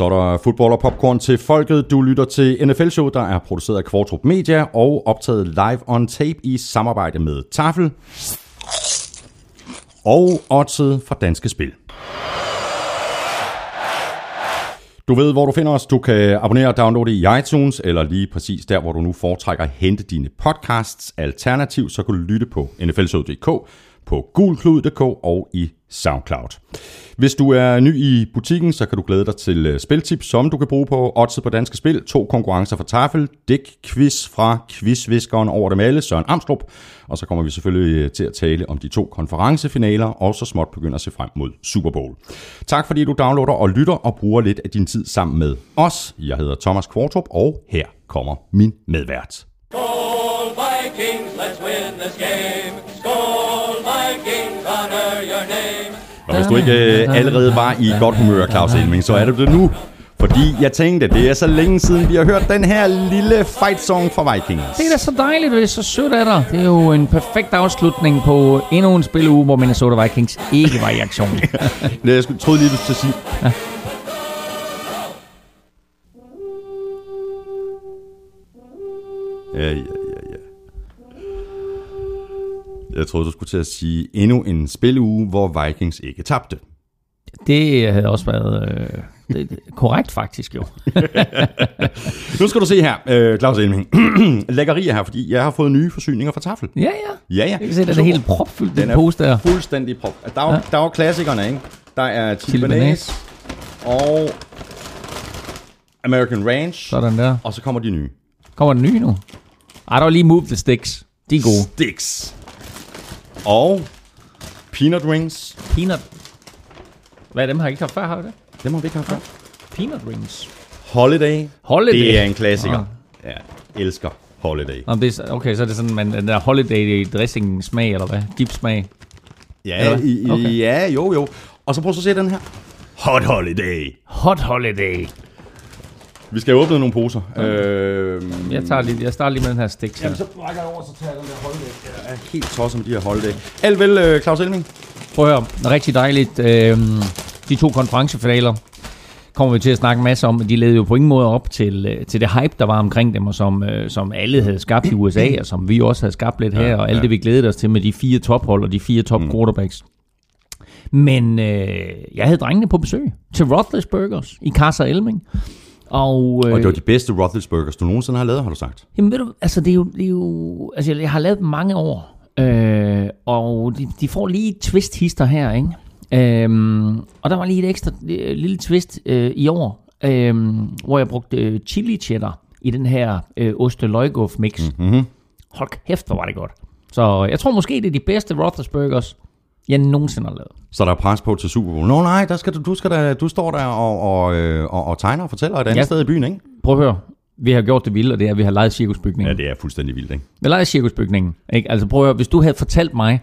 Så er der fodbold og popcorn til folket. Du lytter til NFL-show, der er produceret af Kvartrup Media og optaget live on tape i samarbejde med Tafel og Odset fra Danske Spil. Du ved, hvor du finder os. Du kan abonnere og downloade i iTunes, eller lige præcis der, hvor du nu foretrækker at hente dine podcasts. Alternativt, så kan du lytte på nflshow.dk, på gulklud.dk og i SoundCloud. Hvis du er ny i butikken, så kan du glæde dig til øh, spiltips, som du kan bruge på Odds på Danske Spil. To konkurrencer fra Tafel, Dick Quiz fra quizviskeren over dem alle, Søren Amstrup. Og så kommer vi selvfølgelig øh, til at tale om de to konferencefinaler, og så småt begynder at se frem mod Super Bowl. Tak fordi du downloader og lytter og bruger lidt af din tid sammen med os. Jeg hedder Thomas Kvartrup, og her kommer min medvært. Go Vikings, let's win this game. Og hvis du ikke øh, allerede var i godt humør, Claus Elming, så er det det nu. Fordi jeg tænkte, det er så længe siden, vi har hørt den her lille fight song fra Vikings. Det er da så dejligt, det er så sødt af dig. Det er jo en perfekt afslutning på endnu en spilleuge, hvor Minnesota Vikings ikke var i aktion. Det jeg troede lige, du skulle sige. Ja, ja, ja, ja. Jeg troede, du skulle til at sige endnu en spilleuge, hvor Vikings ikke tabte. Det havde også været øh, det, korrekt faktisk jo. Nu skal du se her, øh, Claus Elming. Lækkerier her, fordi jeg har fået nye forsyninger fra Tafel. Ja, ja. Ja, ja. Jeg kan se, den er helt propfyldt, den, Den pose der. fuldstændig prop. Der er, Ja. der er jo klassikerne, ikke? Der er banase og American Ranch, Sådan der. og så kommer de nye. Kommer den nye nu? Ej, der var lige Move the Sticks. De er gode. Sticks. Og peanut rings. Peanut. Hvad er dem, har jeg ikke haft før, har jeg det? Dem har vi ikke haft før. Peanut rings. Holiday. Holiday. Det er en klassiker. Ja, elsker Holiday. Om det er, okay, så er det sådan, man, den der holiday dressing smag, eller hvad? Dip smag. Ja, i, i, Okay. ja, jo, jo. Og så prøv så at se den her. Hot Holiday. Hot holiday. Vi skal have åbnet nogle poser. Øhm, Jeg, tager lige, jeg starter lige med den her stik. Jamen, så rækker jeg over, så tager jeg den der Holiday. Jeg er helt tosset med de her Holiday. Alt vel, øh, Claus Elming? Prøv at høre, rigtig dejligt. Øhm, de to konferencefinaler kommer vi til at snakke en masse om. De levede jo på ingen måde op til, øh, til det hype, der var omkring dem, og som, øh, som alle havde skabt i USA, og som vi også havde skabt lidt her, og alt ja. det, vi glædede os til med de fire tophold og de fire top mm. quarterbacks. Men øh, jeg havde drengene på besøg til Roethlisbergers i Casa Elming. Og, øh, Og det var de bedste Roethlisbergers, du nogensinde har lavet, har du sagt. Jamen ved du, altså det er jo, det er jo altså jeg, har lavet mange år, øh, og de, de får lige twist-hister her, ikke? Øhm, og der var lige et ekstra øh, lille twist øh, i år, øh, hvor jeg brugte øh, chili cheddar i den her øh, oste løgguff mix. Mm-hmm. Hold kæft, hvor var det godt. Så jeg tror måske, det er de bedste Roethlisbergers, jeg nogensinde har lavet. Så der er pres på til Super Bowl. Nå nej, der skal du, du, skal da, du står der og, og, øh, og, og tegner og fortæller et andet Ja. sted i byen, ikke? Prøv at høre, vi har gjort det vildt, og det er, at vi har lejet cirkusbygningen. Ja, det er fuldstændig vildt, ikke? Vi leger cirkusbygningen. Ikke? Altså prøv at høre, hvis du havde fortalt mig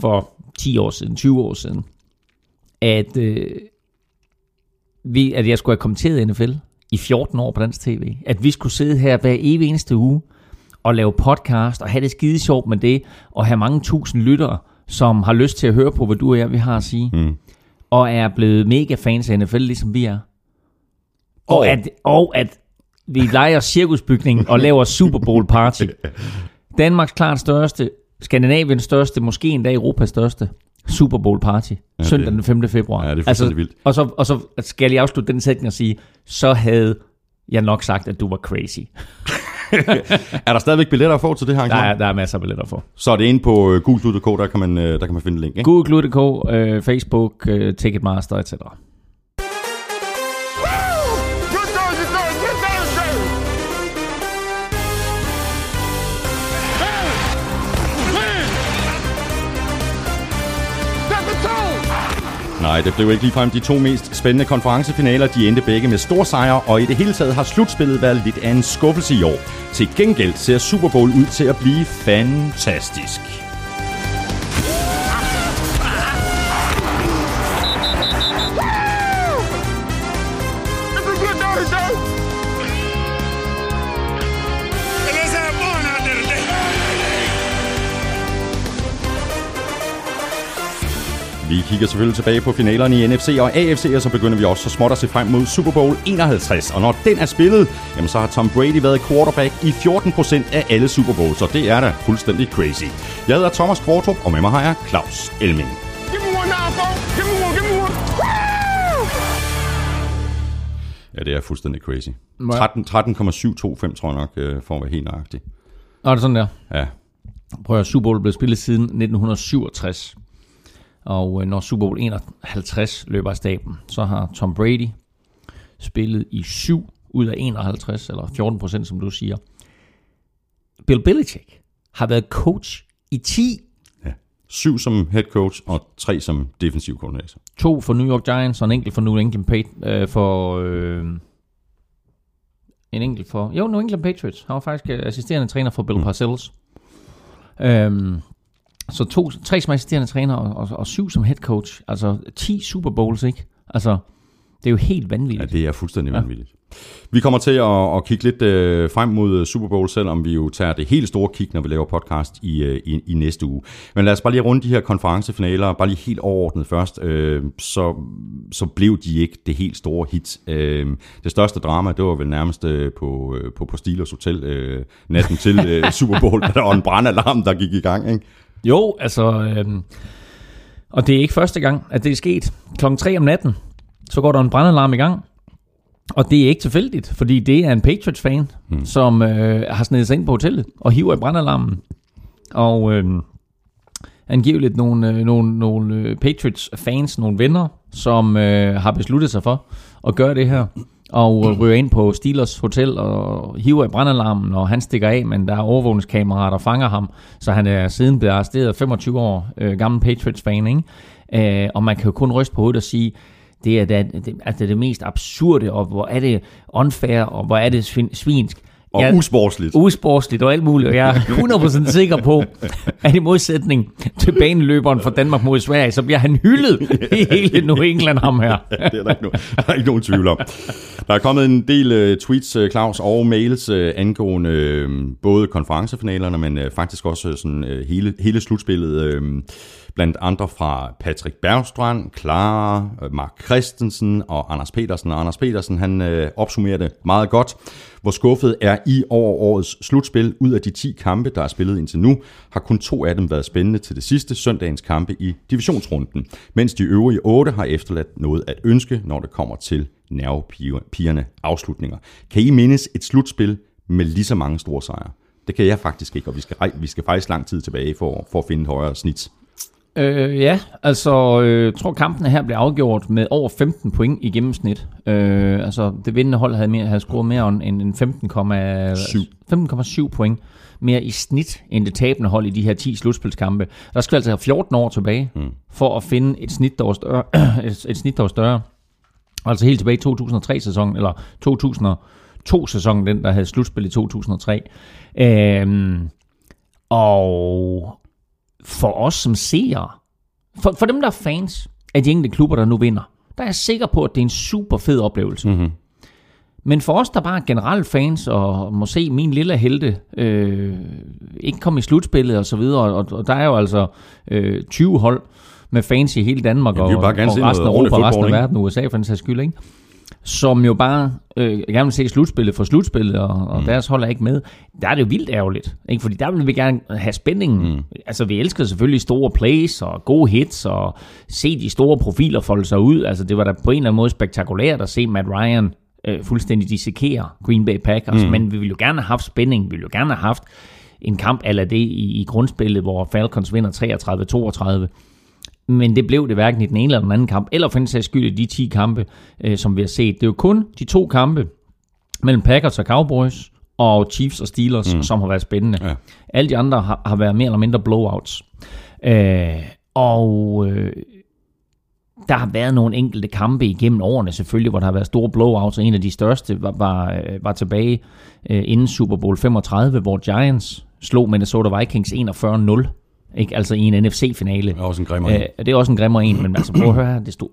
for 10 år siden, 20 år siden, at, øh, vi, at jeg skulle have kommenteret NFL i 14 år på dansk tv, at vi skulle sidde her hver evig eneste uge og lave podcast og have det skide sjovt med det, og have mange tusind lyttere, som har lyst til at høre på, hvad du og jeg vi har at sige, Mm. og er blevet mega fans af NFL, ligesom vi er. Og, Og- at, og at vi leger cirkusbygningen og laver Super Bowl party. Danmarks klart største, Skandinaviens største, måske endda Europas største Super Bowl party. Ja, søndag den 5. februar. Ja, det er fuldstændig vildt. Og så, og så skal jeg lige afslutte den sætning og sige, så havde jeg nok sagt, at du var crazy. Er der stadigvæk billetter at få til det her Der arrangement? er, der er masser af billetter for. Så er det inde på uh, gulklud.dk, der kan man, øh, der kan man finde link, ikke? Google.dk, øh, Facebook, øh, Ticketmaster, etc. Nej, det blev ikke ligefrem de to mest spændende konferencefinaler. De endte begge med store sejre, og i det hele taget har slutspillet været lidt af en skuffelse i år. Til gengæld ser Super Bowl ud til at blive fantastisk. Vi kigger selvfølgelig tilbage på finalerne i NFC og AFC, og så begynder vi også så småt at se frem mod Super Bowl 51. Og når den er spillet, jamen så har Tom Brady været quarterback i 14% af alle Super Bowls, og det er da fuldstændig crazy. Jeg hedder Thomas Kvartrup, og med mig har jeg Claus Elming. Ja, det er fuldstændig crazy. Ja. 13 13,725 tror jeg nok, øh, for at være helt nøjagtig. Nå, er det sådan der. Ja, Prøv at høre, Super Bowl blev spillet siden 1967. Og øh, når Super Bowl 51 løber af staben, så har Tom Brady spillet i 7 ud af 51, eller 14 procent, som du siger. Bill Belichick har været coach i 10. ja. Syv som head coach og tre som defensiv koordinator. To for New York Giants og en enkelt for New England Patriots. Øh, for, øh, en enkelt for... Jo, New England Patriots. Han var faktisk øh, assisterende træner for Bill Parcells. Øhm, så to, tre som assisterende træner og, og, og syv som head coach. Altså 10 Super Bowls, ikke? Altså, det er jo helt Ja, vanvittigt. det er fuldstændig ja. vanvittigt. Vi kommer til at, at kigge lidt øh, frem mod Super Bowl, selvom vi jo tager det helt store kig, når vi laver podcast i, øh, i, i næste uge. Men lad os bare lige runde de her konferencefinaler, bare lige helt overordnet først. Øh, så, så blev de ikke det helt store hit. Øh, det største drama, det var vel nærmest øh, på, øh, på, på Steelers Hotel øh, natten til øh, Super Bowl, da der var en brandalarm, der gik i gang. Ikke? Jo, altså... Øhm, og det er ikke første gang, at det er sket. Klokken 3 om natten, så går der en brandalarm i gang. Og det er ikke tilfældigt, fordi det er en Patriots-fan, hmm. som øh, har snedet sig ind på hotellet og hiver i brandalarmen. Og øh, angiveligt nogle, øh, nogle, nogle øh, Patriots-fans, nogle venner, som øh, har besluttet sig for at gøre det her. Og øh, ryger ind på Steelers Hotel og hiver i brandalarmen, og han stikker af, men der er overvågningskameraer, der fanger ham. Så han er siden blevet arresteret 25 år, øh, gammel Patriots-fan, ikke? Øh, og man kan jo kun ryste på hovedet og sige, det er det, det, altså det, er det mest absurde, og hvor er det unfair, og hvor er det svin, svinsk. Og Jeg- usportsligt. usportsligt og alt muligt, og jeg er 100% sikker på, at i modsætning til baneløberen fra Danmark mod Sverige, så bliver han hyldet i hele New England, ham her. det er der ikke, no- der er ikke nogen tvivl om. Der er kommet en del uh, tweets, uh, Claus, og mails uh, angående uh, både konferencefinalerne, men uh, faktisk også sådan, uh, hele, hele slutspillet. Uh, blandt andre fra Patrick Bergstrand, Clara, øh, Mark Christensen og Anders Petersen. Og Anders Petersen, han øh, opsummerer det meget godt. Hvor skuffet er I over årets slutspil? Ud af de 10 kampe, der er spillet indtil nu, har kun to af dem været spændende til det sidste søndagens kampe i divisionsrunden, mens de øvrige otte har efterladt noget at ønske, når det kommer til nervepigerne afslutninger. Kan I mindes et slutspil med lige så mange store sejre? Det kan jeg faktisk ikke, og vi skal, vi skal faktisk lang tid tilbage for, for at finde et højere snit. Øh, ja, altså, øh, jeg tror kampene her blev afgjort med over 15 point i gennemsnit. Øh, altså, det vindende hold havde, mere, havde scoret mere end, end 15,7 15,7 point mere i snit end det tabende hold i de her 10 slutspilskampe. Der skal vi altså have 14 år tilbage mm. for at finde et snit, der var større. et, et snit, der var større. Altså helt tilbage i 2003-sæsonen, eller 2002-sæsonen, den der havde slutspil i 2003. Øhm, og for os som seere, for, for dem, der er fans af de enkelte klubber, der nu vinder, der er jeg sikker på, at det er en super fed oplevelse. Mm-hmm. Men for os, der bare er generelt fans, og må se min lille helte øh, ikke komme i slutspillet og så videre, og, og der er jo altså øh, 20 hold med fans i hele Danmark, Ja, vi vil og, og resten af Europa, og resten af verden, USA for den sags skyld, ikke? Som jo bare øh, gerne vil se slutspillet for slutspillet, og, og mm. deres hold er ikke med, der er det jo vildt ærgerligt. Ikke? Fordi der vil vi gerne have spændingen. Mm. Altså, vi elsker selvfølgelig store plays og gode hits, og se de store profiler folde sig ud. Altså, det var da på en eller anden måde spektakulært at se Matt Ryan øh, fuldstændig dissekere Green Bay Packers, mm. men vi ville jo gerne have haft spænding, vi ville jo gerne have haft en kamp ala det i, i grundspillet, hvor Falcons vinder 33-32. Men det blev det hverken i den ene eller den anden kamp, eller for den sags skyld i de 10 kampe, øh, som vi har set. Det er jo kun de to kampe mellem Packers og Cowboys, og Chiefs og Steelers, mm. som har været spændende. Ja. Alle de andre har, har været mere eller mindre blowouts. Øh, og øh, der har været nogle enkelte kampe igennem årene selvfølgelig, hvor der har været store blowouts, og en af de største var, var, øh, var tilbage øh, inden Super Bowl 35, hvor Giants slog Minnesota Vikings 41-0. Ikke? Altså i en NFC-finale. Det er også en grimmer en. Øh, det er også en grimmer en, men altså prøv at høre her, det stod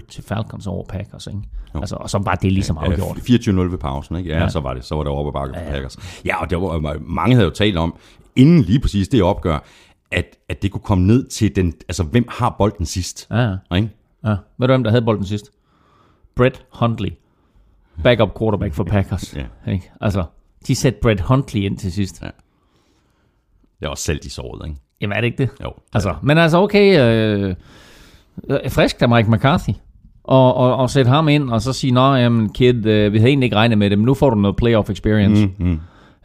31-0 til Falcons over Packers, ikke? Altså, og så var det ligesom afgjort. Ja, 24-0 ved pausen, ikke? Ja, ja, så var det, så var det over på bakke for Packers. Ja, og der var, mange havde jo talt om, inden lige præcis det opgør, at, at det kunne komme ned til den, altså hvem har bolden sidst? Ja, ja. Ikke? ja. Ved du, hvem der havde bolden sidst? Brett Huntley. Backup quarterback for Packers. Ja. Ikke? Altså, de satte Brett Huntley ind til sidst. Det er også selv de såret, ikke? Jamen er det ikke det? Jo. Altså, men altså okay, øh, øh, frisk der Mike McCarthy. Og, og, og sætte ham ind, og så sige, nå, jamen kid, øh, vi havde egentlig ikke regnet med det, men nu får du noget playoff experience. Mm, mm.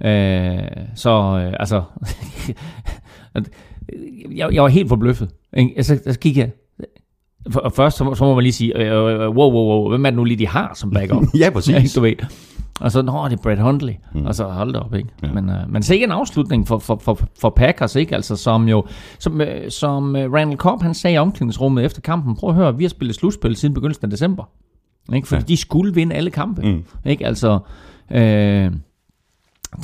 Øh, så, øh, altså, jeg, jeg var helt forbløffet. Ikke? Altså, så gik jeg, for, først så, så må man lige sige, øh, øh, wow, wow, wow, hvem er det nu lige, de har som backup? Ja, præcis. Du ved. Og så, nå, det er Brett Hundley. Mm. Og så hold da op, ikke? Ja. Men, øh, men sikke en afslutning for, for, for, for Packers, ikke? Altså, som jo, som, øh, som øh, Randall Cobb, han sagde i omklædningsrummet efter kampen, prøv at høre, vi har spillet slutspil siden begyndelsen af december. Ikke? Fordi ja. de skulle vinde alle kampe. Mm. Ikke? Altså, øh,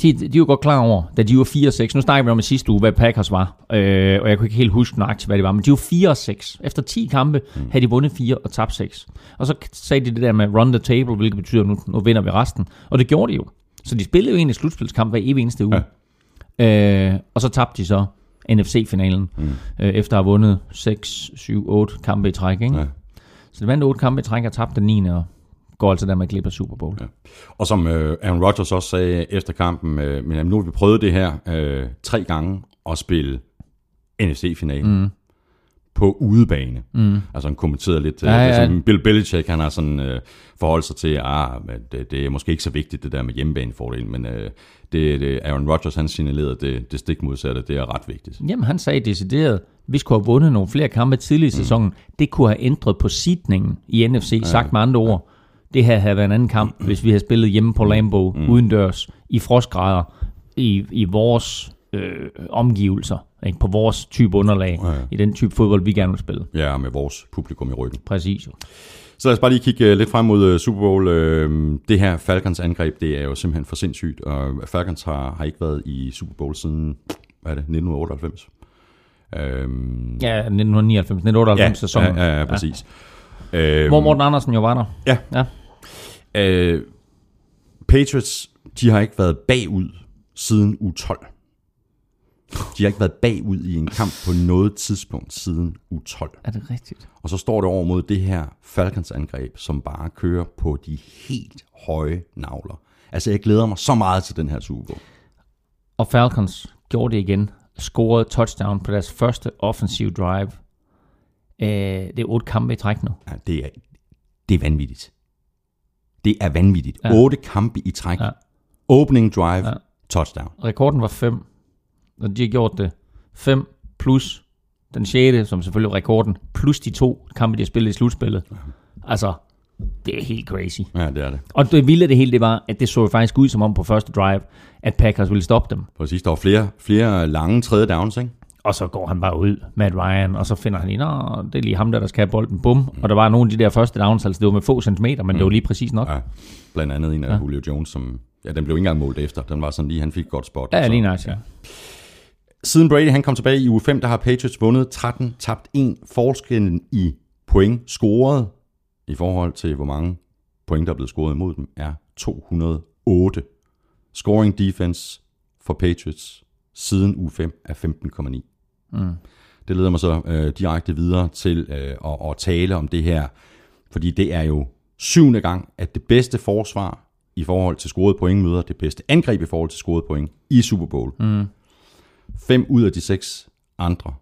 de, de var godt klar over, da de var 4-6. Nu snakker vi om i sidste uge, hvad Packers var. Øh, og jeg kunne ikke helt huske nøjagtigt, hvad det var. Men de var 4-6. Efter 10 kampe mm. havde de vundet 4 og tabt 6. Og så sagde de det der med run the table, hvilket betyder, at nu, nu vinder vi resten. Og det gjorde de jo. Så de spillede jo egentlig slutspilskamp hver evig eneste uge. Ja. Øh, og så tabte de så NFC-finalen, mm. øh, efter at have vundet 6, 7, 8 kampe i træk. Ikke? Ja. Så de vandt 8 kampe i træk og tabte den 9. og går altså der med glip af Super Bowl. Ja. Og som øh, Aaron Rodgers også sagde efter kampen, øh, men jamen, nu har vi prøvet det her øh, tre gange at spille NFC-finalen mm. på udebane. Mm. Altså han kommenterede lidt, Ja, ja, ja. ja. det, som Bill Belichick, han har sådan øh, forholdt sig til, ah, det, det er måske ikke så vigtigt det der med hjemmebanefordel, men øh, det, det, Aaron Rodgers han signalerede det, det stik modsatte, det er ret vigtigt. Jamen, han sagde decideret, vi skulle have vundet nogle flere kampe tidligere i sæsonen. Det kunne have ændret på sidningen i NFC, ja. sagt med andre ord. Det her havde været en anden kamp, hvis vi havde spillet hjemme på Lambeau, mm. udendørs, i frostgrader, i, i vores øh, omgivelser, ikke? på vores type underlag, ja. i den type fodbold, vi gerne vil spille. Ja, med vores publikum i ryggen. Præcis. Jo. Så lad os bare lige kigge øh, lidt frem mod øh, Super Bowl. Øh, Det her Falcons angreb, det er jo simpelthen for sindssygt, og Falcons har, har ikke været i Super Bowl siden, hvad er det, 1998? Øhm, Ja, 1999, 1998 sæsonen. Ja, ja, ja, præcis. Ja. Øhm, Hvor Morten Andersen jo var der. Ja. Ja. Øh, Patriots, de har ikke været bagud siden u 12. De har ikke været bagud i en kamp på noget tidspunkt siden u 12. Er det rigtigt? Og så står det over mod det her Falcons-angreb, som bare kører på de helt høje navler. Altså, jeg glæder mig så meget til den her Super Bowl. Og Falcons gjorde det igen. Scorede touchdown på deres første offensive drive. Øh, det er otte kampe i træk nu. Ja, det, er, det er vanvittigt. Det er vanvittigt. Ja. Ja. Otte kampe i træk. Ja. Opening drive, Ja. touchdown. Rekorden var 5, og de har gjort det 5 plus den 6., som selvfølgelig var rekorden, plus de to kampe, de har spillet i slutspillet. Altså, det er helt crazy. Ja, det er det. Og det vilde det hele, det var, at det så jo faktisk ud som om på første drive, at Packers ville stoppe dem. Præcis, der var flere, flere lange tredje downs, ikke? Og så går han bare ud, Matt Ryan, og så finder han ind, og det er lige ham der, der skal have bolden, bum. Og der var nogle af de der første downs, altså det var med få centimeter, men det var lige præcis nok. Ja, blandt andet en af ja. Julio Jones, som... Ja, den blev ikke engang målt efter. Den var sådan lige, han fik et godt spot. Ja, Så- lige nice, ja. Siden Brady han kom tilbage i uge 5, der har Patriots vundet 13, tabt 1. Forskellen i point scoret i forhold til, hvor mange point, der er blevet scoret imod dem, er 208. Scoring defense for Patriots siden uge 5 er 15,9. Mm. Det leder mig så øh, direkte videre til øh, at, at tale om det her, fordi det er jo syvende gang, at det bedste forsvar i forhold til scoret point møder det bedste angreb i forhold til scoret point i Super Bowl. Mm. Fem ud af de seks andre,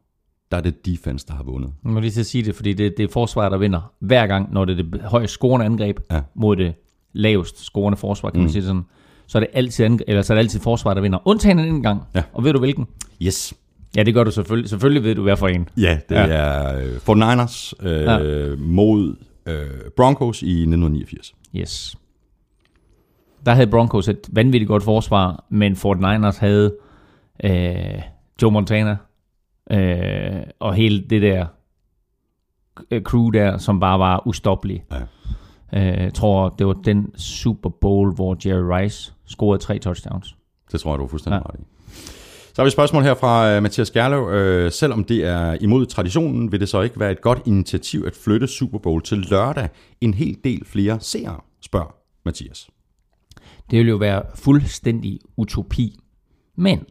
der er det defense, der har vundet. Jeg må lige til at sige det, fordi det, det er forsvaret, der vinder hver gang, når det er det højst scorende angreb Ja. mod det lavest scorende forsvar, kan man sige sådan. Så er det altid, eller så er det altid forsvaret, der vinder. Undtagen en gang. Ja. Og ved du hvilken? Yes. Ja, det gør du selvfølgelig. Selvfølgelig ved du, hvad for en. Ja, det Ja. er øh, 49ers øh, Ja. mod øh, Broncos i 1989. Yes. Der havde Broncos et vanvittigt godt forsvar, men Fort Niners havde øh, Joe Montana øh, og hele det der crew der, som bare var ustoppelig. Ja. Øh, jeg tror, det var den Super Bowl, hvor Jerry Rice scorede tre touchdowns. Det tror jeg, du er fuldstændig ja. ret i. Så har vi et spørgsmål her fra uh, Mathias Gerlev. Uh, selvom det er imod traditionen, vil det så ikke være et godt initiativ at flytte Super Bowl til lørdag? En hel del flere seere, spørger Mathias. Det ville jo være fuldstændig utopi. Men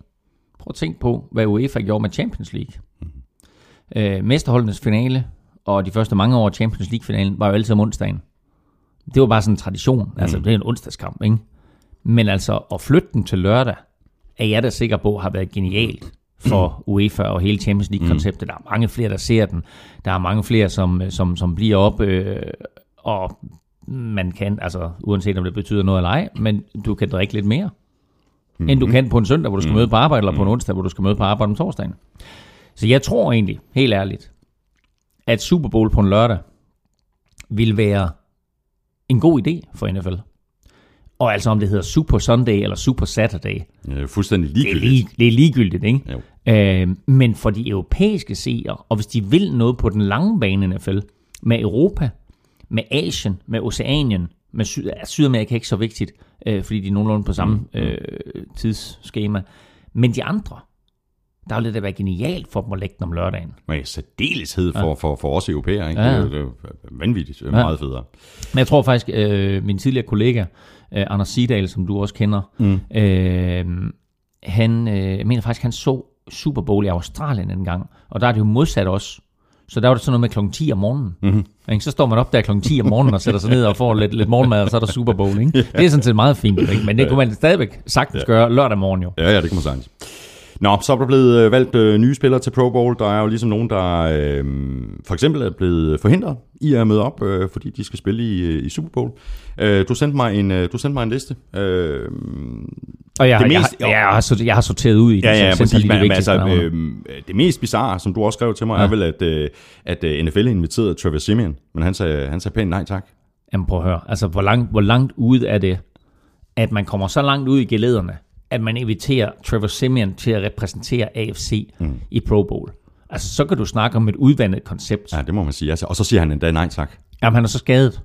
Prøv at tænke på, hvad UEFA gjorde med Champions League. Øh, mesterholdenes finale, og de første mange år Champions League-finalen, var jo altid om onsdagen. Det var bare sådan en tradition. Altså, det er en onsdagskamp, ikke? Men altså, at flytte den til lørdag, er jeg da sikker på, har været genialt for UEFA og hele Champions League-konceptet. Der er mange flere, der ser den. Der er mange flere, som, som, som bliver op, øh, og man kan, altså uanset om det betyder noget eller ej, men du kan drikke lidt mere, mm-hmm. end du kan på en søndag, hvor du skal møde på arbejde, eller på en onsdag, hvor du skal møde på arbejde om torsdagen. Så jeg tror egentlig, helt ærligt, at Super Bowl på en lørdag vil være en god idé for NFL. Og altså om det hedder Super Sunday eller Super Saturday, Øh, fuldstændig det er, ligegyldigt. lige, det er ligegyldigt, ikke? Jo. Øh, men for de europæiske seere, og hvis de vil noget på den lange bane NFL, med Europa, med Asien, med Oceanien, med Syd- ja, Sydamerika er ikke så vigtigt, øh, fordi de er nogenlunde på samme øh, tidsskema. Men de andre, der vil det være genialt for dem at lægge den om lørdagen. Med særdeleshed for, for, for os europæere. Ikke? Ja, Det, ja. er det er vanvittigt ja. meget federe. Men jeg tror faktisk, øh, min tidligere kollega, øh, Anders Sidal, som du også kender, mm. øh, han, øh, jeg mener faktisk, han så Super Bowl i Australien en gang, og der er det jo modsat også. Så der var det sådan noget med klokken 10 om morgenen. Mm-hmm. Så står man op der klokken 10 om morgenen og sætter sig ned og får lidt, lidt morgenmad, og så er der Super Bowl. Ikke? Det er sådan set meget fint, ikke? men det kunne man stadigvæk sagtens gøre lørdag morgen jo. Ja, ja, det kan man sagtens. Nå, så er der blevet øh, valgt øh, nye spillere til Pro Bowl. Der er jo ligesom nogen, der øh, for eksempel er blevet forhindret i at møde op, øh, fordi de skal spille i, øh, i Super Bowl. Øh, du, sendte mig en, øh, du sendte mig en liste. Øh, Og jeg, Det mest- jeg, jeg, jeg, har, sorteret- jeg har sorteret ud i det, Ja, ja, sendte præcis. Men, men altså, øh, det mest bizarre, som du også skrev til mig, ja. er vel, at, øh, at NFL inviterede Travis Simeon, men han sagde, han sagde pænt nej tak. Jamen prøv at høre, altså hvor langt, hvor langt ude er det, at man kommer så langt ud i gelederne, at man inviterer Trevor Simeon til at repræsentere AFC mm. i Pro Bowl. Altså så kan du snakke om et udvandet koncept. Ja. Det må man sige. Altså, og så siger han endda nej tak. Jamen han er så skadet,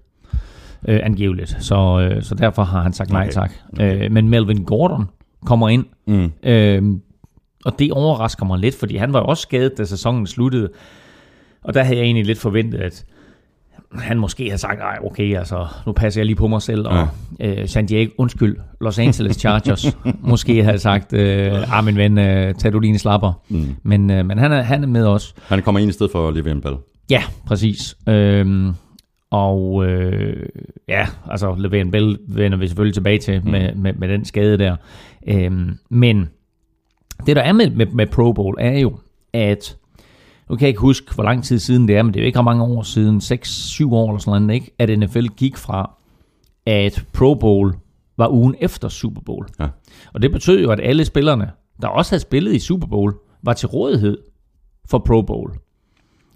øh, angiveligt, så, øh, så derfor har han sagt nej Okay. tak. Øh, men Melvin Gordon kommer ind, Mm. øh, og det overrasker mig lidt, fordi han var jo også skadet, da sæsonen sluttede. Og der havde jeg egentlig lidt forventet, at han måske havde sagt, nej, okay, altså, nu passer jeg lige på mig selv, og ja. øh, San Diego, undskyld, Los Angeles Chargers, måske havde sagt, øh, ah, min ven, øh, tag du lige en slapper. Mm. Men, øh, men han, er, han er med os. Han kommer ind i stedet for Le'Veon Bell. Ja, præcis. Øhm, og øh, ja, altså Le'Veon Bell vender vi selvfølgelig tilbage til mm. med, med, med den skade der. Øhm, men det der er med, med, med Pro Bowl er jo, at nu kan jeg ikke huske, hvor lang tid siden det er, men det er jo ikke mange år siden, 6-7 år eller sådan noget, ikke? at NFL gik fra, at Pro Bowl var ugen efter Super Bowl. Ja. Og det betød jo, at alle spillerne, der også havde spillet i Super Bowl, var til rådighed for Pro Bowl.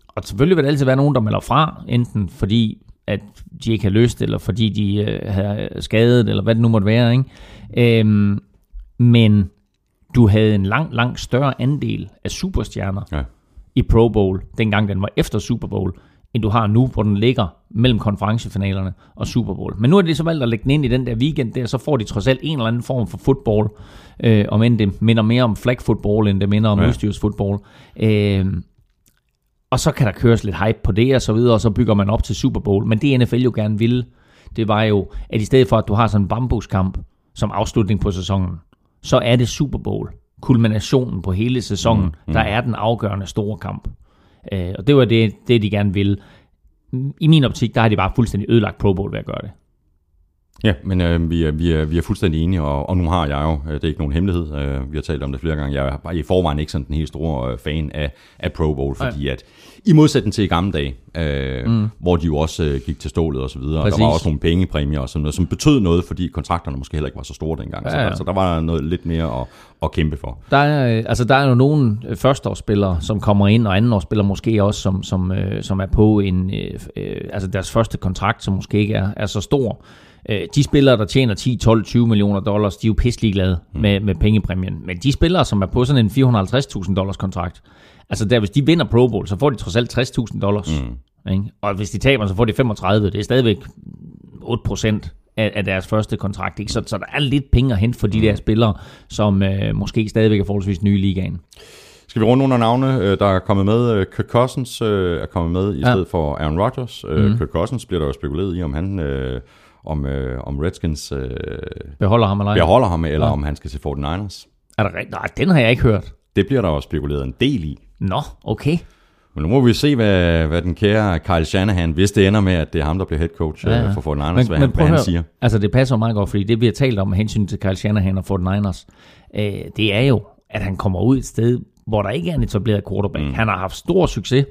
Og selvfølgelig vil der altid være nogen, der melder fra, enten fordi, at de ikke har lyst, eller fordi de øh, har skadet, eller hvad det nu måtte være. Ikke? Øhm, men du havde en langt, langt større andel af superstjerner Ja. I Pro Bowl, dengang den var efter Super Bowl, end du har nu, hvor den ligger mellem konferencefinalerne og Super Bowl. Men nu er det så valgt at lægge den ind i den der weekend der, så får de trods alt en eller anden form for football, øh, om end det minder mere om flag football, end det minder om ja. udstyrsfodbold. Øh, og så kan der køres lidt hype på det og så videre, og så bygger man op til Super Bowl. Men det NFL jo gerne ville, det var jo, at i stedet for at du har sådan en bambuskamp som afslutning på sæsonen, så er det Super Bowl. Kulminationen på hele sæsonen, mm, mm. der er den afgørende store kamp. Øh, og det var det, det, de gerne ville. I min optik, der har de bare fuldstændig ødelagt Pro Bowl ved at gøre det. Ja, men øh, vi, er, vi, er, vi er fuldstændig enige, og, og nu har jeg jo, øh, det er ikke nogen hemmelighed, øh, vi har talt om det flere gange, jeg er bare i forvejen ikke sådan den helt store øh, fan af, af Pro Bowl, fordi at i modsætning til i gamle dage, øh, mm. hvor de jo også øh, gik til stålet og så videre, og der var også nogle pengepræmier og sådan noget, som betød noget, fordi kontrakterne måske heller ikke var så store dengang, ja, Ja, ja. ja. Så, så der var noget lidt mere at, at kæmpe for. Der er, øh, altså der er jo nogle øh, førsteårsspillere, som kommer ind, og andenårsspillere måske også, som, som, øh, som er på en, øh, øh, altså deres første kontrakt, som måske ikke er, er så stor. Øh, de spillere, der tjener 10, 12, 20 millioner dollars, de er jo pisselig glade mm. med, med pengepræmien. Men de spillere, som er på sådan en 450.000 dollars kontrakt, altså der, hvis de vinder Pro Bowl, så får de trods alt 60.000 dollars. Mm. Ikke? Og hvis de taber, så får de 35. Det er stadigvæk 8 procent af, af deres første kontrakt. Ikke? Så, så der er lidt penge at hente for de der spillere, som øh, måske stadigvæk er forholdsvis nye i ligaen. Skal vi runde nogle af navne, øh, der er kommet med? Øh, Kirk Cousins øh, er kommet med i Ja. stedet for Aaron Rodgers. Mm. Kirk Cousins bliver der jo spekuleret i, om han... Øh, om, øh, om Redskins øh, Beholder ham eller beholder ham, eller om han skal til 49ers. Er der, rigt- nej, den har jeg ikke hørt. Det bliver der også spekuleret en del i. Nå, okay. Men nu må vi se, hvad, hvad den kære Kyle Shanahan, hvis det ender med, at det er ham, der bliver head coach ja, ja. for Fort Niners, hvad, han, hvad han siger. Altså, det passer meget godt, fordi det, vi har talt om med hensyn til Kyle Shanahan og Fort Niners, øh, det er jo, at han kommer ud et sted, hvor der ikke er en etableret quarterback. Mm. Han har haft stor succes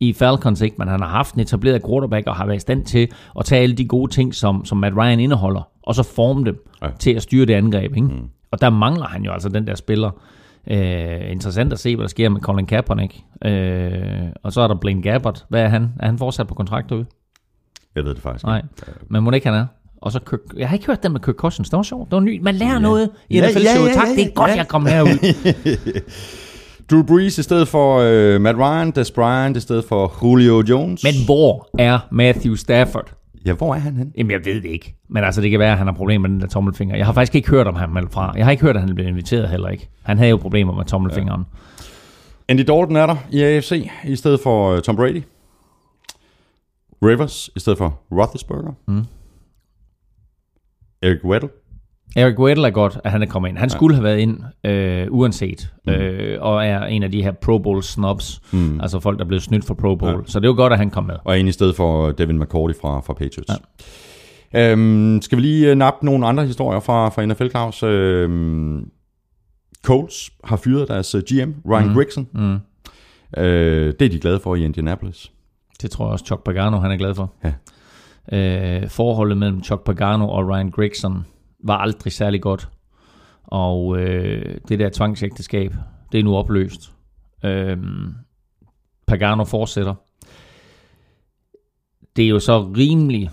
i Falcons, ikke? men han har haft en etableret quarterback og har været i stand til at tage alle de gode ting, som, som Matt Ryan indeholder, og så forme dem ja. til at styre det angreb. Ikke? Mm. Og der mangler han jo altså den der spiller. Øh, interessant at se, hvad der sker med Colin Kaepernick. Øh, og så er der Blaine Gabbert. Hvad er han? Er han fortsat på kontrakt derude? Jeg ved det faktisk Nej, men må ikke han er? Og så Kirk, jeg har ikke hørt den med Kirk Cousins. Det var sjovt. Det var ny. Man lærer ja. noget i NFL ja, ja, ja, ja, Tak, det er godt, ja. jeg kom herud. Drew Brees i stedet for uh, Matt Ryan, Des Bryant i stedet for Julio Jones. Men hvor er Matthew Stafford? Ja, hvor er han hen? Jamen, jeg ved det ikke. Men altså, det kan være, at han har problemer med den der tommelfinger. Jeg har faktisk ikke hørt om ham meldt fra. Jeg har ikke hørt, at han blev inviteret heller ikke. Han havde jo problemer med tommelfingeren. Ja. Andy Dalton er der i AFC i stedet for uh, Tom Brady. Rivers i stedet for Roethlisberger. Mm. Eric Weddle. Eric Weddle er godt, at han er kommet ind. Han ja. skulle have været ind, øh, uanset, mm. øh, og er en af de her Pro Bowl snobs, mm. altså folk, der er blevet snydt for Pro Bowl. Ja. Så det var godt, at han kom med. Og en i stedet for Devin McCourty fra, fra Patriots. Ja. Øhm, skal vi lige øh, nappe nogle andre historier fra, fra NFL, Claus? Øhm, Colts har fyret deres øh, GM, Ryan mm. Grigson. Mm. Øh, det er de glade for i Indianapolis. Det tror jeg også, Chuck Pagano han er glad for. Ja. Øh, forholdet mellem Chuck Pagano og Ryan Grigson var aldrig særlig godt. Og øh, det der tvangsægteskab, det er nu opløst. Øh, Pagano fortsætter. Det er jo så rimelig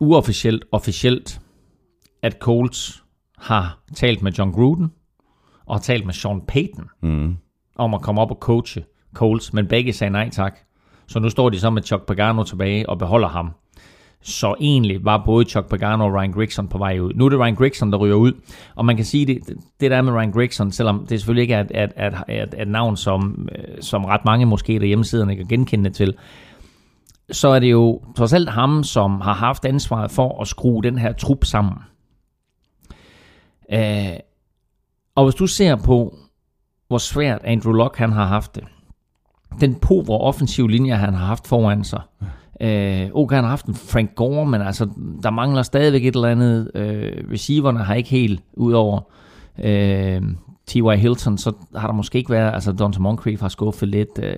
uofficielt, officielt, at Colts har talt med John Gruden og har talt med Sean Payton mm. om at komme op og coache Colts, men begge sagde nej tak. Så nu står de så med Chuck Pagano tilbage og beholder ham så egentlig var både Chuck Pagano og Ryan Grigson på vej ud. Nu er det Ryan Grigson, der ryger ud. Og man kan sige, det, det der med Ryan Grigson, selvom det selvfølgelig ikke er et, et, et, et, et navn, som, øh, som ret mange måske der hjemmesiderne kan genkende til, så er det jo trods alt ham, som har haft ansvaret for at skrue den her trup sammen. Øh, og hvis du ser på, hvor svært Andrew Luck han har haft det, den pover offensive linje, han har haft foran sig, Øh, okay, han har haft en Frank Gore, men altså, der mangler stadigvæk et eller andet. Øh, receiverne har ikke helt, udover øh, T.Y. Hilton, så har der måske ikke været, altså Donta Moncrief har skuffet lidt, øh,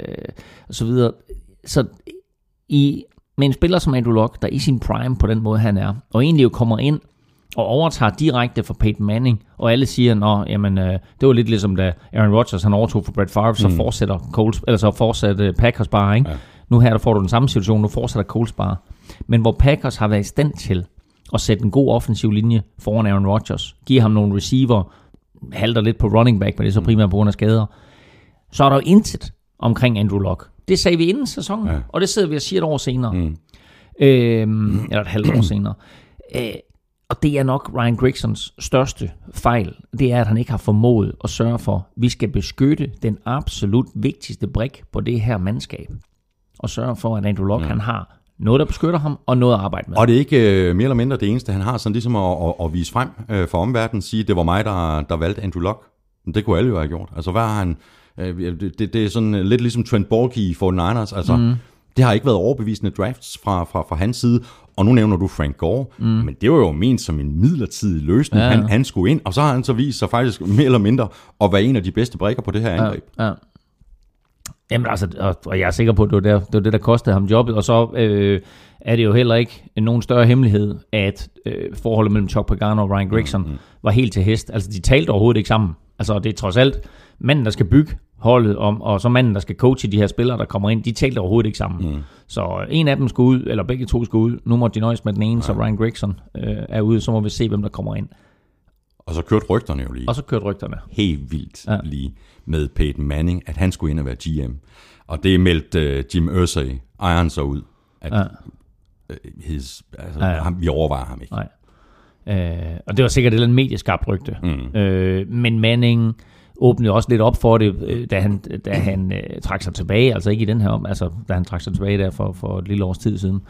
og så videre. Så i, med en spiller som Andrew Luck, der er i sin prime på den måde, han er, og egentlig jo kommer ind og overtager direkte for Peyton Manning, og alle siger, nå, jamen, øh, det var lidt ligesom da Aaron Rodgers, han overtog for Brett Favre, så mm. fortsætter Coles, eller så fortsætter Packers bare, ikke? Ja. Nu her der får du den samme situation, nu fortsætter Coles bare. Men hvor Packers har været i stand til at sætte en god offensiv linje foran Aaron Rodgers, give ham nogle receiver, halter lidt på running back, men det er så primært på grund af skader, så er der jo intet omkring Andrew Luck. Det sagde vi inden sæsonen, ja. og det sidder vi og siger et år senere. Mm. Øhm, eller et halvt år senere. Øh, og det er nok Ryan Grigsons største fejl. Det er, at han ikke har formået at sørge for, at vi skal beskytte den absolut vigtigste brik på det her mandskab og sørge for, at Andrew Luck mm. han har noget, der beskytter ham, og noget at arbejde med. Og det er ikke øh, mere eller mindre det eneste, han har, sådan ligesom at, at, at vise frem øh, for omverdenen, sige, det var mig, der, der valgte Andrew Luck. Men det kunne alle jo have gjort. Altså, hvad har han... Øh, det, det, er sådan lidt ligesom Trent Borky i 49ers. Altså, mm. det har ikke været overbevisende drafts fra, fra, fra hans side. Og nu nævner du Frank Gore, mm. men det var jo ment som en midlertidig løsning. Ja, ja. Han, han skulle ind, og så har han så vist sig faktisk mere eller mindre at være en af de bedste brækker på det her angreb. Ja, ja. Jamen altså, og jeg er sikker på, at det var, der, det, var det, der kostede ham jobbet, og så øh, er det jo heller ikke nogen større hemmelighed, at øh, forholdet mellem Chuck Pagano og Ryan Grigson mm-hmm. var helt til hest. Altså, de talte overhovedet ikke sammen. Altså, det er trods alt manden, der skal bygge holdet, om, og så manden, der skal coache de her spillere, der kommer ind, de talte overhovedet ikke sammen. Mm. Så en af dem skulle ud, eller begge to skulle ud. Nu må de nøjes med den ene, ja. så Ryan Grigson øh, er ude, så må vi se, hvem der kommer ind. Og så kørte rygterne jo lige. Og så kørte rygterne. Helt vildt ja. lige med Peyton Manning, at han skulle ind og være GM. Og det meldte uh, Jim Irsay, ejeren så ud, at ja. uh, his, altså, ja, ja. Ham, vi overvejer ham ikke. Nej. Uh, og det var sikkert et eller andet medieskabt rygte. Mm. Uh, men Manning åbnede også lidt op for det, da han, da han uh, trak sig tilbage, altså ikke i den her om, altså da han trak sig tilbage der for, for et lille års tid siden,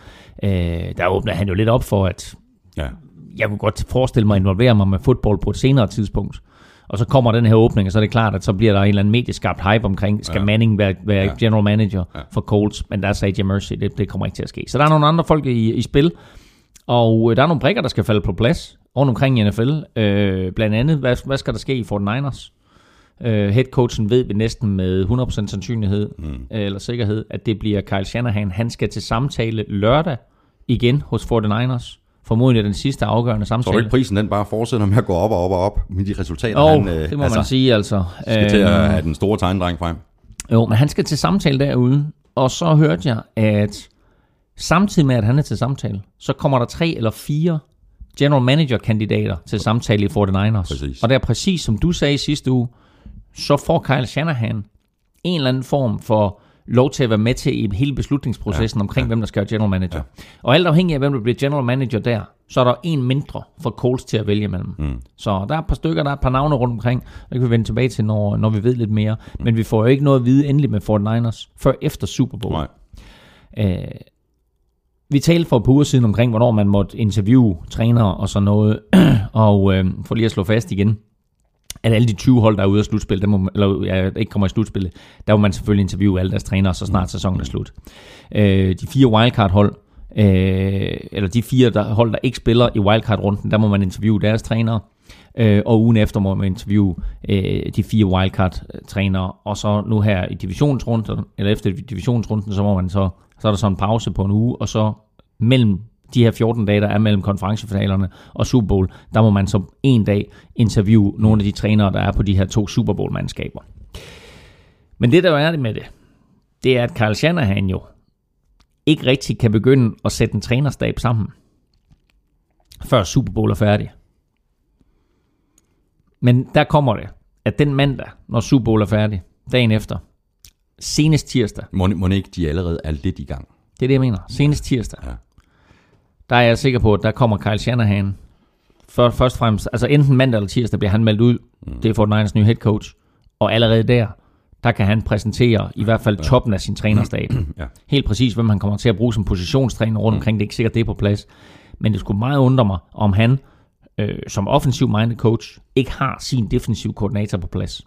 uh, der åbnede han jo lidt op for, at ja. jeg kunne godt forestille mig at involvere mig med fodbold på et senere tidspunkt. Og så kommer den her åbning, og så er det klart, at så bliver der en eller anden medieskabt hype omkring, skal ja. Manning være, være ja. general manager ja. for Colts, men der sagde Jim Mercy, det, det kommer ikke til at ske. Så der er nogle andre folk i, i spil, og øh, der er nogle brikker, der skal falde på plads rundt omkring i NFL. Øh, blandt andet, hvad, hvad skal der ske i 49ers? Øh, headcoachen ved vi næsten med 100% sandsynlighed, mm. eller sikkerhed, at det bliver Kyle Shanahan. Han skal til samtale lørdag igen hos 49ers. Formodentlig den sidste afgørende samtale. Så er ikke prisen, den bare fortsætter med at gå op og op og op med de resultater, oh, han øh, det må altså, man sige altså. skal til at have den store tegndreng frem. Jo, men han skal til samtale derude, og så hørte jeg, at samtidig med, at han er til samtale, så kommer der tre eller fire general manager-kandidater til samtale i 49ers. Præcis. Og det er præcis som du sagde sidste uge, så får Kyle Shanahan en eller anden form for lov til at være med til i hele beslutningsprocessen ja, omkring, ja. hvem der skal være general manager. Ja. Og alt afhængig af, hvem der bliver general manager der, så er der en mindre for Colts til at vælge mellem. Mm. Så der er et par stykker, der er et par navne rundt omkring. Det kan vi vende tilbage til, når, når vi ved lidt mere. Mm. Men vi får jo ikke noget at vide endelig med 49ers, før efter Super Bowl. Nej. Øh, vi talte for et par uger siden omkring, hvornår man måtte interviewe trænere og sådan noget. og øh, for lige at slå fast igen, at alle de 20 hold, der er ude af slutspil, der må, eller ja, ikke kommer i slutspillet, der må man selvfølgelig interviewe alle deres trænere, så snart sæsonen er slut. Øh, de fire wildcard-hold, øh, eller de fire der, hold, der ikke spiller i wildcard-runden, der må man interviewe deres trænere. Øh, og ugen efter må man interviewe øh, de fire wildcard-trænere. Og så nu her i divisionsrunden, eller efter divisionsrunden, så må man så, så er der så en pause på en uge, og så mellem de her 14 dage, der er mellem konferencefinalerne og Super Bowl, der må man så en dag interviewe nogle af de trænere, der er på de her to Super Bowl-mandskaber. Men det, der er det med det, det er, at Carl Shanahan jo ikke rigtig kan begynde at sætte en trænerstab sammen, før Super Bowl er færdig. Men der kommer det, at den mandag, når Super Bowl er færdig, dagen efter, senest tirsdag. Må, må ikke de allerede er lidt i gang? Det er det, jeg mener. Senest tirsdag. Ja. Der er jeg sikker på, at der kommer Kyle Shanahan. For, først og fremmest, altså enten mandag eller tirsdag bliver han meldt ud. Mm. Det er for Niners nye head coach. Og allerede der, der kan han præsentere i hvert fald toppen af sin trænerstab. Ja. Helt præcis, hvem han kommer til at bruge som positionstræner rundt omkring. Det er ikke sikkert, det er på plads. Men det skulle meget undre mig, om han øh, som offensiv-minded coach ikke har sin defensiv koordinator på plads.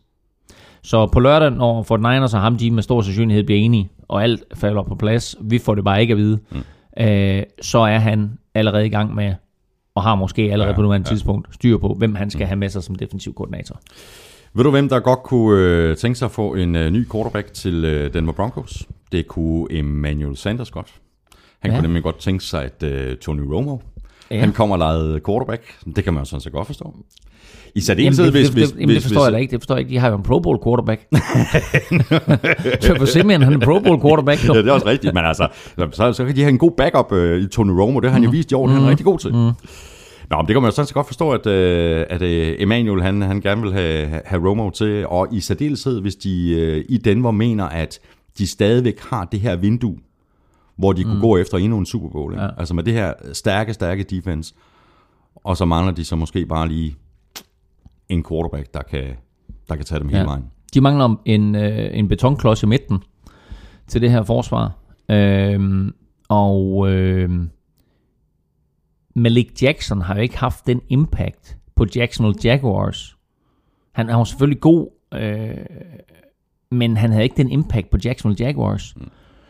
Så på lørdag, når Fort Niners og ham, de med stor sandsynlighed bliver enige, og alt falder på plads, vi får det bare ikke at vide, mm. Øh, så er han allerede i gang med, og har måske allerede ja, på nuværende ja. tidspunkt, styr på, hvem han skal mm. have med sig som defensiv koordinator. Ved du, hvem der godt kunne øh, tænke sig at få en øh, ny quarterback til øh, Denver Broncos? Det kunne Emmanuel Sanders godt. Han ja. kunne nemlig godt tænke sig, at øh, Tony Romo, ja. han kommer og leger quarterback. Det kan man jo sådan set godt forstå. I særdeleshed, hvis... hvis, det, jamen, det hvis, forstår jeg da ikke. Det forstår jeg ikke. De har jo en Pro Bowl quarterback. Trevor Simeon, han er en Pro Bowl quarterback. ja, det er også rigtigt, men altså, så, så kan de have en god backup øh, i Tony Romo. Det har han jo vist i år, er han rigtig god til. Mm. Nå, men det kan man jo sådan set godt forstå, at, øh, at øh, Emmanuel han, han gerne vil have, have Romo til, og i særdeleshed, hvis de øh, i Denver mener, at de stadigvæk har det her vindue, hvor de mm. kunne gå efter endnu en Super Bowl. Ja. Altså med det her stærke, stærke defense, og så mangler de så måske bare lige en quarterback, der kan, der kan tage dem hele Ja. vejen. De mangler en, øh, en betonklods i midten til det her forsvar. Øhm, og øh, Malik Jackson har jo ikke haft den impact på Jacksonville Jaguars. Han er jo selvfølgelig god, øh, men han havde ikke den impact på Jacksonville Jaguars, mm.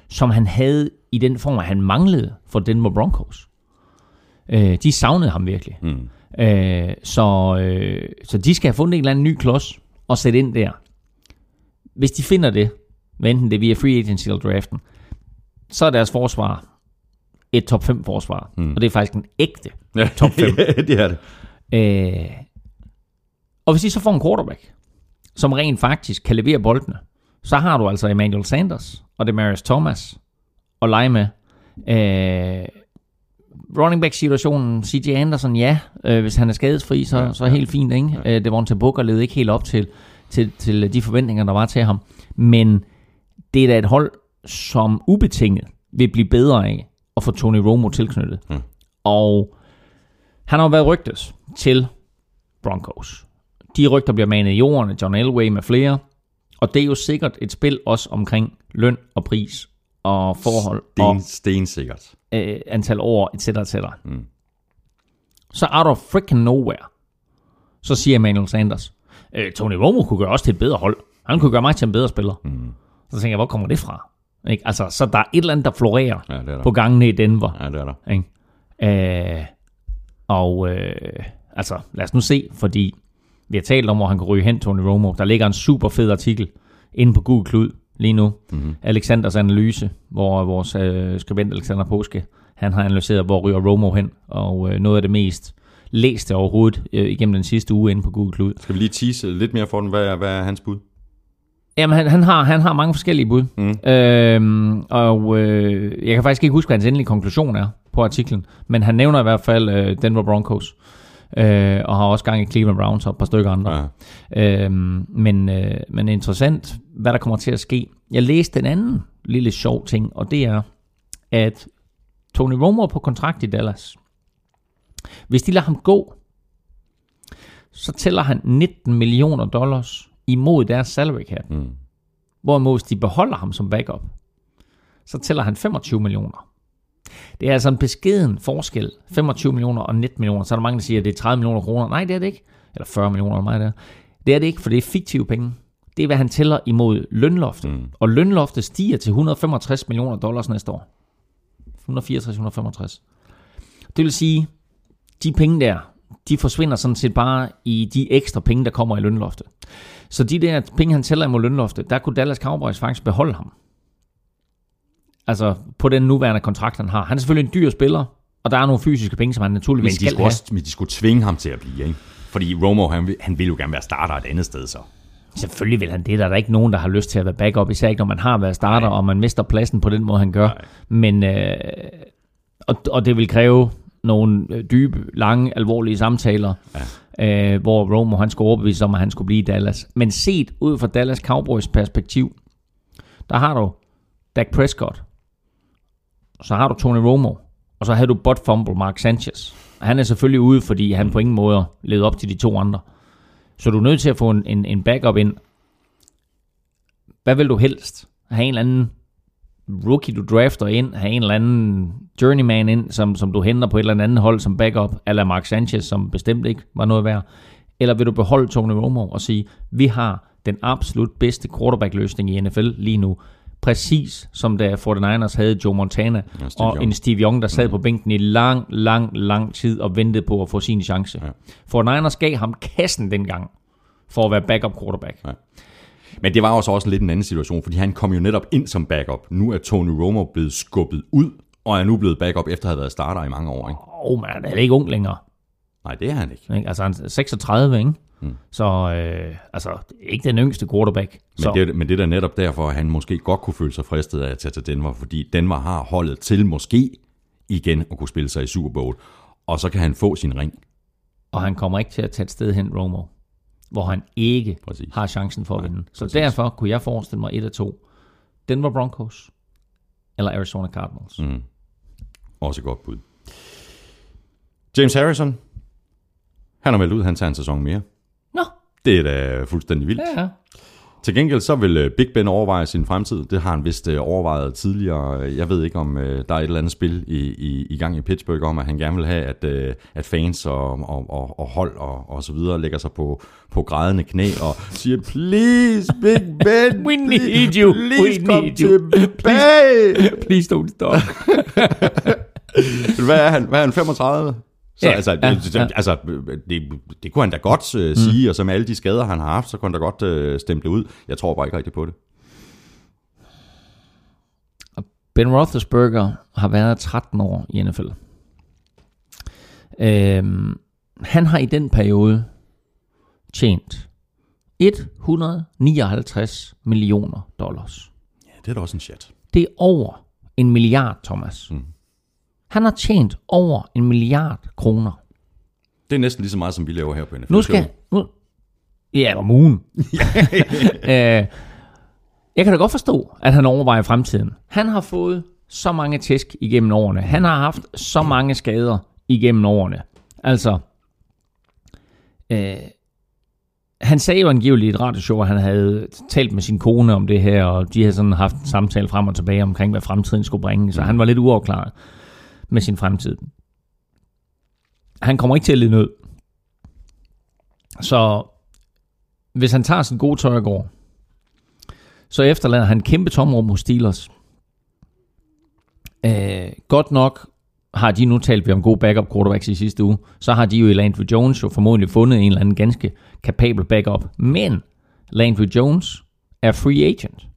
som han havde i den form, at han manglede for Denver Broncos. Øh, de savnede ham virkelig. Mm. Øh, så, øh, så de skal have fundet en eller anden ny klods og sætte ind der. Hvis de finder det, hvad enten det er via free agency eller draften, så er deres forsvar et top 5 forsvar. Mm. Og det er faktisk en ægte top 5. det er det. Øh, og hvis de så får en quarterback, som rent faktisk kan levere boldene, så har du altså Emmanuel Sanders og Demarius Thomas og lege med. Øh, running back situationen, CJ Anderson, ja, øh, hvis han er skadesfri, så, ja, så er helt fint, ikke? Ja. Øh, det var til Booker levede ikke helt op til, til, til de forventninger, der var til ham. Men det er da et hold, som ubetinget vil blive bedre af at få Tony Romo tilknyttet. Mm. Og han har jo været rygtes til Broncos. De rygter bliver manet i jorden John Elway med flere. Og det er jo sikkert et spil også omkring løn og pris og forhold og Sten, stensikkert. øh, antal år, etc. etc. Mm. Så out of freaking nowhere, så siger Emmanuel Sanders, Øh, Tony Romo kunne gøre os til et bedre hold. Han kunne gøre mig til en bedre spiller. Mm. Så tænker jeg, hvor kommer det fra? Ikke? Altså, så der er et eller andet, der florerer Ja, det er der. på gangene i Denver. Ja, det er der. Ikke? Øh, og øh, altså, lad os nu se, fordi vi har talt om, hvor han kan ryge hen, Tony Romo. Der ligger en super fed artikel inde på Google Klud lige nu. Mm-hmm. Alexanders analyse, hvor vores øh, skribent Alexander Påske, han har analyseret, hvor ryger Romo hen, og øh, noget af det mest læste overhovedet øh, igennem den sidste uge inde på Google Klud. Skal vi lige tease lidt mere for den? Hvad er, hvad er hans bud? Jamen, han, han, har, han har mange forskellige bud. Mm. Øhm, og øh, jeg kan faktisk ikke huske, hvad hans endelige konklusion er på artiklen. Men han nævner i hvert fald øh, Denver Broncos. Øh, og har også gang i Cleveland Browns og et par stykker andre. Ja. Øhm, men, øh, men interessant, hvad der kommer til at ske. Jeg læste en anden lille sjov ting, og det er, at Tony Romo er på kontrakt i Dallas. Hvis de lader ham gå, så tæller han 19 millioner dollars imod deres salary cap. Mm. Hvorimod hvis de beholder ham som backup, så tæller han 25 millioner. Det er altså en beskeden forskel. 25 millioner og 19 millioner. Så er der mange, der siger, at det er 30 millioner kroner. Nej, det er det ikke. Eller 40 millioner, eller meget der. Det er det ikke, for det er fiktive penge. Det er, hvad han tæller imod lønloftet. Mm. Og lønloftet stiger til 165 millioner dollars næste år. 164-165. Det vil sige, de penge der, de forsvinder sådan set bare i de ekstra penge, der kommer i lønloftet. Så de der penge, han tæller imod lønloftet, der kunne Dallas Cowboys faktisk beholde ham. Altså på den nuværende kontrakt, han har. Han er selvfølgelig en dyr spiller, og der er nogle fysiske penge, som han Men naturligvis de skal have. også, men de skulle tvinge ham til at blive, ikke? Fordi Romo, han, vil- han vil jo gerne være starter et andet sted, så. Selvfølgelig vil han det. Der er der ikke nogen, der har lyst til at være backup, især ikke når man har været starter, Nej. og man mister pladsen på den måde, han gør. Nej. Men, øh, og, og det vil kræve nogle øh, dybe, lange, alvorlige samtaler, ja. øh, hvor Romo han skulle overbevise om, at han skulle blive i Dallas. Men set ud fra Dallas Cowboys perspektiv, der har du Dak Prescott, så har du Tony Romo, og så har du bot fumble Mark Sanchez. Han er selvfølgelig ude, fordi han på ingen måde levede op til de to andre. Så du er nødt til at få en, en, en backup ind. Hvad vil du helst? Have en eller anden rookie, du drafter ind, have en eller anden journeyman ind, som, som du henter på et eller andet hold som backup, eller Mark Sanchez, som bestemt ikke var noget værd. Eller vil du beholde Tony Romo og sige, vi har den absolut bedste quarterback-løsning i NFL lige nu. Præcis som da 49ers havde Joe Montana Ja, Steve og Young. en Steve Young, der sad på bænken i lang, lang, lang tid og ventede på at få sin chance. Ja. 49ers gav ham kassen dengang for at være backup quarterback. Men det var jo så også lidt en anden situation, fordi han kom jo netop ind som backup. Nu er Tony Romo blevet skubbet ud, og er nu blevet backup efter at have været starter i mange år. Ikke? Åh, oh, man, han er ikke ung længere. Nej, det er han ikke. Ikke? Altså, han er 36, ikke? Mm. Så øh, altså, ikke den yngste quarterback. Men, så, det, men det er da netop derfor, at han måske godt kunne føle sig fristet af at tage til Denver, fordi Denver har holdet til måske igen at kunne spille sig i Super Bowl, og så kan han få sin ring. Og han kommer ikke til at tage et sted hen, Romo, hvor han ikke Præcis. har chancen for at Nej, vinde. Så præcis. derfor kunne jeg forestille mig et af to. Denver Broncos eller Arizona Cardinals. Mm. Også et godt bud. James Harrison, han har meldt ud, han tager en sæson mere. Det er da fuldstændig vildt. ja. Til gengæld så vil øh, Big Ben overveje sin fremtid. Det har han vist øh, overvejet tidligere. Jeg ved ikke, om øh, der er et eller andet spil i, i, i gang i Pittsburgh om, at han gerne vil have, at, øh, at fans og, og, og, og hold og, og så videre lægger sig på, på grædende knæ og siger, please, Big Ben, We need you. please We kom need you. tilbage. Please don't stop. Hvad er han? Hvad er han, 35? Så Ja, altså, ja, det, ja. altså det, det kunne han da godt uh, sige, og så med alle de skader, han har haft, så kunne han da godt uh, stemple ud. Jeg tror bare ikke rigtig på det. Ben Roethlisberger har været 13 år i NFL. Øhm, han har i den periode tjent 159 millioner dollars. Ja, det er da også en chat. Det er over en milliard, Thomas. Mm. Han har tjent over en milliard kroner. Det er næsten lige så meget, som vi laver her på NFL. Nu skal... Nu, ja, om ugen. øh, jeg kan da godt forstå, at han overvejer fremtiden. Han har fået så mange tæsk igennem årene. Han har haft så mange skader igennem årene. Altså, øh, han sagde jo angiveligt i et radioshow, at han havde talt med sin kone om det her, og de havde sådan haft en samtale frem og tilbage omkring, hvad fremtiden skulle bringe. Så han var lidt uafklaret med sin fremtid. Han kommer ikke til at lide nød. Så hvis han tager sin gode tøj og går, så efterlader han kæmpe tomrum hos Steelers. Øh, godt nok har de nu talt vi om gode backup quarterbacks i sidste uge, så har de jo i Landry Jones jo formodentlig fundet en eller anden ganske kapabel backup. Men Landry Jones er free agent.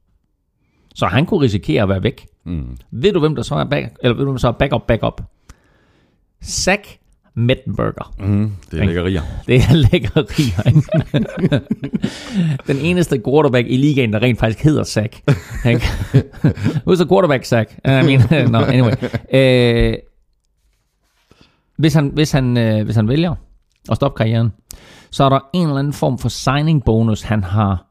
Så han kunne risikere at være væk. Mm. Ved du, hvem der så er, back, eller ved du, hvem så er backup backup? Zach Mettenberger. Mm. Det er lækkerier. Det er lækkerier. Den eneste quarterback i ligaen, der rent faktisk hedder Zach. Who's the quarterback, Zach? I mean, no, anyway. Øh, hvis, han, hvis, han, øh, hvis han vælger at stoppe karrieren, så er der en eller anden form for signing bonus, han har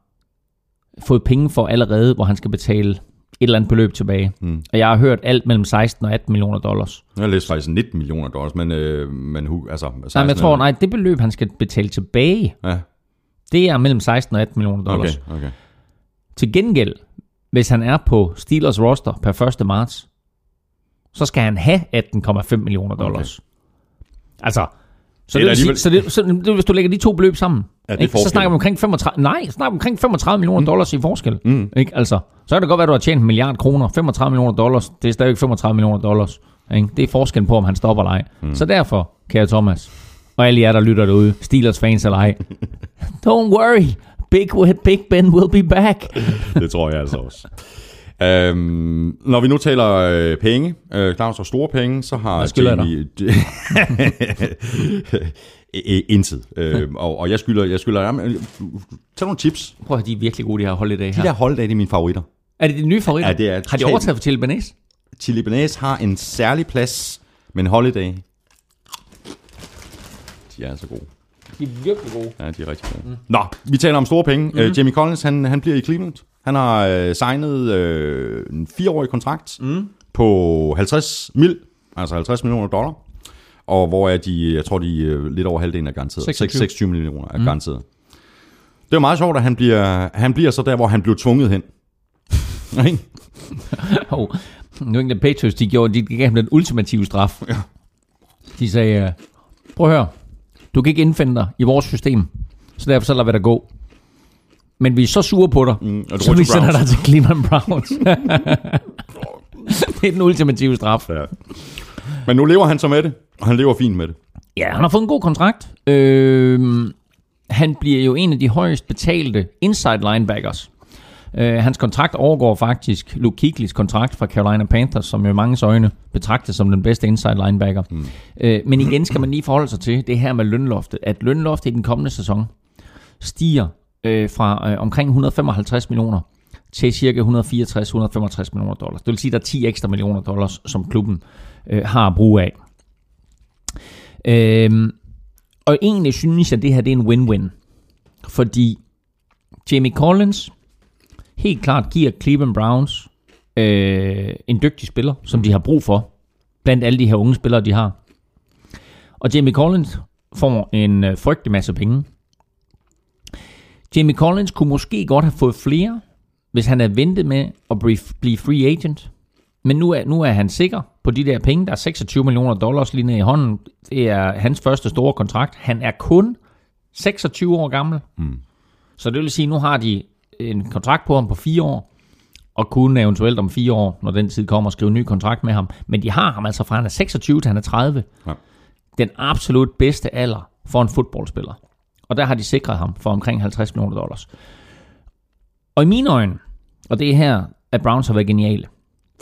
fået penge for allerede, hvor han skal betale et eller andet beløb tilbage. Mm. Og jeg har hørt alt mellem 16 og 18 millioner dollars. Jeg læste faktisk 19 millioner dollars, men, øh, men altså... Nej, men jeg tror, nej, det beløb, han skal betale tilbage, Ja, det er mellem 16 og 18 millioner okay, dollars. okay. Til gengæld, hvis han er på Steelers roster per 1. marts, så skal han have 18,5 millioner dollars. Okay. Altså, så Det det, sige, så, det, så det, hvis du lægger de to beløb sammen, Ja, det er ikke, så forskellen. snakker vi omkring 35, nej, så snakker omkring 35 millioner mm. dollars i forskel. Mm. Ikke? Altså, så kan det godt være, at du har tjent en milliard kroner. 35 millioner dollars, det er stadigvæk 35 millioner dollars. Ikke? Det er forskellen på, om han stopper eller ej. Mm. Så derfor, kære Thomas, og alle jer, der lytter derude, Steelers fans eller ej, don't worry, Big, Big Ben will be back. det tror jeg altså også. Øhm, når vi nu taler øh, penge, øh, Claus og store penge, så har Jamie... Øh, Intet. Øh, og, og jeg skylder, jeg skylder jamen, øh, tag nogle tips. Prøv at de er virkelig gode, de her holiday De her. der holddage, det er mine favoritter. Er det de nye favoritter? Ja, det er Har de overtaget for Chili Benes? Chili Benes har en særlig plads, men holiday, de er altså gode. De er virkelig gode. Ja, de er rigtig gode. Mm. Nå, vi taler om store penge. Mm-hmm. Uh, Jamie Collins, han, han bliver i Cleveland. Han har uh, signet uh, en fireårig kontrakt mm. på 50 mil, altså 50 millioner dollar. Og hvor er de, jeg tror, de uh, lidt over halvdelen er garanteret. 26. 26 millioner er mm. garanteret. Det er meget sjovt, at han bliver, han bliver så der, hvor han blev tvunget hen. Ikke? Oh, New England Patriots, de, gjorde, de gav ham den ultimative straf. Ja. De sagde, øh, prøv at høre, du kan ikke indfinde dig i vores system, så derfor så lader vi dig gå. Men vi er så sure på dig, Mm, og så vi sender dig til Cleveland Browns. det er den ultimative straf. Ja. Men nu lever han så med det, og han lever fint med det. Ja, han har fået en god kontrakt. Øh, han bliver jo en af de højest betalte inside linebackers. Øh, hans kontrakt overgår faktisk Luke Kiklis kontrakt fra Carolina Panthers, som jo i mange øjne betragtes som den bedste inside linebacker. Mm. Øh, men igen skal man lige forholde sig til det her med lønloftet. At lønloftet i den kommende sæson stiger øh, fra øh, omkring 155 millioner til cirka 164-165 millioner dollars. Det vil sige, at der er 10 ekstra millioner dollars, som klubben øh, har brug af. Øhm, og egentlig synes jeg, at det her det er en win-win. Fordi Jamie Collins helt klart giver Cleveland Browns øh, en dygtig spiller, som de har brug for, blandt alle de her unge spillere, de har. Og Jamie Collins får en øh, frygtelig masse penge. Jamie Collins kunne måske godt have fået flere, hvis han havde ventet med at blive blive free agent. Men nu er, nu er han sikker på de der penge. Der er 26 millioner dollars lige i hånden. Det er hans første store kontrakt. Han er kun 26 år gammel. Mm. Så det vil sige, at nu har de en kontrakt på ham på fire år, og kunne eventuelt om fire år, når den tid kommer, skrive en ny kontrakt med ham. Men de har ham altså fra han er 26 til han er 30. Ja. Den absolut bedste alder for en fodboldspiller. Og der har de sikret ham for omkring 50 millioner dollars. Og i mine øjne, og det er her, at Browns har været geniale.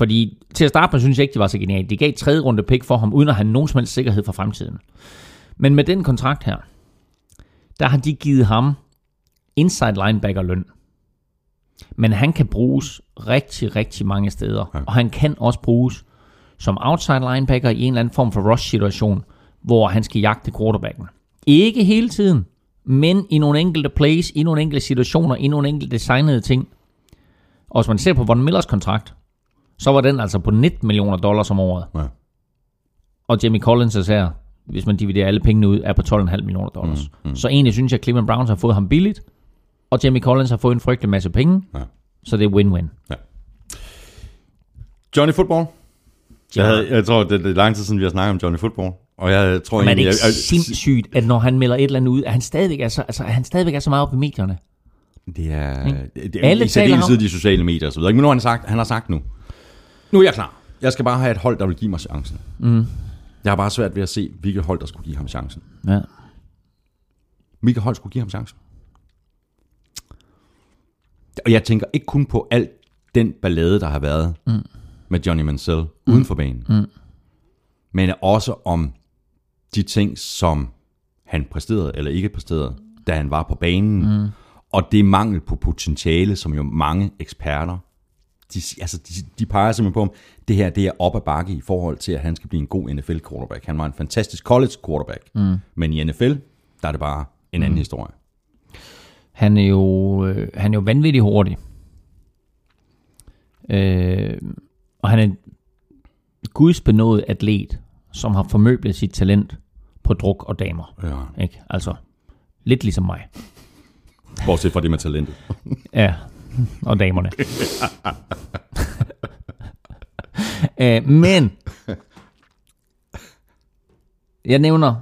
Fordi til at starte med, synes jeg ikke, de var så geniale. De gav et tredje runde pick for ham, uden at have nogen som helst sikkerhed for fremtiden. Men med den kontrakt her, der har de givet ham inside linebacker løn. Men han kan bruges rigtig, rigtig mange steder. Ja. Og han kan også bruges som outside linebacker i en eller anden form for rush situation, hvor han skal jagte quarterbacken. Ikke hele tiden, men i nogle enkelte plays, i nogle enkelte situationer, i nogle enkelte designede ting. Og hvis man ser på Von Millers kontrakt, så var den altså på 19 millioner dollars om året. Ja. Og Jamie Collins er her, hvis man dividerer alle pengene ud, er på 12,5 millioner dollars. Mm, mm. Så egentlig synes jeg, at Cleveland Browns har fået ham billigt, og Jamie Collins har fået en frygtelig masse penge, Ja. så det er win-win. Johnny Football. Jeg, Ja. havde, jeg tror, det, det er lang tid siden, vi har snakket om Johnny Football. Og jeg tror Men er det egentlig... ikke jeg, jeg, sindssygt, at når han melder et eller andet ud, at han stadigvæk er så, altså, han stadigvæk er så meget oppe i medierne? Det er, det er Alle i særdeleshed de sociale medier og så videre. Men nu har han sagt, han har sagt nu. Nu er jeg klar. Jeg skal bare have et hold, der vil give mig chancen. Mm. Jeg har bare svært ved at se, hvilket hold, der skulle give ham chancen. Ja. Hvilket hold skulle give ham chancen? Og jeg tænker ikke kun på alt den ballade, der har været mm. med Johnny Mansell mm. uden for banen. Mm. Men også om de ting, som han præsterede eller ikke præsterede, da han var på banen. Mm. Og det mangel på potentiale, som jo mange eksperter, de, altså de, de peger simpelthen på, om det her det er op ad bakke i forhold til, at han skal blive en god NFL-quarterback. Han var en fantastisk college-quarterback. Mm. Men i NFL, der er det bare en anden mm. historie. Han er jo, øh, han er jo vanvittig hurtig. Øh, og han er en gudsbenået atlet, som har formøblet sit talent på druk og damer. Ja. Ikke? Altså, lidt ligesom mig. Bortset fra det med talentet. Ja, og damerne. øh, men, jeg nævner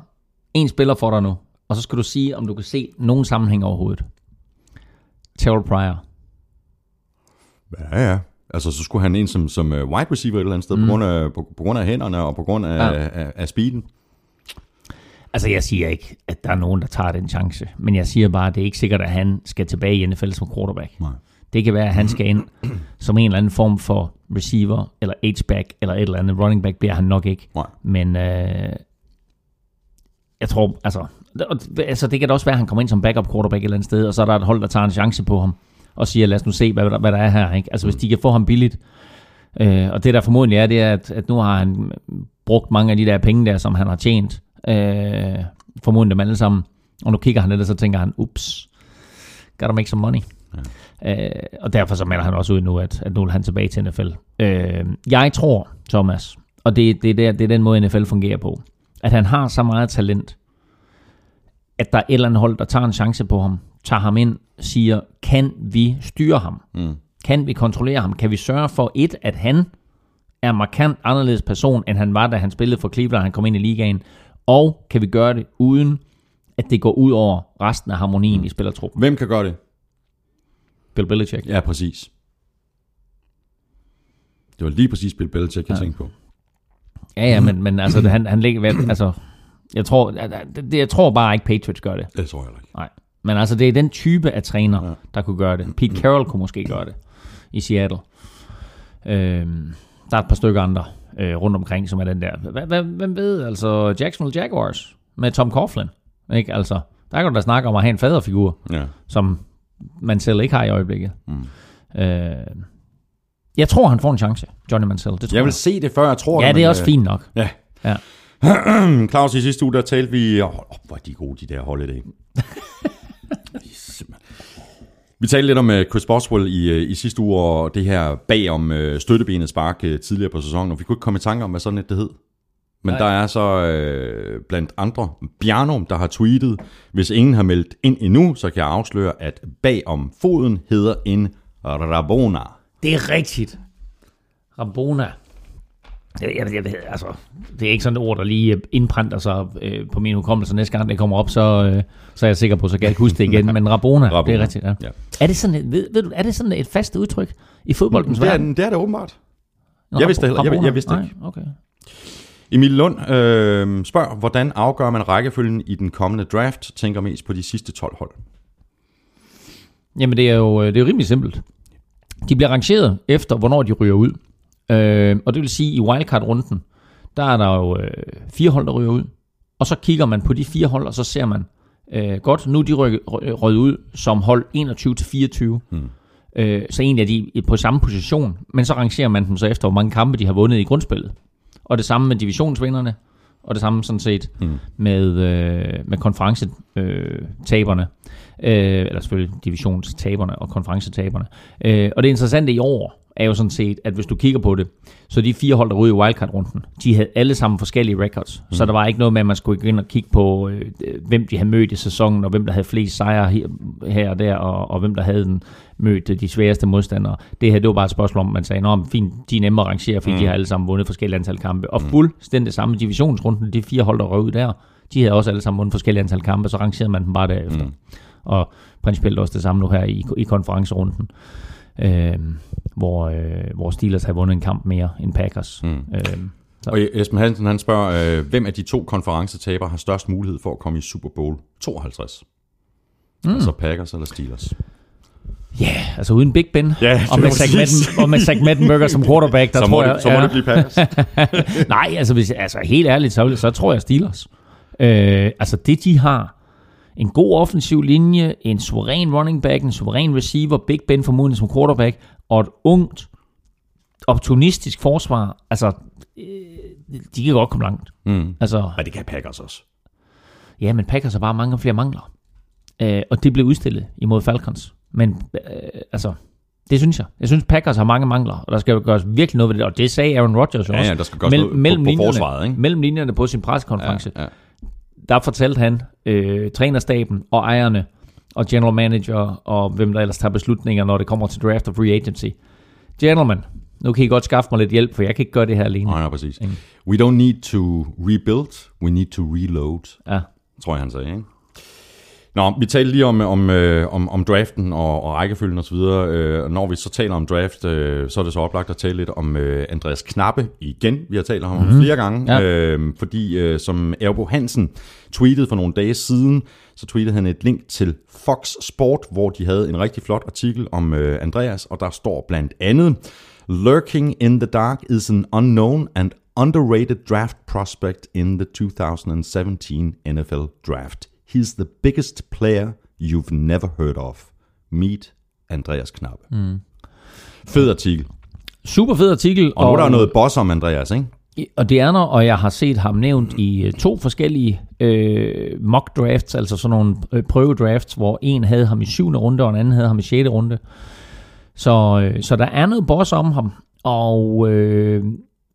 en spiller for dig nu, og så skal du sige, om du kan se nogen sammenhæng overhovedet. Terrell Pryor. Ja, ja. Altså, så skulle han ind som, som øh, wide receiver et eller andet sted, mm. på, grund af, på, på grund af hænderne og på grund af, ja. af, af speeden. Altså, jeg siger ikke, at der er nogen, der tager den chance. Men jeg siger bare, at det er ikke sikkert, at han skal tilbage i NFL som quarterback. Nej. Det kan være, at han skal ind som en eller anden form for receiver, eller H-back, eller et eller andet. Running back bliver han nok ikke. Nej. Men øh, jeg tror, altså, altså, det kan da også være, at han kommer ind som backup quarterback et eller andet sted, og så er der et hold, der tager en chance på ham, og siger, lad os nu se, hvad, der- hvad der er her. Ikke? Altså, hvis de kan få ham billigt, øh, og det der formodentlig er, det er, at, at nu har han brugt mange af de der penge der, som han har tjent, øh, formodentlig dem alle sammen, og nu kigger han lidt, og så tænker han, ups, gotta make some money. Ja. Øh, og derfor så melder han også ud nu, at, at nu vil han tilbage til NFL. Øh, jeg tror, Thomas, og det, det, er der, det er den måde, NFL fungerer på, at han har så meget talent, at der er et eller andet hold, der tager en chance på ham, tager ham ind, siger, kan vi styre ham? Mm. Kan vi kontrollere ham? Kan vi sørge for, et, at han er markant anderledes person, end han var, da han spillede for Cleveland, han kom ind i ligaen, og kan vi gøre det uden, at det går ud over resten af harmonien mm. i spillertruppen? Hvem kan gøre det? Bill Belichick. Ja, præcis. Det var lige præcis Bill Belichick, jeg Ja. tænkte på. Ja, ja, men, men altså, han, han ligger ved, altså, jeg tror, det, jeg tror bare ikke Patriots gør det. Det tror jeg ikke. Nej. Men altså, det er den type af træner, Ja. der kunne gøre det. Pete Carroll kunne måske gøre det i Seattle. Øhm, der er et par stykker andre øh, rundt omkring, som er den der. Hvem ved, altså Jacksonville Jaguars med Tom Coughlin. Ikke? Altså, der kan du da snakke om at have en faderfigur, Ja. som man selv ikke har i øjeblikket. Mm. Øh, jeg tror, han får en chance, Johnny Mansell. Det tror Jeg vil se det, før jeg tror Ja, det. det er men, også øh, fint nok. Ja. Ja. Claus, i sidste uge, der talte vi... Oh, hvor er de gode, de der holiday. Vi talte lidt om uh, Chris Boswell i, uh, i sidste uge, og det her bag om uh, støttebenet spark tidligere på sæsonen, og vi kunne ikke komme i tanke om, hvad sådan et det hed. Men Nej. der er så uh, blandt andre Bjarnum, der har tweetet, hvis ingen har meldt ind endnu, så kan jeg afsløre, at bag om foden hedder en Rabona. Det er rigtigt. Rabona. Jeg, jeg, jeg ved, altså, det er ikke sådan et ord, der lige øh, indprænder sig øh, på min hukommelse. Næste gang det kommer op, så, øh, så er jeg sikker på, så kan jeg ikke huske det igen. Men Rabona, Rabona, det er rigtigt. Ja. ja. Er, det sådan et, ved, ved du, er det sådan et fast udtryk i fodboldens Det er, verden? det er det åbenbart. Nå, jeg vidste det jeg- jeg vidste det Nej, okay. Emil Lund øh, spørger, hvordan afgør man rækkefølgen i den kommende draft? Tænker mest på de sidste 12 hold. Jamen, det er jo, det er jo rimelig simpelt. De bliver rangeret efter, hvornår de ryger ud. Øh, og det vil sige, i wildcard-runden, der er der jo øh, fire hold, der ryger ud. Og så kigger man på de fire hold, og så ser man, øh, godt, nu er de røget, røget ud som hold 21-24. Hmm. Øh, så egentlig er de på samme position, men så rangerer man dem så efter, hvor mange kampe de har vundet i grundspillet. Og det samme med divisionsvinderne, og det samme sådan set Mm. med, øh, med konferencetaberne. Øh, eller selvfølgelig divisionstaberne og konferencetaberne. Øh, og det interessante i år er jo sådan set, at hvis du kigger på det, så de fire hold, der ryger i wildcard-runden, de havde alle sammen forskellige records. Mm. Så der var ikke noget med, at man skulle gå ind og kigge på, øh, hvem de havde mødt i sæsonen, og hvem der havde flest sejre her, her og der, og, og hvem der havde den mødt de sværeste modstandere. Det her, det var bare et spørgsmål om, man sagde, Nå, fint, de er nemmere at rangere, fordi mm. de har alle sammen vundet forskellige antal kampe. Og fuldstændig det samme divisionsrunden, de fire hold, der røg ud der, de havde også alle sammen vundet forskellige antal kampe, så rangerede man dem bare derefter. Mm. Og principielt også det samme nu her i, i konferencerunden, øh, hvor, øh, hvor Steelers har vundet en kamp mere end Packers. Mm. Øh, så. Og Esben Hansen han spørger, øh, hvem af de to konferencetabere har størst mulighed for at komme i Super Bowl 52? Mm. Altså Packers eller Steelers? Ja, yeah, altså uden Big Ben, Ja, og, det med Zach. Madden, og med Zach Maddenberger som quarterback, der Så tror må, jeg... det, så må det blive Packers. Nej, altså, hvis, altså helt ærligt, så, så tror jeg Steelers. Øh, altså det, de har, en god offensiv linje, en suveræn running back, en suveræn receiver, Big Ben formodentlig som quarterback, og et ungt, opportunistisk forsvar, altså, øh, de kan godt komme langt. Mm. Altså, Men det kan Packers også. ja, men Packers har bare mange flere mangler. Øh, og det blev udstillet imod Falcons. Men øh, altså, det synes jeg. Jeg synes, Packers har mange mangler, og der skal jo gøres virkelig noget ved det. Og det sagde Aaron Rodgers jo Ja, også. ja, der skal gøres noget på- på linjerne, forsvaret, ikke? Mellem linjerne på sin pressekonference, Ja, ja. der fortalte han øh, trænerstaben og ejerne og general manager og hvem der ellers tager beslutninger, når det kommer til draft og free agency. Gentlemen, nu kan I godt skaffe mig lidt hjælp, for jeg kan ikke gøre det her alene. Nej, ja, præcis. We don't need to rebuild, we need to reload, Ja. tror jeg, han sagde. Ikke? Nå, vi talte lige om, om, øh, om, om draften og, og rækkefølgen osv. Øh, når vi så taler om draft, øh, så er det så oplagt at tale lidt om øh, Andreas Knappe igen. Vi har talt om ham mm. flere gange, Ja. øh, fordi øh, som Erbo Hansen tweetede for nogle dage siden, så tweetede han et link til Fox Sport, hvor de havde en rigtig flot artikel om øh, Andreas, og der står blandt andet, Lurking in the dark is an unknown and underrated draft prospect in the 2017 NFL Draft. He's the biggest player you've never heard of. Meet Andreas Knappe. Mm. Fed artikel. Super fed artikel. Og nu er der noget boss om Andreas, ikke? Og det er der, og jeg har set ham nævnt i øh, to forskellige øh, mock drafts, altså sådan nogle øh, prøvedrafts, hvor en havde ham i syvende runde, og en anden havde ham i sjette runde. Så, øh, så der er noget boss om ham, og øh,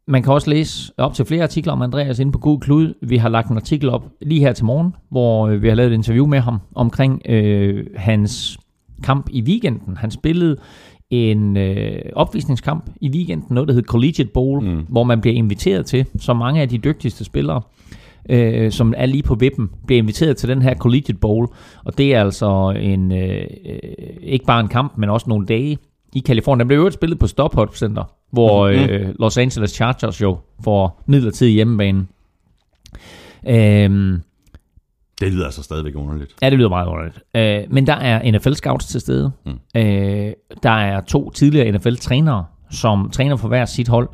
man kan også læse op til flere artikler om Andreas inde på Google Klud. Vi har lagt en artikel op lige her til morgen, hvor øh, vi har lavet et interview med ham omkring øh, hans kamp i weekenden. Han spillede en øh, opvisningskamp i weekenden, noget der hedder Collegiate Bowl, mm. hvor man bliver inviteret til, så mange af de dygtigste spillere, øh, som er lige på vippen, bliver inviteret til den her Collegiate Bowl, og det er altså en øh, øh, ikke bare en kamp, men også nogle dage i Kalifornien. Den blev jo spillet på Stop Center, hvor øh, Los Angeles Chargers jo får midlertidig hjemmebane. Øhm, Det lyder altså stadigvæk underligt. Ja, det lyder meget underligt. Øh, men der er NFL-scouts til stede. Mm. Øh, der er to tidligere NFL-trænere, som træner for hver sit hold.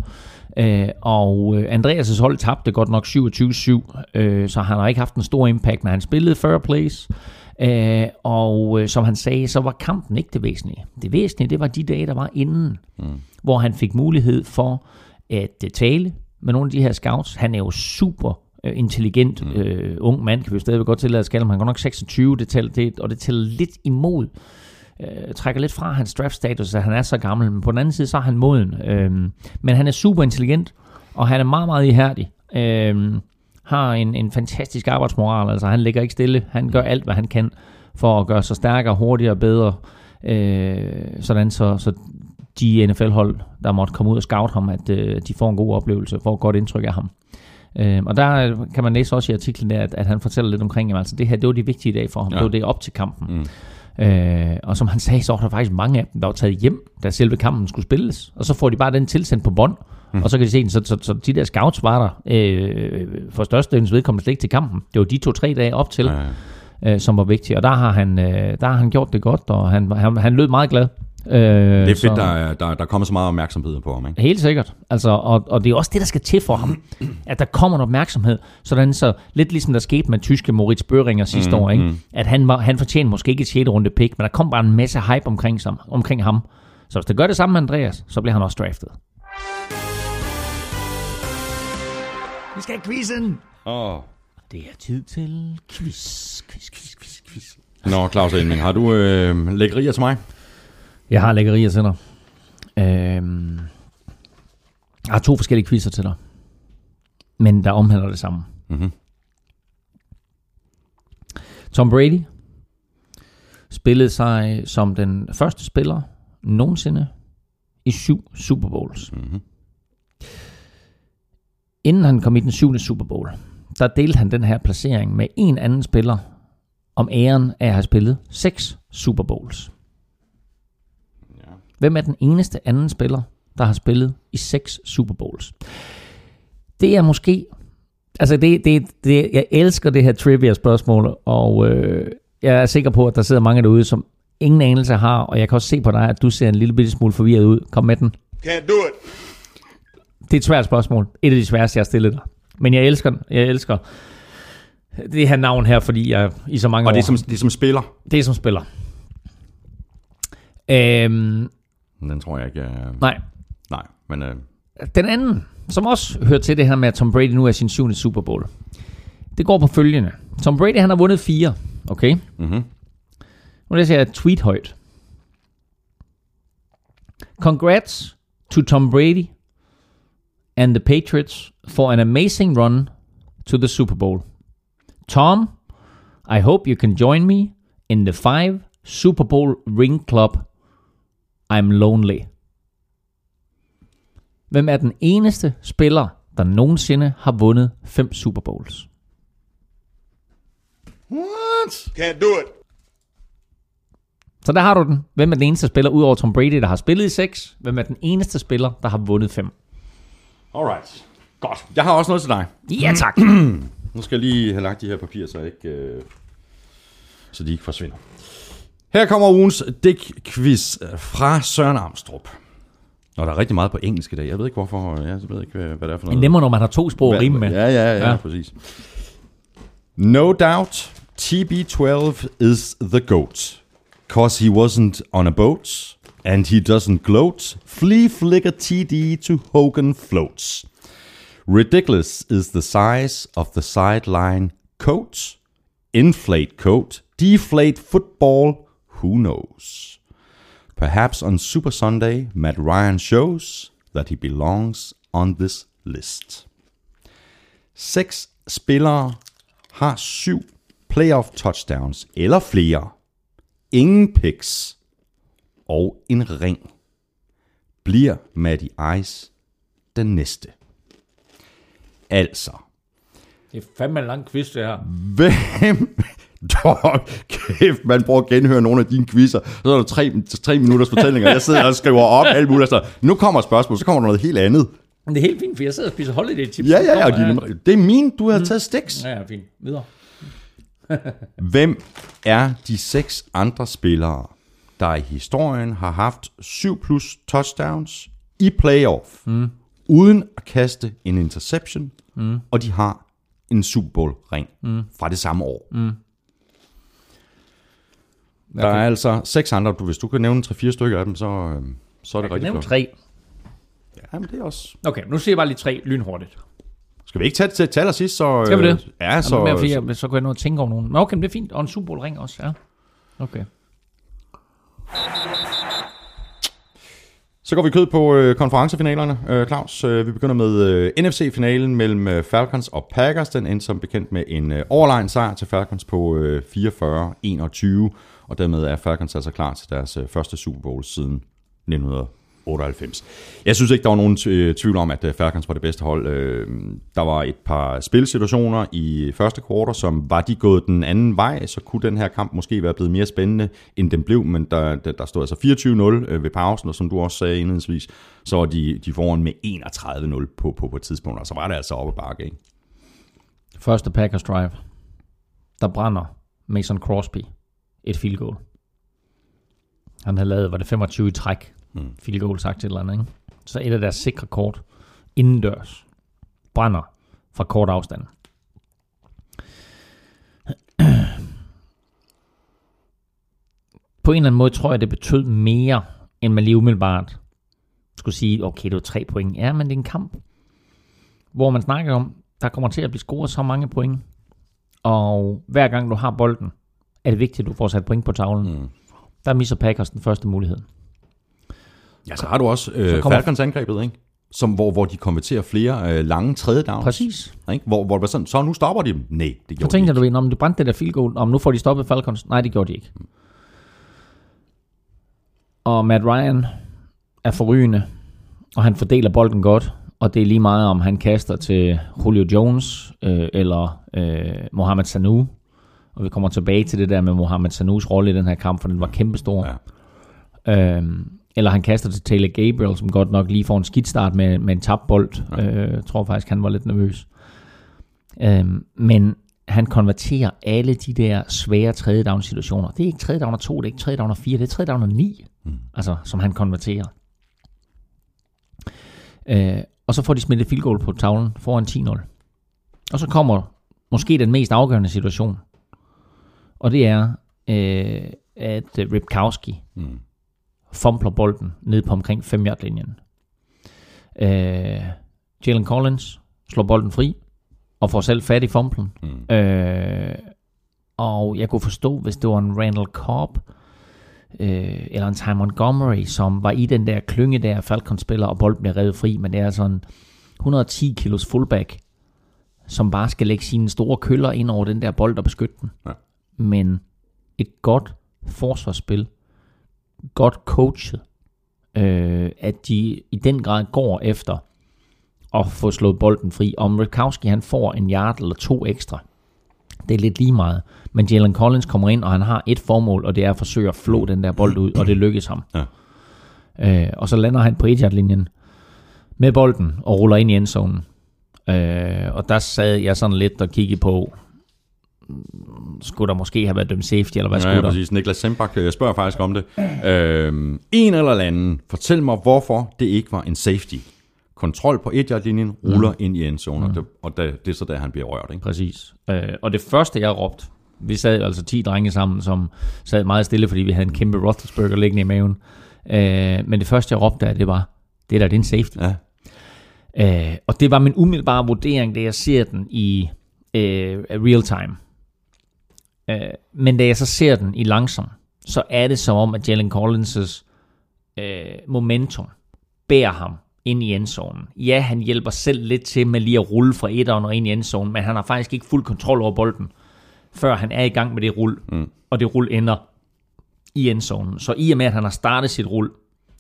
Øh, og øh, Andreas' hold tabte godt nok 27-7, øh, så han har ikke haft en stor impact, men han spillede fair place. Øh, og øh, som han sagde, så var kampen ikke det væsentlige. Det væsentlige, det var de dage, der var inden, mm. hvor han fik mulighed for at øh, tale med nogle af de her scouts. Han er jo super øh, intelligent mm. øh, ung mand, kan vi jo stadigvæk godt tillade at kalde ham. Han er godt nok 26, det tæller, det, og det tæller lidt imod. Øh, trækker lidt fra hans draft status, at han er så gammel, men på den anden side, så er han moden. Øh, men han er super intelligent, og han er meget, meget ihærdig. Øh, har en, en fantastisk arbejdsmoral, altså han ligger ikke stille. Han gør alt, hvad han kan for at gøre sig stærkere, hurtigere og bedre. Øh, sådan så, så de NFL-hold, der måtte komme ud og scout ham, at øh, de får en god oplevelse, får et godt indtryk af ham. Øh, og der kan man læse også i artiklen der, at, at han fortæller lidt omkring, at altså, det her, det var de vigtige dage for ham. Ja. Det var det op til kampen. Mm. Øh, og som han sagde, så var der faktisk mange af dem, der var taget hjem, da selve kampen skulle spilles. Og så får de bare den tilsendt på bånd. Mm. Og så kan de se den, så, så, så de der scouts var der øh, for størstedelens vedkommende slet ikke til kampen. Det var de to-tre dage op til, Ja, ja. øh, som var vigtige. Og der har han, øh, der har han gjort det godt, og han, han, han lød meget glad. Øh, Det er så- fedt, der, er- der, der kommer så meget opmærksomhed på ham, ikke? Helt sikkert. Altså, og, og det er også det, der skal til for ham. At der kommer en opmærksomhed. Sådan så lidt ligesom der skete med tyske Moritz Bøhringer sidste mm, år. Ikke? At han, var, han fortjener måske ikke et 6. runde pick, men der kom bare en masse hype omkring, sig, omkring ham. Så hvis der gør det samme med Andreas, så bliver han også draftet. Vi skal have quizzen. Åh. Det er tid til quiz, quiz, quiz, quiz, quiz. Nå, Claus Elming, har du øh, lækkerier til mig? Jeg har lækkerier til dig. Øhm, jeg har to forskellige quizzer til dig. Men der omhandler det samme. Mhm. Tom Brady spillede sig som den første spiller nogensinde i syv Super Bowls. Mhm. Inden han kom i den syvende Super Bowl, der delte han den her placering med en anden spiller om æren af at have spillet seks Super Bowls. Hvem er den eneste anden spiller, der har spillet i seks Super Bowls? Det er måske... Altså, det, det, det, jeg elsker det her trivia-spørgsmål, og øh, jeg er sikker på, at der sidder mange derude, som ingen anelse har, og jeg kan også se på dig, at du ser en lille bitte smule forvirret ud. Kom med den. Can't do it. Det er et svært spørgsmål. Et af de sværeste, jeg har stillet dig. Men jeg elsker den. Jeg elsker det her navn her, fordi jeg i så mange Og år... det er som, det er som spiller. det er som spiller. Øhm, Den tror jeg ikke... Uh, nej, nej, men... Uh, Den anden, som også hører til det her med, at Tom Brady nu er sin syvende Super Bowl. Det går på følgende. Tom Brady, han har vundet fire. Okay? Mhm. Nu læser jeg et tweet højt. Congrats to Tom Brady and the Patriots for an amazing run to the Super Bowl. Tom, I hope you can join me in the five Super Bowl ring club. I'm lonely. Hvem er den eneste spiller, der nogensinde har vundet fem Super Bowls? What? Can't do it. Så der har du den. Hvem er den eneste spiller, udover Tom Brady, der har spillet i seks? Hvem er den eneste spiller, der har vundet fem? Alright. Godt. Jeg har også noget til dig. Ja, tak. Nu skal jeg lige have lagt de her papirer, så, ikke, øh, så de ikke forsvinder. Her kommer ugens Dick-quiz fra Søren Armstrong. Og der er rigtig meget på engelsk i dag. Jeg ved ikke hvorfor. Jeg ved ikke, hvad det er for Det noget. er nemmere, når man har to sprog at rime med. Ja, ja, Ja. ja, præcis. No doubt, TB12 is the goat. Cause he wasn't on a boat, and he doesn't gloat. Flea flicker TD to Hogan floats. Ridiculous is the size of the sideline coat. Inflate coat, deflate football, who knows? Perhaps on Super Sunday, Matt Ryan shows that he belongs on this list. Seks spillere har syv playoff touchdowns eller flere. Ingen picks og en ring. Bliver Matty Ice den næste? Altså, Det er fandme en lang quiz, det her. hvem... Dog, kæft, man prøver at genhøre nogle af dine quizzer. Så er der tre, tre minutters fortællinger. Jeg sidder og skriver op alt muligt. Så nu kommer et spørgsmål, så kommer der noget helt andet. Men det er helt fint, for jeg sidder og spiser holiday chips. Ja, ja, ja. Og de, det er min, du har taget stiks. Ja, ja, fint. Videre. Hvem er de seks andre spillere, der i historien har haft 7 plus touchdowns i playoff, mm. uden at kaste en interception, mm. og de har en Super Bowl ring mm. fra det samme år. Mm. Der er altså seks andre. Du, hvis du kan nævne 3-4 stykker af dem, så, øh, så er det rigtig Nævn flot. tre. Ja, men det er også... Okay, nu siger jeg bare lige tre lynhurtigt. Skal vi ikke tage til, til allersidst, så... Skal vi det? øh, Ja, Så, så... mere, fordi jeg, så kunne jeg nå at tænke over nogen. Men okay, men det er fint. Og en Super Bowl ring også, ja. Okay. Så går vi kød på øh, konferencefinalerne, øh, Claus. Øh, vi begynder med øh, NFC-finalen mellem øh, Falcons og Packers. Den endte som bekendt med en øh, overlegen sejr til Falcons på øh, 44-21, og dermed er Falcons altså klar til deres øh, første Super Bowl siden 1900. 98. Jeg synes ikke, der var nogen øh, tvivl om, at øh, Falcons var det bedste hold. Øh, der var et par spilsituationer i første kvartal, som var de gået den anden vej, så kunne den her kamp måske være blevet mere spændende, end den blev, men der, der, der stod altså 24-0 ved pausen, og som du også sagde indledningsvis, så var de, de foran med 31-0 på, på, på et tidspunkt, og så var det altså oppe bakke, ikke? Første Packers drive. Der brænder Mason Crosby et field goal. Han havde lavet, var det 25 i træk, mm. field goal sagt et eller andet, ikke? Så et af deres sikre kort indendørs brænder fra kort afstand. På en eller anden måde tror jeg, det betød mere, end man lige umiddelbart skulle sige, okay, det var tre point. Ja, men det er en kamp, hvor man snakker om, der kommer til at blive scoret så mange point, og hver gang du har bolden, er det vigtigt, at du får sat point på tavlen. Mm. Der misser Packers den første mulighed. Ja, så har du også øh, kommer- Falcons angrebet, ikke? Som, hvor, hvor de konverterer flere øh, lange tredje downs. Præcis. Ikke? Hvor, hvor det var sådan, så nu stopper de dem. Nej, det Så gjorde de tænkte ikke. jeg, du ved, om du brændte det der field goal, om nu får de stoppet Falcons. Nej, det gjorde de ikke. Og Matt Ryan er forrygende, og han fordeler bolden godt, og det er lige meget, om han kaster til Julio Jones, øh, eller øh, Mohamed Sanu, Og vi kommer tilbage til det der med Mohamed Sanus rolle i den her kamp, for den var kæmpestor. Ja. Øhm, eller han kaster til Taylor Gabriel, som godt nok lige får en skidt start med, med en tabt bold. Ja. Øh, jeg tror faktisk, han var lidt nervøs. Øhm, men han konverterer alle de der svære tredje down situationer. Det er ikke tredje down og to, det er ikke tredje down og fire, det er tredje down og ni, mm. altså, som han konverterer. Øh, og så får de smidt et field goal på tavlen foran 10-0. Og så kommer måske den mest afgørende situation. Og det er, øh, at Ripkowski mm. Fumbler bolden ned på omkring 5 yard linjen øh, Jalen Collins slår bolden fri, og får selv fat i fumblen. Mm. Øh, og jeg kunne forstå, hvis det var en Randall Cobb, øh, eller en Ty Montgomery, som var i den der klynge der, Falcons spiller, og bolden bliver revet fri, men det er sådan 110 kilos fullback, som bare skal lægge sine store køller ind over den der bold og beskytte den. Ja. Men et godt forsvarsspil, godt coachet, øh, at de i den grad går efter at få slået bolden fri. Om Rikowski han får en yard eller to ekstra, det er lidt lige meget. Men Jalen Collins kommer ind, og han har et formål, og det er at forsøge at flå den der bold ud, og det lykkes ham. Ja. Øh, og så lander han på 1 linjen med bolden og ruller ind i endzonen. Øh, og der sad jeg sådan lidt og kiggede på, skulle der måske have været dømt safety, eller hvad ja, skulle ja, præcis. Niklas Sembak jeg spørger faktisk om det. Øh, en eller anden, fortæl mig, hvorfor det ikke var en safety. Kontrol på et linjen ruller mm. ind i endzonen, mm. og, det, og det, det er så der, han bliver rørt. Ikke? Præcis. Øh, og det første, jeg råbte, vi sad altså 10 drenge sammen, som sad meget stille, fordi vi havde en kæmpe Roethlisberger liggende i maven. Øh, men det første, jeg råbte af, det var, det der, det er en safety. Ja. Øh, og det var min umiddelbare vurdering, da jeg ser den i øh, real time. Øh, men da jeg så ser den i langsom, så er det som om, at Jalen Collins' øh, momentum bærer ham ind i endzonen. Ja, han hjælper selv lidt til med lige at rulle fra etteren og ind i endzonen, men han har faktisk ikke fuld kontrol over bolden, før han er i gang med det rull, mm. og det rull ender i endzonen. Så i og med, at han har startet sit rull,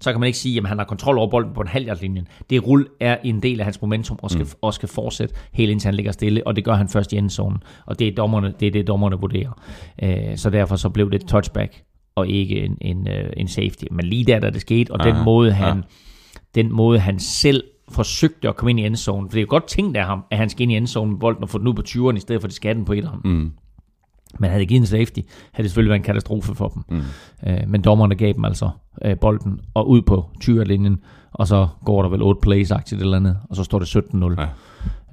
så kan man ikke sige, at han har kontrol over bolden på en halvjardlinjen. Det rull er en del af hans momentum og skal, mm. og skal fortsætte helt indtil han ligger stille, og det gør han først i endzonen. Og det er, dommerne, det er det, dommerne vurderer. Øh, så derfor så blev det touchback og ikke en, en, øh, en safety. Men lige der, da det skete, og Aha, den måde, han, ja. den måde, han selv forsøgte at komme ind i endzonen, for det er jo godt tænkt af ham, at han skal ind i endzonen med bolden og få den ud på 20'eren, i stedet for, at skal den på etteren. Mm. Men havde det givet en safety, havde det selvfølgelig været en katastrofe for dem. Mm. Øh, men dommerne gav dem altså øh, bolden og ud på 20-linjen, og så går der vel 8 plays aktivt eller andet, og så står det 17-0. Ja.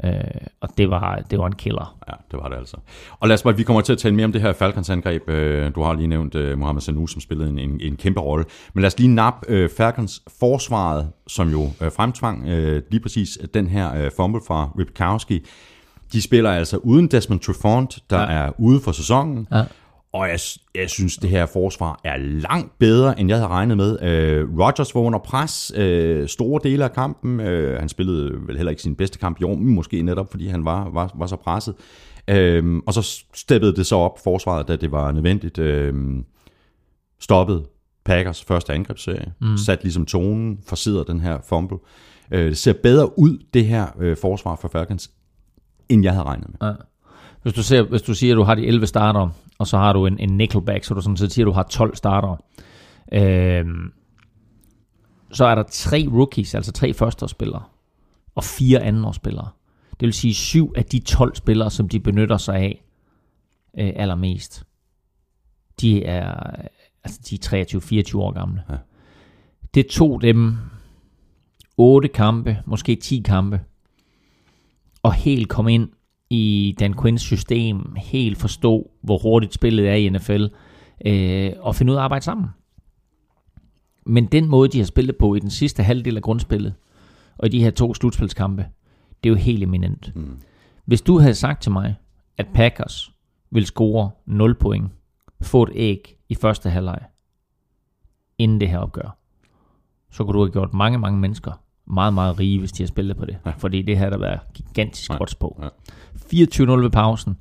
Øh, og det var, det var en killer. Ja, det var det altså. Og lad os bare, vi kommer til at tale mere om det her Falcons angreb. Øh, du har lige nævnt øh, Mohamed Sanu, som spillede en, en, en kæmpe rolle. Men lad os lige nappe øh, Falcons forsvaret, som jo øh, fremtvang øh, lige præcis den her øh, fumble fra Ripkowski. De spiller altså uden Desmond Trufant, der ja. er ude for sæsonen. Ja. Og jeg, jeg synes, det her forsvar er langt bedre, end jeg havde regnet med. Øh, Rodgers var under pres øh, store dele af kampen. Øh, han spillede vel heller ikke sin bedste kamp i år, måske netop fordi han var, var, var så presset. Øh, og så steppede det så op forsvaret, da det var nødvendigt. Øh, stoppede Packers første angrebsserie. Mm. Sat ligesom tonen, forsidder den her fumble. Øh, det ser bedre ud, det her øh, forsvar for Falcons, end jeg havde regnet med. Ja. Hvis du, ser, hvis du siger, at du har de 11 starter, og så har du en, en nickelback, så du sådan set siger, at du har 12 starter, øh, så er der tre rookies, altså tre førsteårsspillere, og fire andenårsspillere. Det vil sige syv af de 12 spillere, som de benytter sig af øh, allermest. De er, altså de er 23-24 år gamle. Ja. Det tog dem 8 kampe, måske 10 kampe, og helt komme ind i Dan Quinns system, helt forstå, hvor hurtigt spillet er i NFL, øh, og finde ud af at arbejde sammen. Men den måde, de har spillet på i den sidste halvdel af grundspillet, og i de her to slutspilskampe, det er jo helt eminent. Mm. Hvis du havde sagt til mig, at Packers vil score 0 point, få et æg i første halvleg, inden det her opgør, så kunne du have gjort mange, mange mennesker meget, meget rige, hvis de har spillet på det. Ja. Fordi det her der været gigantisk ja. på. Ja. 24-0 ved pausen.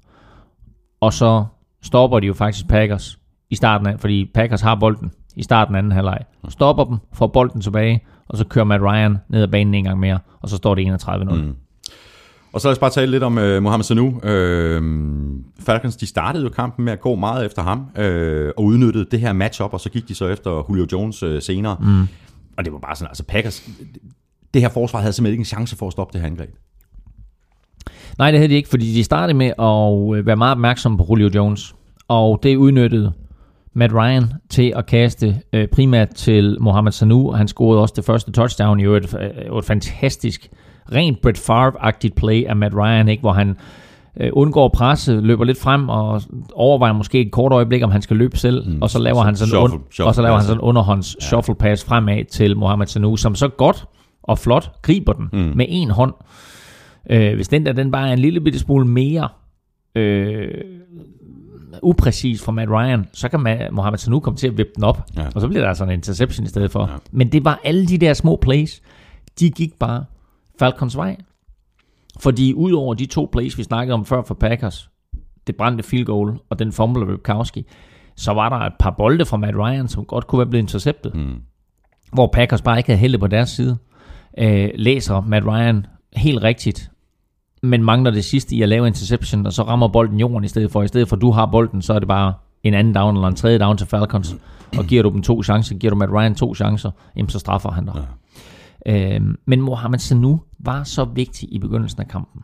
Og så stopper de jo faktisk Packers i starten af, fordi Packers har bolden i starten af anden halvleg. Stopper dem, får bolden tilbage, og så kører Matt Ryan ned ad banen en gang mere, og så står det 31-0. Mm. Og så lad os bare tale lidt om uh, Mohamed Sanu. Uh, Falcons, de startede jo kampen med at gå meget efter ham, uh, og udnyttede det her matchup, og så gik de så efter Julio Jones uh, senere. Mm. Og det var bare sådan, altså Packers, det her forsvar havde simpelthen ikke en chance for at stoppe det her angreb. Nej, det havde de ikke, fordi de startede med at øh, være meget opmærksom på Julio Jones. Og det udnyttede Matt Ryan til at kaste øh, primært til Mohamed Sanu, og han scorede også det første touchdown i øvrigt. Øh, et fantastisk, rent Brett Favre-agtigt play af Matt Ryan, ikke? hvor han øh, undgår presset, løber lidt frem og overvejer måske et kort øjeblik, om han skal løbe selv, mm, og så laver han sådan shuffle- un- shuffle og så laver han sådan en underhånds ja. shuffle pass fremad til Mohamed Sanu, som så godt og flot griber den mm. med en hånd. Øh, hvis den der den bare er en lille bitte smule mere øh, upræcis for Matt Ryan, så kan Ma- Mohamed Sanu komme til at vippe den op, Ja. og så bliver der altså en interception i stedet for. Ja. Men det var alle de der små plays, de gik bare Falcons vej. Fordi udover de to plays, vi snakkede om før for Packers, det brændte field goal og den fumble af Ripkowski, så var der et par bolde fra Matt Ryan, som godt kunne være blevet interceptet. Mm. Hvor Packers bare ikke havde heldet på deres side. Øh, læser Matt Ryan helt rigtigt, men mangler det sidste i at lave interception, og så rammer bolden jorden i stedet for. I stedet for, at du har bolden, så er det bare en anden down eller en tredje down til Falcons. Og giver du dem to chancer, giver du Matt Ryan to chancer, jamen så straffer han dig. Ja. Øh, men Mohamed Sanu var så vigtig i begyndelsen af kampen.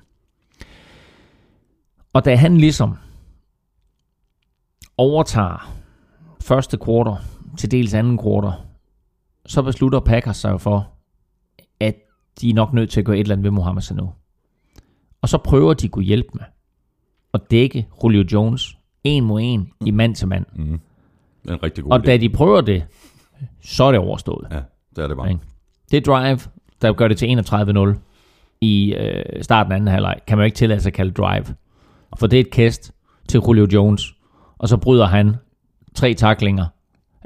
Og da han ligesom overtager første kvartal til dels anden kvartal, så beslutter Packers sig for, de er nok nødt til at gøre et eller andet ved Mohamed Sanu. Og så prøver de at kunne hjælpe med at dække Julio Jones en mod en i mand til mand. Det er en rigtig god Og idé. da de prøver det, så er det overstået. Ja, det er det bare. Ikke? Det drive, der gør det til 31-0 i øh, starten af anden halvleg, kan man jo ikke tillade sig at kalde drive. For det er et kast til Julio Jones, og så bryder han tre taklinger.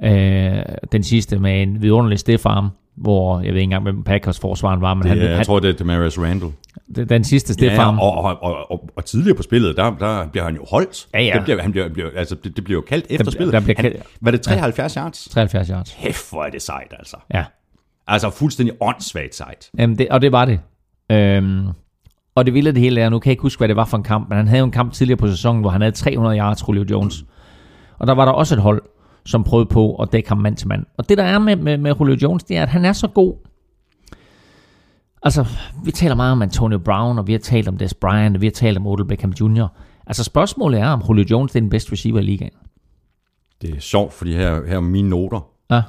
Øh, den sidste med en vidunderlig stiff arm, hvor jeg ved ikke engang, hvem Packers forsvaren var, men Det, han, jeg han, tror, det er Demarius Randall. det- den sidste stiff Ja, og, og, og, og, og, tidligere på spillet, der, der bliver han jo holdt. Ja, ja. Det bliver, han bliver, bliver, altså, det, det bliver jo kaldt efter Der- spillet. der bliver han, var det 73 ja. yards? 73 yards. Hæft, hvor er det sejt, altså. Ja. Altså fuldstændig åndssvagt sejt. Jamen det, og det var det. Øhm, og det vilde af det hele er, nu kan jeg ikke huske, hvad det var for en kamp, men han havde jo en kamp tidligere på sæsonen, hvor han havde 300 yards, Julio Jones. Og der var der også et hold, som prøvede på at dække ham mand til mand. Og det der er med, med, med Julio Jones, det er, at han er så god. Altså, vi taler meget om Antonio Brown, og vi har talt om Des Bryant, og vi har talt om Odell Beckham Jr. Altså spørgsmålet er, om Julio Jones er den bedste receiver i ligaen. Det er sjovt, fordi her, her er mine noter. Ja,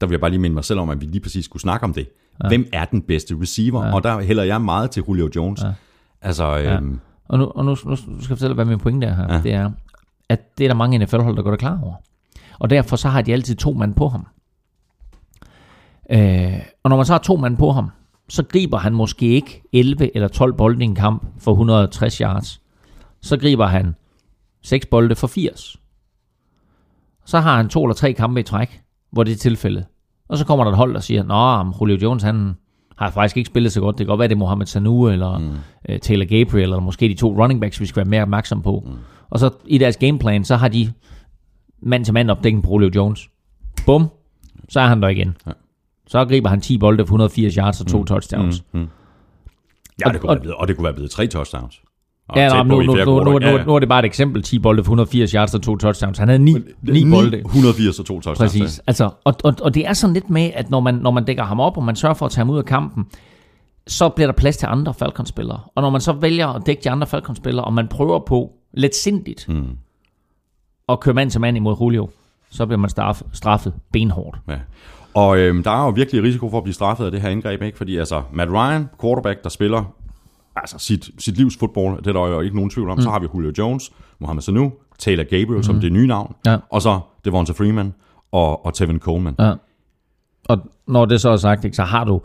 Der vil jeg bare lige minde mig selv om, at vi lige præcis skulle snakke om det. Ja. Hvem er den bedste receiver? Ja. Og der hælder jeg meget til Julio Jones. Ja. Altså, øhm, Og nu, og nu, nu skal jeg fortælle, hvad min pointe er her. Ja. Ja. Det er, at det er der mange NFL-hold, der går der klar over. Og derfor så har de altid to mand på ham. Øh, og når man så har to mand på ham, så griber han måske ikke 11 eller 12 bolde i en kamp for 160 yards. Så griber han 6 bolde for 80. Så har han to eller tre kampe i træk, hvor det er tilfældet. Og så kommer der et hold, der siger, Nå, Julio Jones, han har faktisk ikke spillet så godt. Det kan godt være, det er Mohamed Sanu, eller mm. uh, Taylor Gabriel, eller måske de to running backs, vi skal være mere opmærksom på. Mm. Og så i deres gameplan, så har de mand til mand opdækning på Julio Jones. Bum, så er han der igen. Ja. Så griber han 10 bolde for 180 yards og to mm. touchdowns. mm, mm. Ja, Og- det kunne og- være blevet, og det kunne være blevet tre touchdowns. Og Ja, på nu, nu, nu, nu, nu, nu er det bare et eksempel. 10 bolde for 180 yards og to touchdowns. Han havde 9, 9 bolde. 180 og to touchdowns. Præcis. Altså, og, og, og det er sådan lidt med, at når man, når man dækker ham op, og man sørger for at tage ham ud af kampen, så bliver der plads til andre Falcons-spillere. Og når man så vælger at dække de andre Falcons-spillere, og man prøver på lidt sindigt Mm. At køre mand til mand imod Julio, så bliver man straffet, straffet benhårdt. Ja. Og øhm, der er jo virkelig risiko for at blive straffet af det her indgreb, ikke? Fordi altså, Matt Ryan, quarterback, der spiller altså sit, sit livs fodbold, det er der jo ikke nogen tvivl om. Mm. Så har vi Julio Jones, Mohamed Sanu, Taylor Gabriel mm. som det nye navn, Ja. og så Devonta Freeman og, og Tevin Coleman. Ja. Og når det så er sagt, ikke, så har du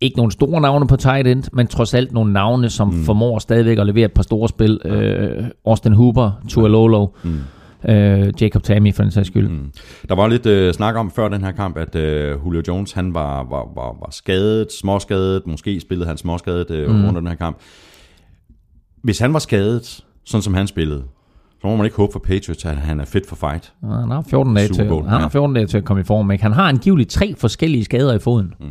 ikke nogen store navne på tight end, men trods alt nogle navne, som mm. formår stadigvæk at levere et par store spil. Øh, Austin Hooper, Tualolo, mm. Øh, Jacob Tammy for den sags skyld. Mm. Der var lidt øh, snak om før den her kamp, at øh, Julio Jones han var, var, var, var skadet, småskadet, måske spillede han småskadet øh, mm. under den her kamp. Hvis han var skadet, sådan som han spillede, så må man ikke håbe for Patriots, at han er fit for fight. Han har 14 dage, til, han har ja. 14 dage til at komme i form. Ikke? Han har angiveligt tre forskellige skader i foden. Mm.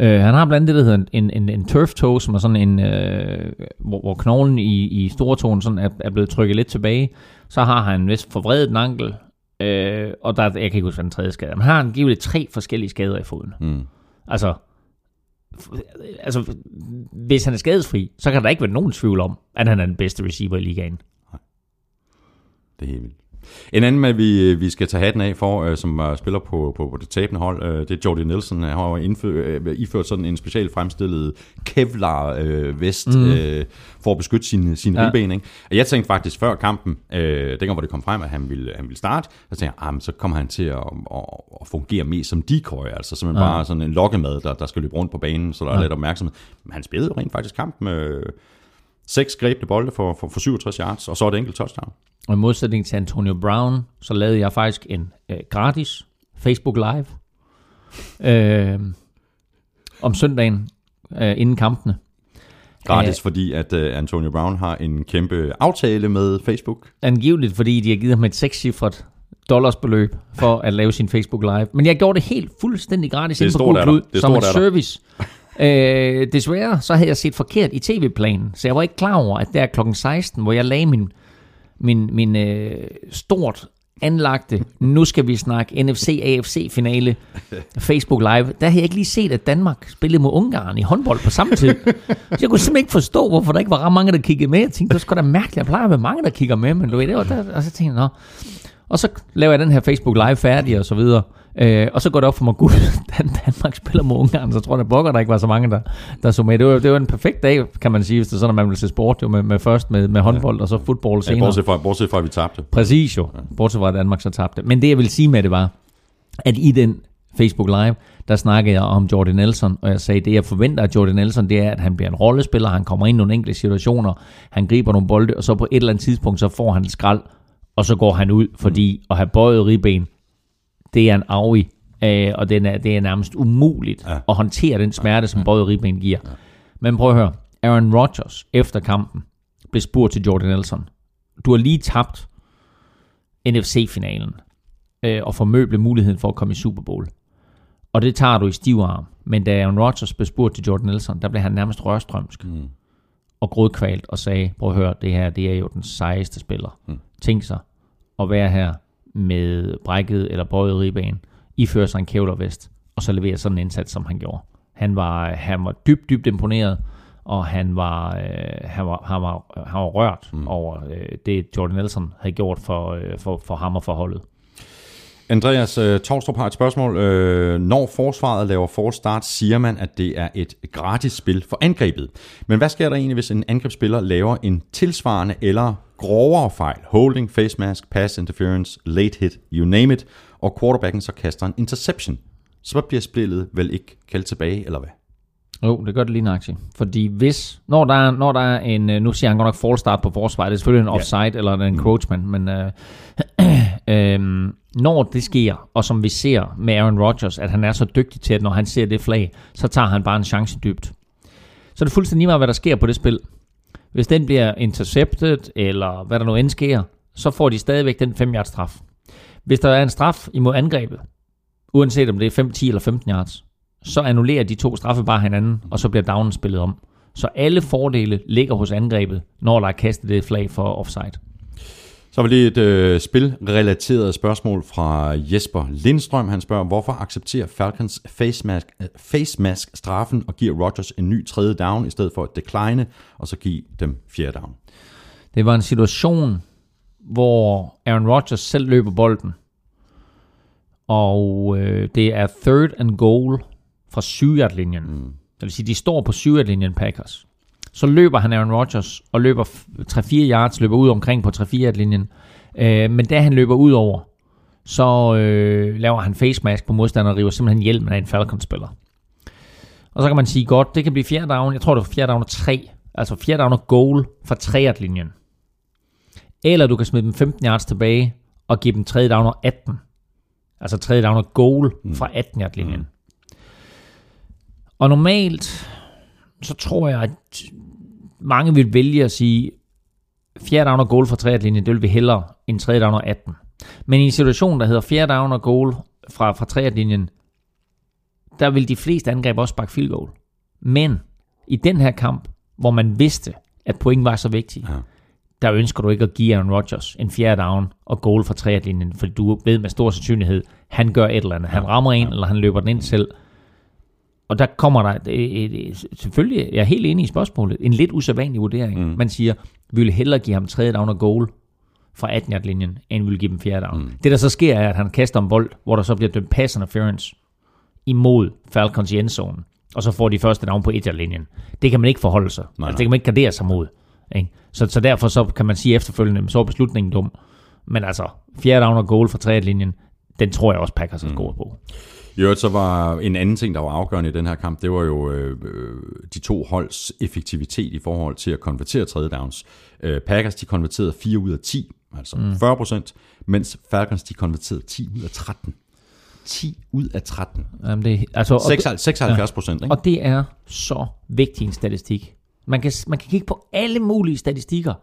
Øh, han har blandt andet det, der hedder en, en, en turf toe, som er sådan en, øh, hvor, hvor knoglen i, i stortåen sådan er, er blevet trykket lidt tilbage. Så har han vist forvredet en ankel, øh, og der, jeg kan ikke huske, hvad den tredje skade. er. Men han har angiveligt tre forskellige skader i foden. Mm. Altså, altså, hvis han er skadesfri, så kan der ikke være nogen tvivl om, at han er den bedste receiver i ligaen. Det er helt vildt. En anden, med, vi, vi skal tage hatten af for, øh, som uh, spiller på, på, på det tabende hold, øh, det er Jordy Nielsen. Han har jo indfø, øh, iført sådan en specielt fremstillet Kevlar-vest øh, Mm. øh, for at beskytte sine, sine Ja. ribben. Ikke? Og jeg tænkte faktisk før kampen, øh, dengang hvor det kom frem, at han ville, han ville starte, så tænkte jeg, ah, så kommer han til at, at, at fungere mest som decoy, altså simpelthen Ja. bare sådan en lokkemad, der, der skal løbe rundt på banen, så der er Ja. lidt opmærksomhed. Men han spillede jo rent faktisk kampen med seks grebne bolde for, for, for 67 yards, og så et enkelt touchdown. Og i modsætning til Antonio Brown, så lavede jeg faktisk en øh, gratis Facebook Live øh, om søndagen øh, inden kampene. Gratis, fordi at uh, Antonio Brown har en kæmpe aftale med Facebook. Angiveligt, fordi de har givet ham et sekscifret dollarsbeløb for at lave sin Facebook Live. Men jeg gjorde det helt fuldstændig gratis på dig. Klud, Det er som en service. Øh, desværre så havde jeg set forkert i tv-planen, så jeg var ikke klar over, at der klokken 16, hvor jeg lagde min, min, min øh, stort anlagte, nu skal vi snakke NFC-AFC-finale Facebook Live, der havde jeg ikke lige set, at Danmark spillede mod Ungarn i håndbold på samme tid. Så jeg kunne simpelthen ikke forstå, hvorfor der ikke var ret mange, der kiggede med. Jeg tænkte, det var sgu da mærkeligt. Jeg plejer at være mange, der kigger med, men du ved, det var der, og så tænkte jeg, nå. Og så laver jeg den her Facebook Live færdig og så videre. Øh, og så går det op for mig, gud, Dan- Danmark spiller mod Ungarn, så tror jeg, der bokker, der ikke var så mange, der, der så med. Det var, det var en perfekt dag, kan man sige, hvis det er sådan, at man vil se sport jo med, med først med, med håndbold og så fodbold Ja, senere. bortset, fra, bortset fra, at vi tabte. Præcis jo. Bortset fra, at Danmark så tabte. Men det, jeg vil sige med det var, at i den Facebook Live, der snakkede jeg om Jordan Nelson, og jeg sagde, det jeg forventer af Jordan Nelson, det er, at han bliver en rollespiller, han kommer ind i nogle enkelte situationer, han griber nogle bolde, og så på et eller andet tidspunkt, så får han skrald, og så går han ud, fordi at have bøjet ribben, det er en arvig, øh, og den er, det er nærmest umuligt ja. At håndtere den smerte, som bøjet ribben giver. Ja. Men prøv at høre, Aaron Rodgers efter kampen blev spurgt til Jordan Nelson. Du har lige tabt NFC-finalen øh, og formøble muligheden for at komme i Super Bowl. Og det tager du i stiv arm. Men da Aaron Rodgers blev spurgt til Jordan Nelson, der blev han nærmest rørstrømsk Mm. og grådkvalt og sagde, prøv at høre, det her det er jo den sejeste spiller. Mm. Tænk sig at være her med brækket eller bøjet ribben, iføre sig en kævlervest, og så levere sådan en indsats, som han gjorde. Han var, han var dybt, dybt imponeret, og han var, øh, han var, han var, han var rørt mm. over øh, det, Jordan Nelson havde gjort for, øh, for, for ham og for holdet. Andreas øh, Torstrup har et spørgsmål. Øh, når forsvaret laver forstart, siger man, at det er et gratis spil for angrebet. Men hvad sker der egentlig, hvis en angrebsspiller laver en tilsvarende eller grovere fejl? Holding, face mask, pass interference, late hit, you name it. Og quarterbacken så kaster en interception. Så bliver spillet vel ikke kaldt tilbage, eller hvad? Jo, det gør det lige nøjagtigt. Fordi hvis, når der, er, når der er en, øh, nu siger han godt nok fall start på forsvaret, det er selvfølgelig en offside ja. eller en coachman, men øh, øh, når det sker, og som vi ser med Aaron Rodgers, at han er så dygtig til, at når han ser det flag, så tager han bare en chance dybt. Så er det fuldstændig meget, hvad der sker på det spil. Hvis den bliver intercepted, eller hvad der nu end sker, så får de stadigvæk den 5 yards straf. Hvis der er en straf imod angrebet, uanset om det er 5, 10 eller 15 yards, så annullerer de to straffe bare hinanden, og så bliver downen spillet om. Så alle fordele ligger hos angrebet, når der er kastet det flag for offside. Så var lige et øh, spilrelateret spørgsmål fra Jesper Lindstrøm. Han spørger, hvorfor accepterer Falcons face mask, øh, face mask straffen og giver Rodgers en ny tredje down, i stedet for at decline, og så give dem fjerde down? Det var en situation, hvor Aaron Rodgers selv løber bolden, og øh, det er third and goal fra 7 linjen mm. Det vil sige, de står på 7 linjen Packers. Så løber han Aaron Rodgers og løber f- 3-4 yards, løber ud omkring på 3-4 linjen. Øh, men da han løber ud over, så øh, laver han face mask på modstanderen og river simpelthen hjelmen af en Falcons-spiller. Og så kan man sige, godt, det kan blive fjerde down. Jeg tror, det var fjerde down og 3. Altså fjerde down og goal fra 3 linjen Eller du kan smide dem 15 yards tilbage og give dem tredje down og 18. Altså tredje down og goal fra 18 yard linjen. Mm. Og normalt, så tror jeg, at mange vil vælge at sige, fjerde down og goal fra 3 linjen, det vil vi hellere end tredje down og 18. Men i en situation, der hedder fjerde down og goal fra, fra 3 linjen der vil de fleste angreb også sparke field goal. Men i den her kamp, hvor man vidste, at point var så vigtig, Ja. der ønsker du ikke at give Aaron Rodgers en fjerde down og goal fra træatlinjen, fordi du ved med stor sandsynlighed, han gør et eller andet. Han rammer en, eller han løber den ind selv. Og der kommer der, et, et, selvfølgelig, jeg er helt enig i spørgsmålet, en lidt usædvanlig vurdering. Mm. Man siger, vi vil hellere give ham tredje down og goal fra 18 yard linjen end vi vil give dem fjerde down. Mm. Det der så sker, er, at han kaster en bold, hvor der så bliver dømt pass interference imod Falcons i endzone, og så får de første down på 1 yard linjen. Det kan man ikke forholde sig. Nej, altså, nej. det kan man ikke gardere sig mod. Ikke? Så, så derfor så kan man sige efterfølgende, så er beslutningen dum. Men altså, fjerde down og goal fra 3 yard linjen, den tror jeg også Packers har scoret på. I øvrigt så var en anden ting, der var afgørende i den her kamp, det var jo øh, øh, de to holds effektivitet i forhold til at konvertere tredje downs. Øh, Packers de konverterede 4 ud af 10, altså mm. 40 procent, mens Falcons de konverterede 10 ud af 13. 10 ud af 13. Jamen, det, altså, og, 6, 76 procent, ikke? og det er så vigtig en statistik. Man kan, man kan kigge på alle mulige statistikker,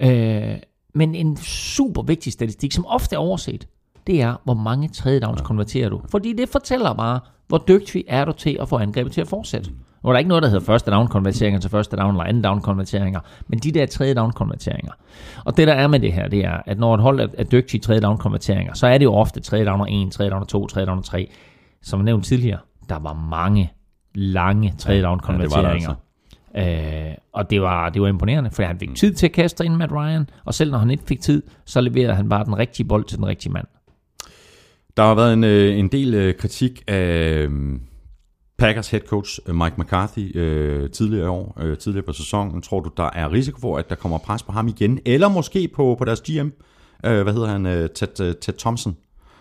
øh, men en super vigtig statistik, som ofte er overset, det er, hvor mange tredje downs ja. konverterer du. Fordi det fortæller bare, hvor dygtig er du til at få angrebet til at fortsætte. Nu er der ikke noget, der hedder første down konverteringer til første down eller anden down konverteringer, men de der tredje down konverteringer. Og det der er med det her, det er, at når et hold er, er dygtig i tredje down konverteringer, så er det jo ofte tredje down og 1, tredje down og 2, tredje down og 3. Som nævnt tidligere, der var mange lange tredje down Ja, det var der konverteringer. Øh, og det var, det var imponerende, for han fik tid til at kaste ind Matt Ryan, og selv når han ikke fik tid, så leverede han bare den rigtige bold til den rigtige mand. Der har været en, øh, en del øh, kritik af øh, Packers head coach Mike McCarthy øh, tidligere i år, øh, tidligere på sæsonen. Tror du, der er risiko for, at der kommer pres på ham igen? Eller måske på, på deres GM? Øh, hvad hedder han? Øh, Ted, øh, Ted Thompson.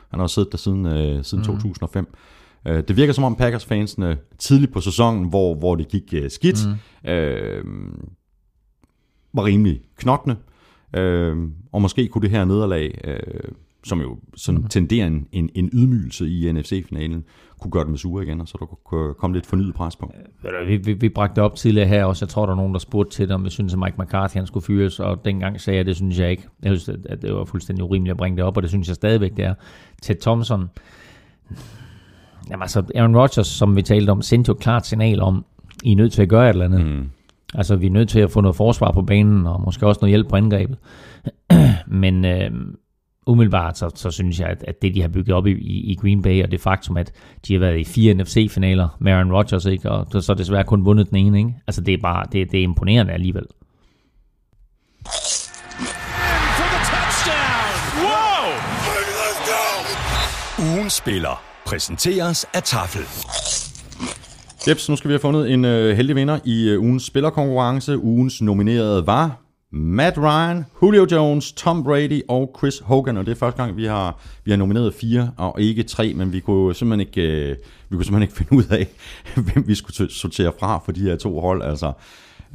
Han har siddet der siden, øh, siden mm. 2005. Øh, det virker som om Packers-fansene tidligt på sæsonen, hvor, hvor det gik øh, skidt, mm. øh, var rimelig knottende. Øh, og måske kunne det her nederlag, øh, som jo sådan mm. tenderer en, en, en ydmygelse i NFC-finalen, kunne gøre dem sure igen, og så der kunne komme lidt fornyet pres på. Du, Vi, vi, vi bragte det op tidligere her også. Jeg tror, der var nogen, der spurgte til det, om jeg synes, at Mike McCarthy han skulle fyres, og dengang sagde jeg, det synes jeg ikke. Jeg synes, at det var fuldstændig urimeligt at bringe det op, og det synes jeg stadigvæk, det er. Ted Thompson, jamen altså Aaron Rodgers, som vi talte om, sendte jo et klart signal om, I er nødt til at gøre et eller andet. Mm. Altså, vi er nødt til at få noget forsvar på banen, og måske også noget hjælp på angrebet. Men øh, umiddelbart, så, så synes jeg, at, at det, de har bygget op i, i, i Green Bay, og det faktum, at de har været i fire NFC-finaler med Aaron Rodgers, ikke? og så desværre kun vundet den ene, ikke? altså det er bare, det, det er imponerende alligevel. Ugens spiller præsenteres af Tafel. Jeps, nu skal vi have fundet en øh, heldig vinder i øh, ugens spillerkonkurrence. Ugens nominerede var Matt Ryan, Julio Jones, Tom Brady og Chris Hogan. Og det er første gang, vi har, vi har nomineret fire og ikke tre, men vi kunne simpelthen ikke, øh, vi kunne simpelthen ikke finde ud af, hvem vi skulle sortere fra for de her to hold. Altså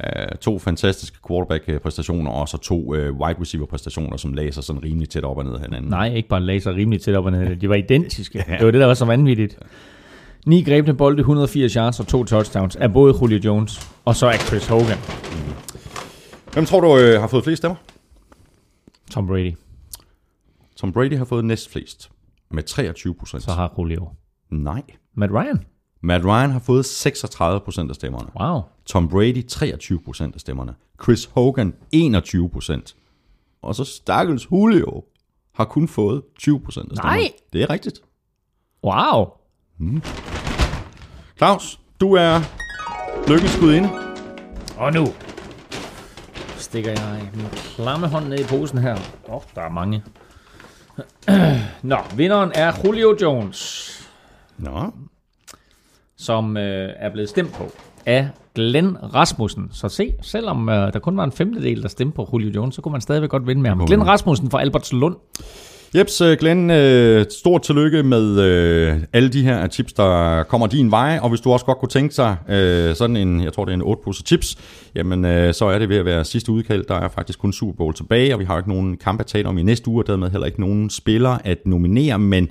øh, to fantastiske quarterback-præstationer og så to øh, wide receiver-præstationer, som sig sådan rimelig tæt op og ned af hinanden. Nej, ikke bare laser rimelig tæt op og ned. De var identiske. Det var det, der var så vanvittigt. Ni grebne bolde, 180 yards og to touchdowns af både Julio Jones og så af Chris Hogan. Hvem tror du øh, har fået flest stemmer? Tom Brady. Tom Brady har fået næst flest med 23 procent. Så har Julio. Nej. Matt Ryan. Matt Ryan har fået 36 procent af stemmerne. Wow. Tom Brady 23 procent af stemmerne. Chris Hogan 21 procent. Og så stakkels Julio har kun fået 20 procent af stemmerne. Nej. Det er rigtigt. Wow. Claus, du er lykkens gudinde. Og nu stikker jeg min klamme hånd ned i posen her. Åh, oh, der er mange. Nå, vinderen er Julio Jones, Nå, som øh, er blevet stemt på af Glenn Rasmussen. Så se, selvom øh, der kun var en femtedel, der stemte på Julio Jones, så kunne man stadigvæk godt vinde med ham. Glenn. Rasmussen fra Albertslund. Jeps, øh, Glenn, øh, stort tillykke med øh, alle de her chips, der kommer din vej, og hvis du også godt kunne tænke sig øh, sådan en, jeg tror det er en 8 pose chips, jamen øh, så er det ved at være sidste udkald, der er faktisk kun Super Bowl tilbage, og vi har jo ikke nogen kamp at tale om i næste uge, og dermed heller ikke nogen spillere at nominere, men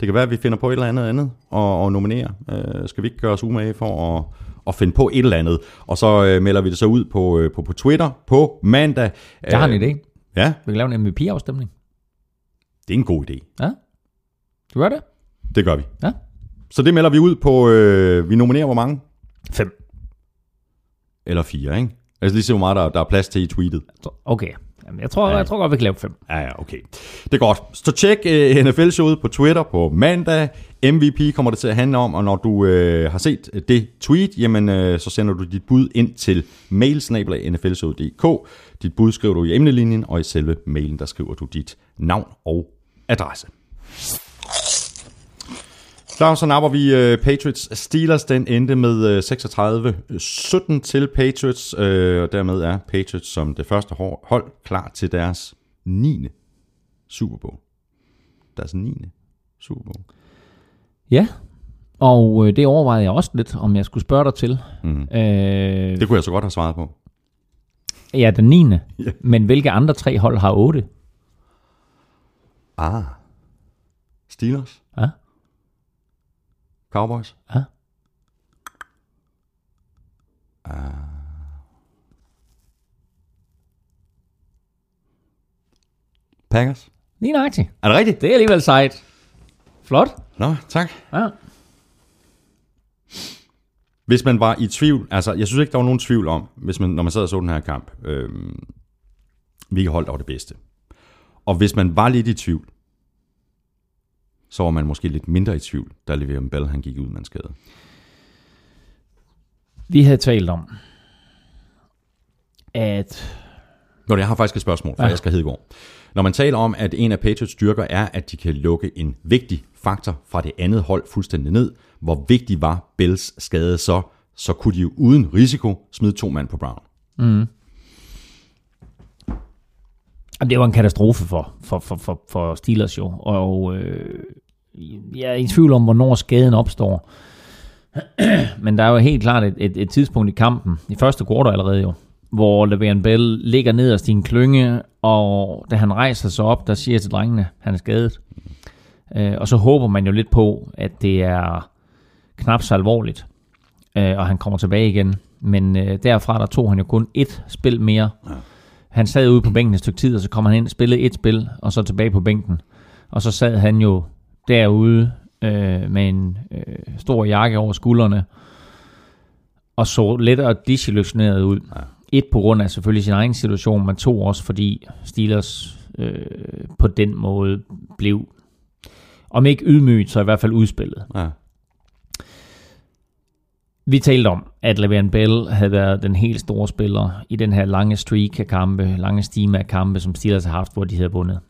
det kan være, at vi finder på et eller andet andet og, og nominere. Øh, skal vi ikke gøre os umage for at, at finde på et eller andet, og så øh, melder vi det så ud på, øh, på, på Twitter på mandag. Jeg har en Øh, idé. Ja, Vi kan lave en MVP-afstemning. Det er en god idé. Ja? Du gør det? Det gør vi. Ja. Så det melder vi ud på, øh, vi nominerer hvor mange? Fem. Eller fire, ikke? Altså lige se, hvor meget der, der er plads til i tweetet. Okay. Jamen, jeg, tror, jeg tror godt, vi kan lave fem. Ja, ja, okay. Det er godt. Så tjek uh, NFL-showet på Twitter på mandag. MVP kommer det til at handle om, og når du uh, har set det tweet, jamen uh, så sender du dit bud ind til mailsnablag.nflshowet.dk. Dit bud skriver du i emnelinjen, og i selve mailen, der skriver du dit navn og adresse. Claus, så napper vi uh, Patriots Steelers. Den endte med uh, 36-17 til Patriots, uh, og dermed er Patriots som det første hold klar til deres 9. Super Bowl. Deres 9. Super Bowl. Ja, og øh, det overvejede jeg også lidt, om jeg skulle spørge dig til. Mhm. Øh, Det kunne jeg så godt have svaret på. ja, den 9. Ja. Men hvilke andre tre hold har 8? Ah. Steelers? Ja. Cowboys? Ja. Packers? Lige nøjagtigt. Er det rigtigt? Det er alligevel sejt. Flot. Nå, tak. Ja. Hvis man var i tvivl, altså jeg synes ikke, der var nogen tvivl om, hvis man, når man sad og så den her kamp, øhm, hvilket hold der var det bedste. Og hvis man var lidt i tvivl, så var man måske lidt mindre i tvivl, da Le'Veon Bell han gik ud med en skade. Vi havde talt om, at Nå, jeg har faktisk et spørgsmål fra Ja. Asger Hedegaard. Når man taler om, at en af Patriots styrker er, at de kan lukke en vigtig faktor fra det andet hold fuldstændig ned, hvor vigtig var Bells skade så, så kunne de jo uden risiko smide to mand på Brown. Jamen, det var en katastrofe for, for, for, for, for Steelers jo, og øh, jeg er i tvivl om, hvornår skaden opstår. Men der er jo helt klart et, et, et tidspunkt i kampen, i første kvartal allerede jo, hvor Le'Veon Bell ligger nederst i en klynge, og da han rejser sig op, der siger til drengene, han er skadet. Øh, og så håber man jo lidt på, at det er knap så alvorligt, øh, og han kommer tilbage igen. Men øh, derfra der tog han jo kun et spil mere, han sad ude på bænken et stykke tid, og så kom han ind spillede et spil, og så tilbage på bænken. Og så sad han jo derude øh, med en øh, stor jakke over skuldrene, og så let og desillusioneret ud. Ja. Et på grund af selvfølgelig sin egen situation, men to også fordi Steelers øh, på den måde blev, om ikke ydmygt, så i hvert fald udspillet. Ja. Vi talte om, at Le'Veon Bell havde været den helt store spiller i den her lange streak af kampe, lange stime af kampe, som Steelers har haft, hvor de havde vundet.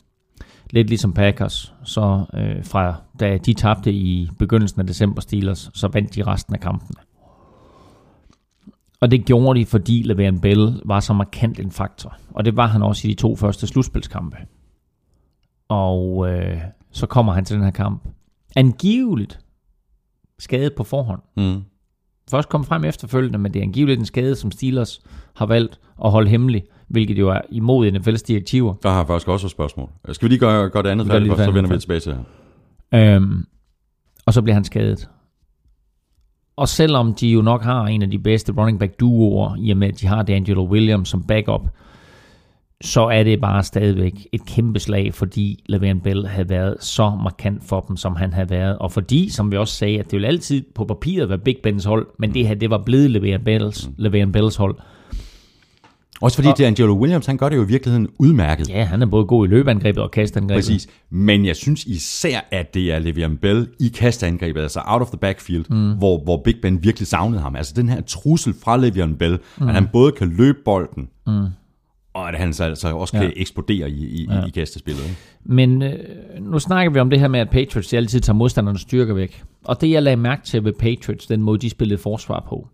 Lidt ligesom Packers, så øh, fra da de tabte i begyndelsen af december Steelers, så vandt de resten af kampene. Og det gjorde de, fordi Le'Veon Bell var så markant en faktor. Og det var han også i de to første slutspilskampe. Og øh, så kommer han til den her kamp. Angiveligt skadet på forhånd Mm først komme frem efterfølgende, men det er angiveligt en skade, som Steelers har valgt at holde hemmelig, hvilket jo er imod NFL's direktiver. Der har jeg faktisk også et spørgsmål. Skal vi lige gøre, gøre det andet færdigt, først, så vender vi tilbage til det. Øhm, og så bliver han skadet. Og selvom de jo nok har en af de bedste running back duoer, i og med at de har D'Angelo Williams som backup, så er det bare stadigvæk et kæmpe slag, fordi Le'Veon Bell havde været så markant for dem, som han havde været. Og fordi, som vi også sagde, at det vil altid på papiret være Big Bens hold, men det her, det var blevet Le'Veon Bells, Le'Veon Bells hold. Også fordi det er Angelo Williams, han gør det jo i virkeligheden udmærket. Ja, han er både god i løbeangrebet og kastangrebet. Præcis. Men jeg synes især, at det er Le'Veon Bell i kastangrebet, altså out of the backfield, mm. hvor, hvor Big Ben virkelig savnede ham. Altså den her trussel fra Le'Veon Bell, mm. at han både kan løbe bolden, mm. Og at han så altså også kan Ja. eksplodere i, i, ja. i kastespillet. Ikke? Men øh, nu snakker vi om det her med, at Patriots de altid tager modstandernes styrker væk. Og det, jeg lagde mærke til ved Patriots, den måde, de spillede forsvar på,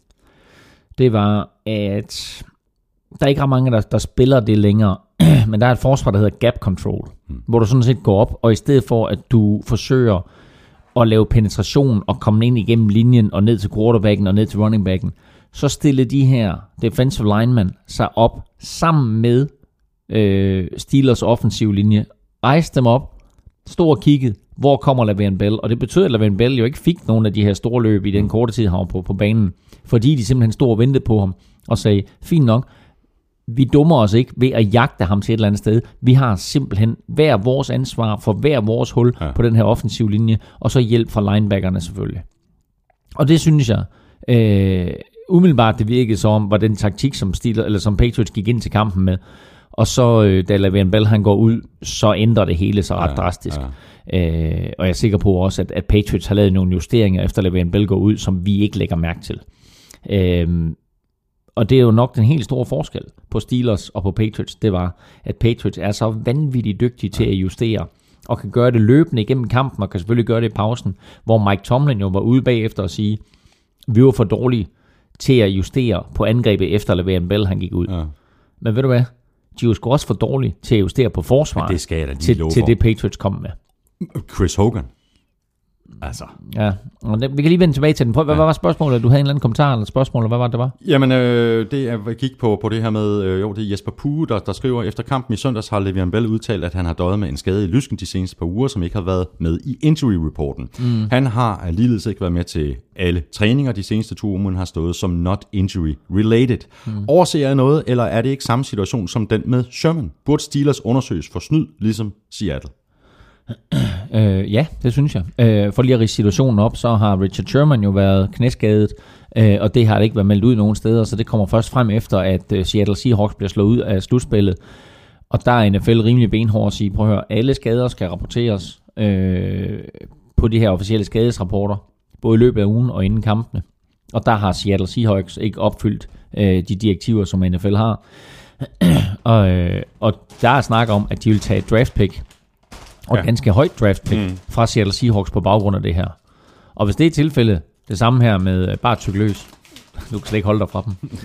det var, at der er ikke ret mange, der, der spiller det længere. Men der er et forsvar, der hedder gap control, mm. hvor du sådan set går op, og i stedet for, at du forsøger at lave penetration og komme ind igennem linjen og ned til quarterbacken og ned til running backen, så stillede de her defensive linemen sig op sammen med øh, Steelers offensiv linje, rejste dem op, stod og kiggede, hvor kommer Le'Veon Bell, og det betød, at Le'Veon Bell jo ikke fik nogen af de her store løb i den korte tid, han var på, på banen, fordi de simpelthen stod og ventede på ham og sagde, fint nok, vi dummer os ikke ved at jagte ham til et eller andet sted. Vi har simpelthen hver vores ansvar for hver vores hul ja. på den her offensiv linje, og så hjælp fra linebackerne selvfølgelig. Og det synes jeg, øh, umiddelbart det virkede som, var den taktik, som, Steelers, eller som Patriots gik ind til kampen med. Og så, øh, da Le'Veon Bell han går ud, så ændrer det hele sig ret ja, drastisk. Ja. Øh, og jeg er sikker på også, at, at Patriots har lavet nogle justeringer, efter Le'Veon Bell går ud, som vi ikke lægger mærke til. Øh, og det er jo nok den helt store forskel på Steelers og på Patriots, det var, at Patriots er så vanvittigt dygtige til at justere, og kan gøre det løbende igennem kampen, og kan selvfølgelig gøre det i pausen, hvor Mike Tomlin jo var ude bagefter og sige, vi var for dårlige til at justere på angrebet efter Le'Veon Bell, han gik ud. Ja. Men ved du hvad? De var sgu også for dårlige til at justere på forsvaret det skal jeg da til, til det Patriots kom med. Chris Hogan. Altså. Ja, og det, vi kan lige vende tilbage til den. Prøv, hvad, hvad var spørgsmålet? Du havde en eller anden kommentar eller spørgsmål, hvad var det, det var? Jamen, øh, det er, jeg gik på, på det her med, øh, jo, det er Jesper Pue, der, der skriver, efter kampen i søndags har Le'Veon Bell udtalt, at han har døjet med en skade i lysken de seneste par uger, som ikke har været med i injury-reporten. Mm. Han har ligeledes ikke været med til alle træninger de seneste to uger, men har stået som not injury-related. Mm. Overser jeg noget, eller er det ikke samme situation som den med Sherman? Burde Steelers undersøges for snyd, ligesom Seattle? Øh, ja, det synes jeg. Øh, for lige at rige situationen op, så har Richard Sherman jo været knæskadet, øh, og det har det ikke været meldt ud nogen steder, så det kommer først frem efter, at øh, Seattle Seahawks bliver slået ud af slutspillet. Og der er NFL rimelig benhård at sige, prøv at høre, alle skader skal rapporteres øh, på de her officielle skadesrapporter, både i løbet af ugen og inden kampene. Og der har Seattle Seahawks ikke opfyldt øh, de direktiver, som NFL har. og, øh, og der er snak om, at de vil tage et draft pick og ja. Ganske højt draft pick mm. fra Seattle Seahawks på baggrund af det her. Og hvis det er tilfældet, det samme her med øh, bare tyk løs, du kan slet ikke holde dig fra dem.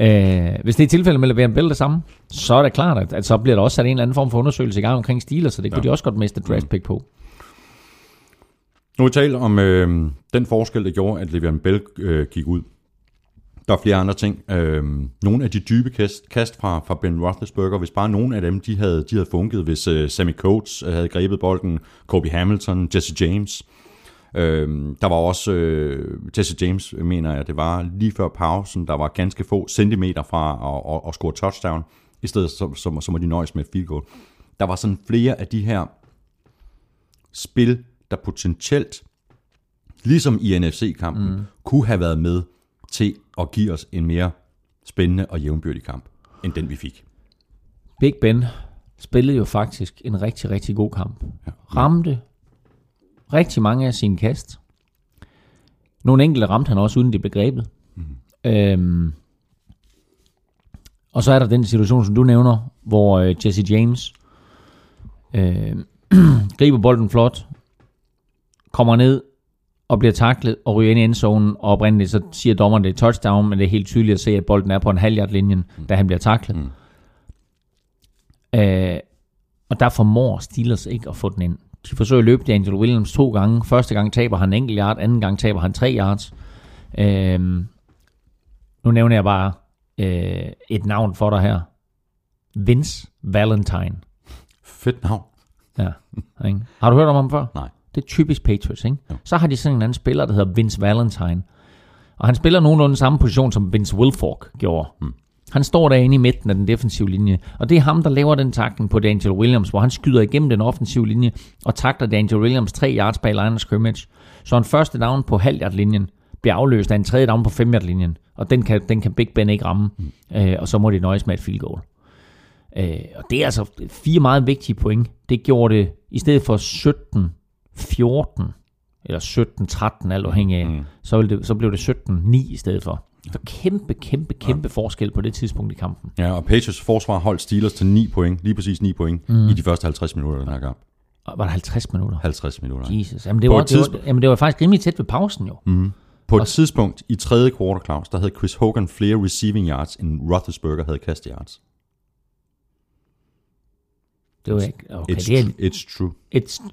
Øh, hvis det er tilfældet med Le'Veon Bell det samme, så er det klart, at, at så bliver der også sat en eller anden form for undersøgelse i gang omkring Steelers, så det kunne Ja. de også godt miste draft pick på. Nu har vi talt om øh, den forskel, der gjorde, at Le'Veon Bell øh, gik ud. Der er flere andre ting. Øh, nogle af de dybe kast, kast fra, fra Ben Roethlisberger, hvis bare nogle af dem, de havde, de havde funket, hvis øh, Sammy Coates øh, havde grebet bolden, Kobe Hamilton, Jesse James. Øh, der var også øh, Jesse James, mener jeg, det var lige før pausen, der var ganske få centimeter fra at, at, at score touchdown, i stedet så, så, så må de nøjes med et field goal. Der var sådan flere af de her spil, der potentielt, ligesom i NFC-kampen, mm. kunne have været med til at give os en mere spændende og jævnbyrdig kamp, end den vi fik. Big Ben spillede jo faktisk en rigtig, rigtig god kamp. Ja. Ramte rigtig mange af sine kast. Nogle enkelte ramte han også, uden det blev grebet. Mm. Øhm, og så er der den situation, som du nævner, hvor øh, Jesse James øh, griber bolden flot, kommer ned og bliver taklet og ryger ind i endzonen, og oprindeligt så siger dommeren, det er touchdown, men det er helt tydeligt at se, at bolden er på en halvjert linjen, mm. da han bliver taklet. Mm. Øh, og der formår Steelers ikke at få den ind. De forsøger at løbe Angel Williams to gange. Første gang taber han en enkelt yard, anden gang taber han tre yards. Øh, nu nævner jeg bare øh, et navn for dig her. Vince Valentine. Fedt navn. Ja, ikke? Har du hørt om ham før? Nej. Det er typisk Patriots, ikke? Jo. Så har de sådan en anden spiller, der hedder Vince Valentine. Og han spiller nogenlunde samme position, som Vince Wilfork gjorde. Mm. Han står derinde i midten af den defensive linje, og det er ham, der laver den takling på Daniel Williams, hvor han skyder igennem den offensive linje og takler Daniel Williams 3 yards bag line scrimmage. Så en første down på halv linjen bliver afløst af en tredje down på 5 yard linjen, og den kan, den kan Big Ben ikke ramme, mm. øh, og så må de nøjes med et field goal. Øh, og det er altså fire meget vigtige point. Det gjorde det i stedet for 17-14, eller 17-13, alt afhængig af, mm. så, ville det, så blev det 17-9 i stedet for. Så kæmpe, kæmpe, kæmpe ja. forskel på det tidspunkt i kampen. Ja, og Patriots forsvar holdt Steelers til 9 point, lige præcis 9 point, mm. i de første 50 minutter af den her kamp. Og Var det 50 minutter? 50 minutter. Jesus. Jamen det, På var, et det, var, jamen det var faktisk rimelig tæt ved pausen jo. Mm. På et tidspunkt i tredje quarter, Claus, der havde Chris Hogan flere receiving yards, end Roethlisberger havde cast yards. Det var ikke... Okay, It's, det er, it's true. it's,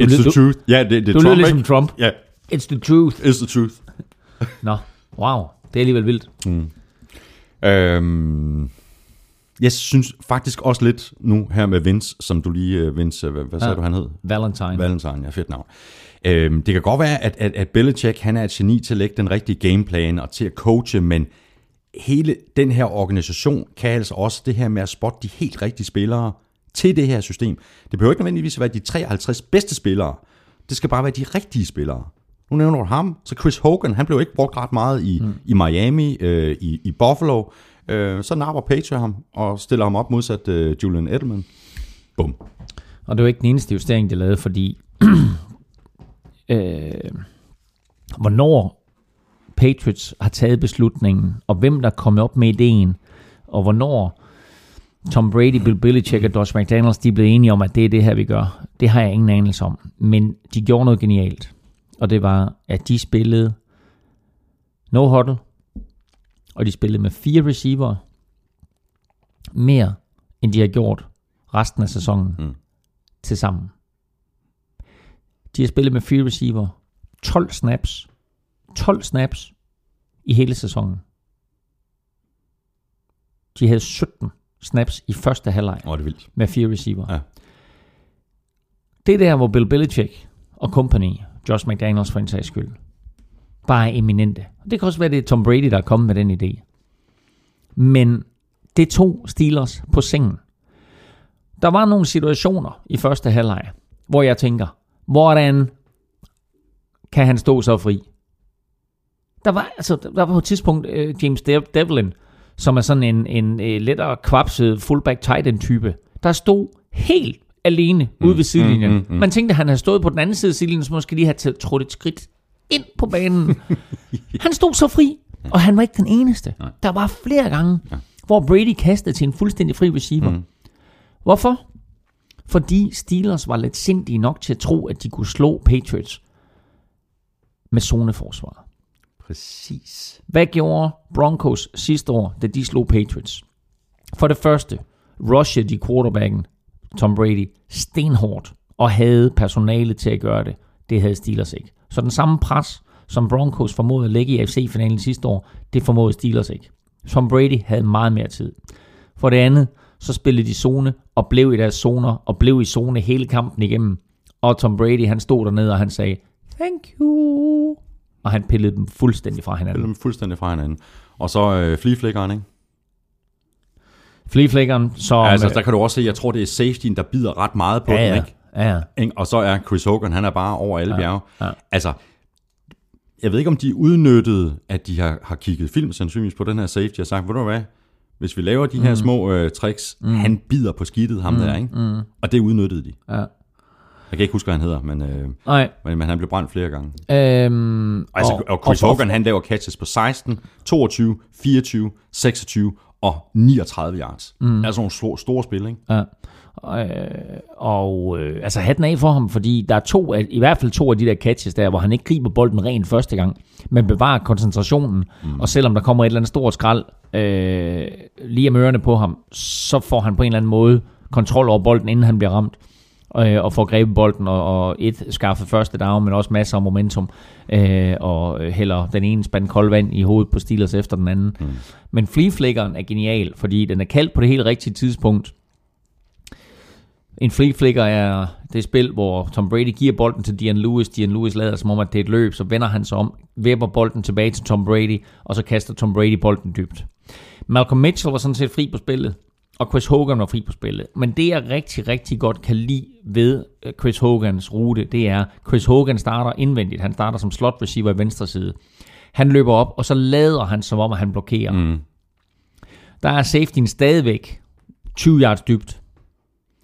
It's lyder- the du- truth. Ja, det, det er du lyder Trump, ligesom ikke? Trump. Ja, It's the truth. it's the truth. Nå, wow. Det er alligevel vildt. Øhm, jeg synes faktisk også lidt nu her med Vince, som du lige, øh, Vince, øh, hvad, hvad sagde Ja. du, han hed? Valentine. Valentine, ja, fedt navn. Øhm, det kan godt være, at, at, at Belichick, han er et geni til at lægge den rigtige gameplan og til at coache, men hele den her organisation kan altså også det her med at spotte de helt rigtige spillere til det her system. Det behøver ikke nødvendigvis at være de 53 bedste spillere. Det skal bare være de rigtige spillere. Nu nævner du ham. Så Chris Hogan, han blev ikke brugt ret meget i, mm. i Miami, øh, i, i Buffalo. Øh, så napper Patriot ham og stiller ham op modsat øh, Julian Edelman. Bum. Og det var ikke den eneste justering, de lavede, fordi øh, hvornår Patriots har taget beslutningen, og hvem der er kommet op med ideen, og hvornår Tom Brady, Bill Belichick og Josh McDaniels, de blevet enige om, at det er det her, vi gør. Det har jeg ingen anelse om. Men de gjorde noget genialt. Og det var, at de spillede no huddle, og de spillede med fire receiver mere, end de har gjort resten af sæsonen mm. til sammen. De har spillet med fire receiver 12 snaps. 12 snaps i hele sæsonen. De havde 17 snaps i første halvleg Åh, det er vildt. med fire receiver. Ja. Det er der, hvor Bill Belichick og company, Josh McDaniels for en sags skyld, bare er eminente. Det kan også være, det er Tom Brady, der er kommet med den idé. Men det tog Steelers på sengen. Der var nogle situationer i første halvleg, hvor jeg tænker, hvordan kan han stå så fri? Der var, altså, der var på et tidspunkt uh, James De- Devlin, som er sådan en, en uh, lettere kvapset fullback tight end type, der stod helt alene mm, ude ved sidelinjen. Mm, mm, mm. Man tænkte, at han havde stået på den anden side af sidelinjen, så måske lige have trådt et skridt ind på banen. han stod så fri, og han var ikke den eneste. Der var flere gange, hvor Brady kastede til en fuldstændig fri receiver. Mm. Hvorfor? Fordi Steelers var lidt sindige nok til at tro, at de kunne slå Patriots med zoneforsvar. Præcis. Hvad gjorde Broncos sidste år, da de slog Patriots? For det første, rushede de quarterbacken Tom Brady stenhårdt og havde personale til at gøre det. Det havde Steelers ikke. Så den samme pres, som Broncos formåede at lægge i AFC-finalen sidste år, det formåede Steelers ikke. Tom Brady havde meget mere tid. For det andet, så spillede de zone og blev i deres zoner og blev i zone hele kampen igennem. Og Tom Brady, han stod dernede, og han sagde, thank you. Og han pillede dem fuldstændig fra hinanden. Spiller dem fuldstændig fra hinanden. Og så øh, fligeflækkeren, ikke? Fleaflikkeren, som... Ja, altså, der kan du også se, jeg tror, det er safetyen, der bider ret meget på ja, den, ja, ikke? ja, ja. Og så er Chris Hogan, han er bare over alle ja, bjerge. ja. Altså, jeg ved ikke, om de udnyttede, at de har, har kigget film sandsynligvis på den her safety og sagt, ved du hvad, hvis vi laver de her Mm. små øh, tricks, mm. han bider på skidtet, ham mm. der, ikke? Mm. Og det udnyttede de. ja. Jeg kan ikke huske, hvad han hedder, men, øh, Nej. men, men han blev brændt flere gange. Øhm, Og, altså, og, og Chris og, Hogan, han laver catches på 16, 22, 24, 26 og 39 yards. Mm. Altså nogle store, store spil, ikke? Ja. Øh, og øh, altså hatten af for ham, fordi der er to, af- i hvert fald to af de der catches der, hvor han ikke griber bolden rent første gang, men bevarer koncentrationen, mm. og selvom der kommer et eller andet stort skrald øh, lige om ørerne på ham, så får han på en eller anden måde kontrol over bolden, inden han bliver ramt, øh, og får grebet bolden, og, og et skaffet første down, men også masser af momentum, øh, og hælder den ene spand kold vand i hovedet på Steelers efter den anden. Mm. Men fleaflikkeren er genial, fordi den er kaldt på det helt rigtige tidspunkt, en flea flicker er det spil, hvor Tom Brady giver bolden til Dion Lewis. Dion Lewis lader som om, at det er et løb, så vender han sig om, vipper bolden tilbage til Tom Brady, og så kaster Tom Brady bolden dybt. Malcolm Mitchell var sådan set fri på spillet, og Chris Hogan var fri på spillet. Men det, jeg rigtig, rigtig godt kan lide ved øh, Chris Hogans rute, det er, Chris Hogan starter indvendigt. Han starter som slot receiver i venstre side. Han løber op, og så lader han som om, at han blokerer. Mm. Der er safetyen stadigvæk 20 yards dybt.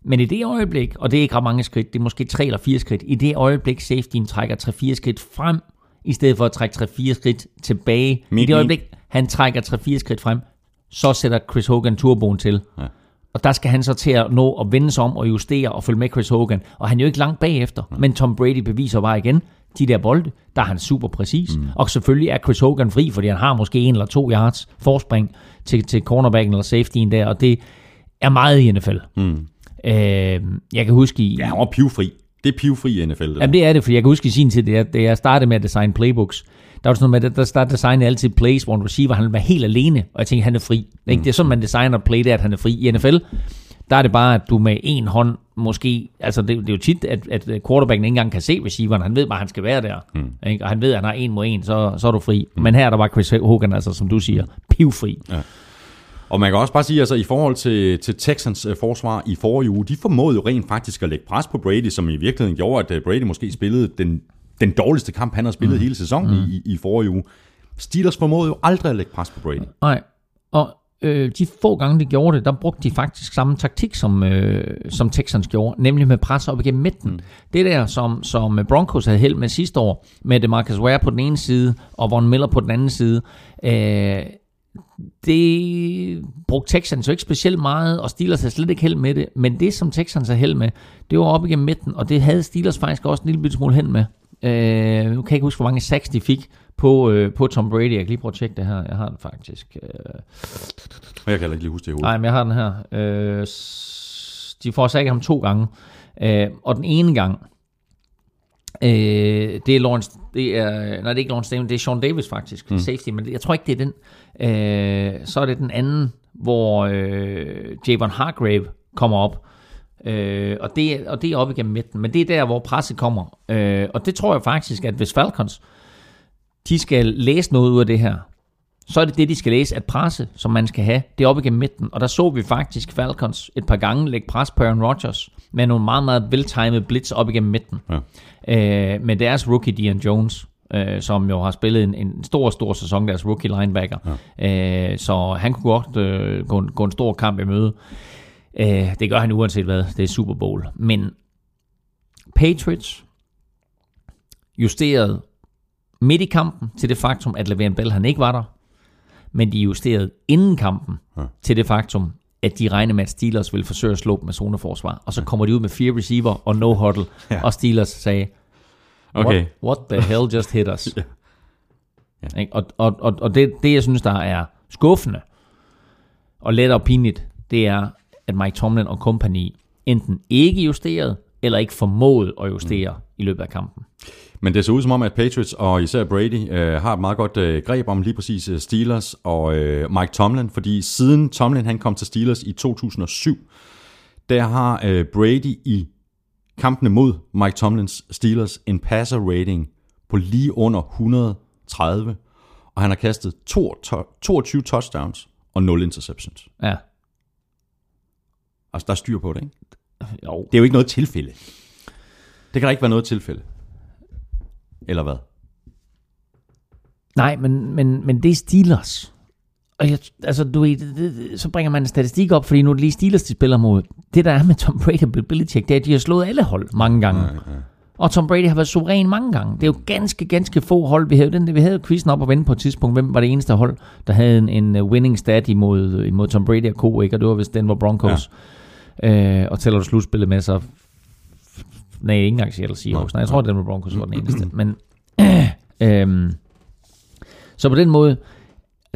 Men i det øjeblik, og det er ikke ret mange skridt, det er måske 3 eller 4 skridt, i det øjeblik safetyen trækker 3-4 skridt frem, i stedet for at trække 3-4 skridt tilbage, Min- i det øjeblik, han trækker 3-4 skridt frem, så sætter Chris Hogan turboen til. Ja. Og der skal han så til at nå at vende sig om og justere og følge med Chris Hogan. Og han er jo ikke langt bagefter, men Tom Brady beviser bare igen, de der bolde, der er han super præcis. Mm. Og selvfølgelig er Chris Hogan fri, fordi han har måske en eller to yards forspring til, til cornerbacken eller safetyen der, og det er meget i NFL. Mm. Øh, jeg kan huske i... Ja, han var pivfri. Det er pivfri i NFL. Det Jamen det er det, for jeg kan huske i sin tid, da jeg, da jeg startede med at designe playbooks, der var sådan noget med, at der startede designede altid plays, hvor en receiver han var helt alene, og jeg tænkte, han er fri. Ikke? Det er sådan, man designer play, det er, at han er fri. I NFL, der er det bare, at du med en hånd måske, altså det, det er jo tit, at, at quarterbacken ikke engang kan se receiveren, han ved bare, at han skal være der, mm. ikke? og han ved, at han har en mod en, så, så er du fri. Mm. Men her der var Chris Hogan, altså som du siger, pivfri. Ja. Og man kan også bare sige, altså i forhold til, til Texans øh, forsvar i forrige uge, de formåede jo rent faktisk at lægge pres på Brady, som i virkeligheden gjorde, at øh, Brady måske spillede den, den dårligste kamp, han har spillet mm. hele sæsonen mm. i, i forrige uge. Steelers formåede jo aldrig at lægge pres på Brady. Nej, og øh, de få gange, de gjorde det, der brugte de faktisk samme taktik, som, øh, som Texans gjorde, nemlig med pres op igennem midten. Mm. Det der, som, som Broncos havde held med sidste år, med DeMarcus Ware på den ene side, og Von Miller på den anden side, øh, det brugte Texans jo ikke specielt meget, og Steelers havde slet ikke held med det, men det, som Texans havde held med, det var op igennem midten, og det havde Steelers faktisk også en lille smule hen med. Øh, nu kan jeg ikke huske, hvor mange sacks de fik på, øh, på Tom Brady. Jeg kan lige prøve at tjekke det her. Jeg har den faktisk. Øh, Jeg kan heller ikke lige huske det i hovedet. Nej, men jeg har den her. Øh, de får sækket ham to gange. Øh, og den ene gang, øh, det er Lawrence, det er, nej, det er ikke Lawrence Davis, det er Sean Davis faktisk, mm. safety, men jeg tror ikke, det er den. Øh, så er det den anden, hvor øh, Javon Hargrave kommer op, Øh, og, det, og det er op igennem midten. Men det er der, hvor presset kommer. Øh, og det tror jeg faktisk, at hvis Falcons de skal læse noget ud af det her, så er det det, de skal læse, at presse, som man skal have, det er op igennem midten. Og der så vi faktisk Falcons et par gange lægge pres på Aaron Rodgers med nogle meget, meget veltimede blitz op igennem midten. Ja. Øh, med deres rookie Dion Jones, øh, som jo har spillet en, en stor, stor sæson, deres rookie linebacker. Ja. Øh, så han kunne godt øh, gå, en, gå en stor kamp i møde. Øh, det gør han uanset hvad. Det er Super Bowl. Men Patriots justerede midt i kampen til det faktum, at Le'Veon Bell han ikke var der. Men de justerede inden kampen ja. til det faktum, at de regner med, at Steelers vil forsøge at slå dem med zoneforsvar. Og så kommer de ud med fire receiver og no huddle. Ja. Og Steelers sagde, Okay. what, what the hell just hit us? ja. Ja. Og, og, og, og det, det, jeg synes, der er skuffende og let og pinligt, det er, at Mike Tomlin og kompagni enten ikke justerede, eller ikke formåede at justere mm. i løbet af kampen. Men det ser ud som om, at Patriots og især Brady øh, har et meget godt øh, greb om lige præcis øh, Steelers og øh, Mike Tomlin, fordi siden Tomlin han kom til Steelers i 2007, der har øh, Brady i kampene mod Mike Tomlins Steelers en passer rating på lige under 130, og han har kastet 22, 22 touchdowns og 0 interceptions. Ja. Altså, der er styr på det, ikke? Jo. Det er jo ikke noget tilfælde. Det kan da ikke være noget tilfælde. Eller hvad? Nej, men, men, men det er Steelers. Og jeg, altså, du ved, det, det, så bringer man en statistik op, fordi nu er det lige Steelers, de spiller mod. Det, der er med Tom Brady og Bill Belichick, det er, at de har slået alle hold mange gange. Ja, ja. Og Tom Brady har været suveræn mange gange. Det er jo ganske, ganske få hold. Vi havde, den, vi havde quizzen op og vende på et tidspunkt. Hvem var det eneste hold, der havde en, en winning stat imod, imod Tom Brady og Co. Ikke? Og det var vist Denver Broncos. Ja. Øh, og tæller du slutspillet med, så... Nej, ikke engang Seattle Seahawks. Nej, jeg tror, at Denver Broncos var den eneste. Men... øhm, så på den måde,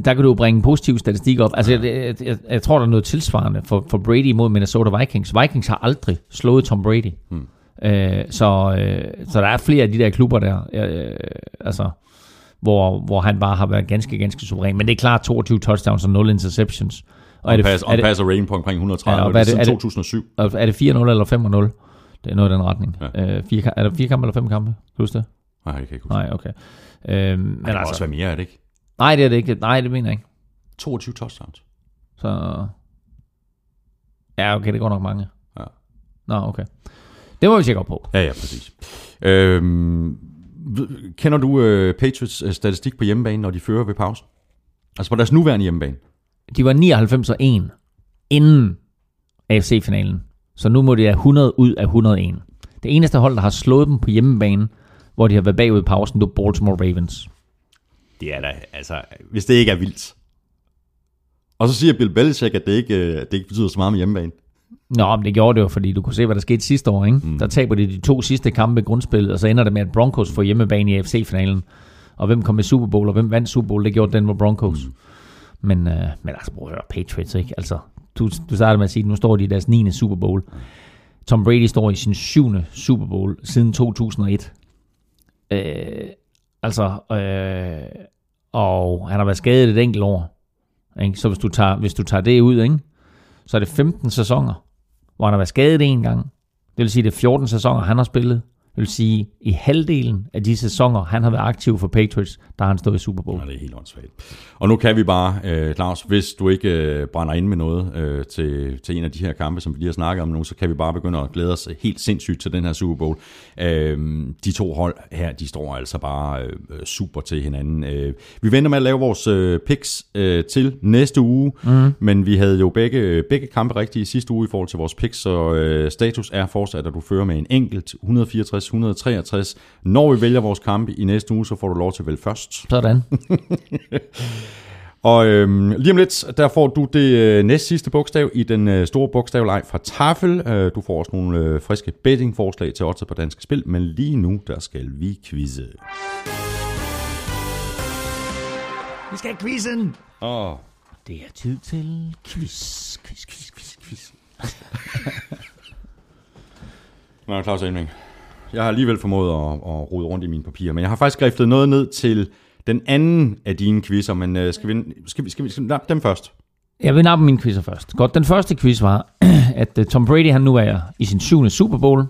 der kan du bringe positiv statistik op. Altså, jeg, jeg, jeg, jeg tror, der er noget tilsvarende for, for Brady mod Minnesota Vikings. Vikings har aldrig slået Tom Brady. Hmm. Øh, så, øh, så der er flere af de der klubber der, øh, altså, hvor, hvor han bare har været ganske, ganske suveræn. Men det er klart 22 touchdowns og 0 interceptions. Og, og, pass, og passer rating på omkring 130, Ja, og og det er er det- siden er det- 2007. Og Er det 4-0 eller 5-0? Det er noget i den retning. Ja. Øh, fire, er der fire kampe eller fem kampe? Kan du huske det? Nej, det kan jeg ikke huske. Nej, okay. Øh, men det altså, også være mere, er det ikke? nej, det er det ikke. Nej, det mener jeg ikke. 22 touchdowns. Så... Ja, okay, det går nok mange. Ja. Nå, okay. Det må vi tjekke op på. Ja, ja, præcis. Øhm, kender du øh, Patriots øh, statistik på hjemmebane, når de fører ved pausen? Altså på deres nuværende hjemmebane. De var 99 og 1 inden AFC-finalen. Så nu må det være 100 ud af 101. Det eneste hold, der har slået dem på hjemmebane, hvor de har været bagud i pausen, det er Baltimore Ravens. Det er da, altså, hvis det ikke er vildt. Og så siger Bill Belichick, at det ikke, øh, det ikke betyder så meget med hjemmebane. Nå, men det gjorde det jo, fordi du kunne se, hvad der skete sidste år. Ikke? Mm. Der taber de de to sidste kampe i grundspillet, og så ender det med, at Broncos får hjemmebane i AFC-finalen. Og hvem kom i Super Bowl, og hvem vandt Super Bowl? Det gjorde Denver Broncos. Mm. Men, øh, men altså, prøv at høre, Patriots, ikke? Altså, du, du startede med at sige, at nu står de i deres 9. Super Bowl. Tom Brady står i sin 7. Super Bowl siden 2001. Øh, altså, øh, og han har været skadet et enkelt år. Ikke? Så hvis du, tager, hvis du tager det ud, ikke? så er det 15 sæsoner, hvor han har været skadet en gang. Det vil sige, det er 14 sæsoner, han har spillet vil sige, i halvdelen af de sæsoner, han har været aktiv for Patriots, der har han stået i Super Bowl. Ja, det er helt åndssvagt. Og nu kan vi bare, øh, Claus, hvis du ikke øh, brænder ind med noget øh, til, til en af de her kampe, som vi lige har snakket om nu, så kan vi bare begynde at glæde os helt sindssygt til den her Super Bowl. Øh, de to hold her, de står altså bare øh, super til hinanden. Øh, vi venter med at lave vores øh, picks øh, til næste uge, mm. men vi havde jo begge, begge kampe rigtige i sidste uge i forhold til vores picks, så øh, status er fortsat, at du fører med en enkelt 164-163. Når vi vælger vores kampe i næste uge, så får du lov til at vælge først. Sådan. Og øhm, lige om lidt, der får du det øh, næst sidste bogstav i den øh, store bogstavleg fra Tafel. Øh, du får også nogle øh, friske bettingforslag til odds på danske spil, men lige nu, der skal vi quizze. Vi skal have quizzen! Åh, Det er tid til quiz, quiz, quiz, quiz, quiz. Nå, Claus Elming. Jeg har alligevel formået at, at rode rundt i mine papirer, men jeg har faktisk skriftet noget ned til den anden af dine quizzer, men øh, skal vi, skal vi, skal vi, skal vi nappe dem først? Jeg vil nappe mine quizzer først. Godt, den første quiz var, at øh, Tom Brady han nu er i sin syvende Super Bowl.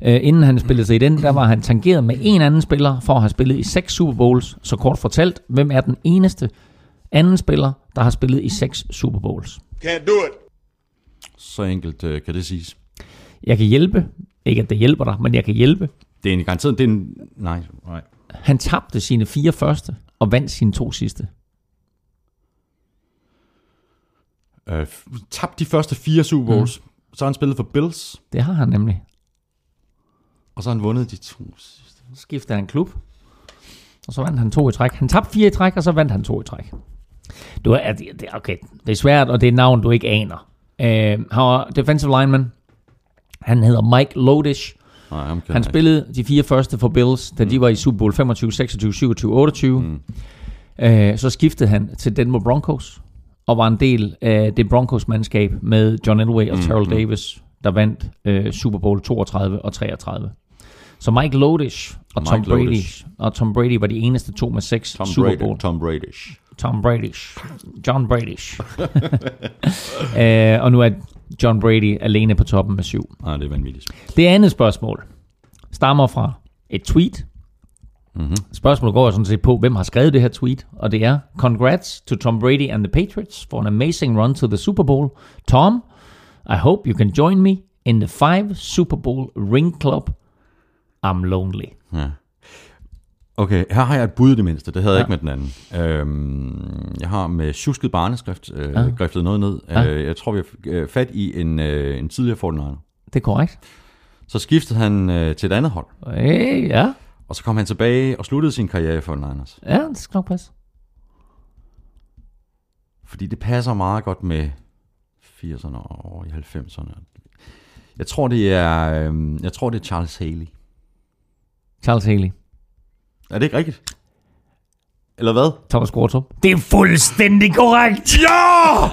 Uh, inden han spillede sig i den, der var han tangeret med en anden spiller for at have spillet i seks Super Bowls. Så kort fortalt, hvem er den eneste anden spiller, der har spillet i seks Super Bowls? Can't do it. Så enkelt øh, kan det siges. Jeg kan hjælpe. Ikke at det hjælper dig, men jeg kan hjælpe. Det er en garanteret, det er en, nej, nej. Han tabte sine fire første og vandt sine to sidste. Øh, tabt de første fire Super Bowls, mm. så har han spillet for Bills, Det har han nemlig. og så har han vundet de to sidste. Så skiftede han klub, og så vandt han to i træk. Han tabte fire i træk, og så vandt han to i træk. Du er, okay, det er svært, og det er navn, du ikke aner. Uh, han var defensive lineman. Han hedder Mike Lodish. Nej, ham Han spillede de fire første for Bills, da de var i Super Bowl 25, 26, 27, 28. Mm. Uh, så skiftede han til Denver Broncos, og var en del af det Broncos-mandskab med John Elway og Terrell Davis, der vandt uh, Super Bowl 32 og 33. Så Mike Lodish og Mike Tom Brady, Lodish. og Tom Brady var de eneste to med seks Tom Super Brady. Bowl. Tom Brady. Tom Brady's. John Brady's. uh, og nu er John Brady alene på toppen med syv. Nej, det er vanvittigt. Det andet spørgsmål stammer fra et tweet. Mm-hmm. Spørgsmålet går sådan set på, hvem har skrevet det her tweet, og det er Congrats to Tom Brady and the Patriots for an amazing run to the Super Bowl. Tom, I hope you can join me in the five Super Bowl ring club. I'm lonely. Ja. Okay, her har jeg et bud i det mindste. Det havde jeg Ja. ikke med den anden. Øhm, jeg har med tjusket barneskrift øh, Ja. griftet noget ned. Ja. Øh, jeg tror, vi har øh, fat i en, øh, en tidligere Fortnite. Det er korrekt. Så skiftede han øh, til et andet hold. Hey, ja, Og så kom han tilbage og sluttede sin karriere i 49ers. ja, det skal nok passe. Fordi det passer meget godt med 80'erne og i 90'erne. Jeg tror, det er, øh, jeg tror, det er Charles Haley. Charles Haley. Er det ikke rigtigt? Eller hvad? Thomas Gortrup. Det er fuldstændig korrekt. Ja!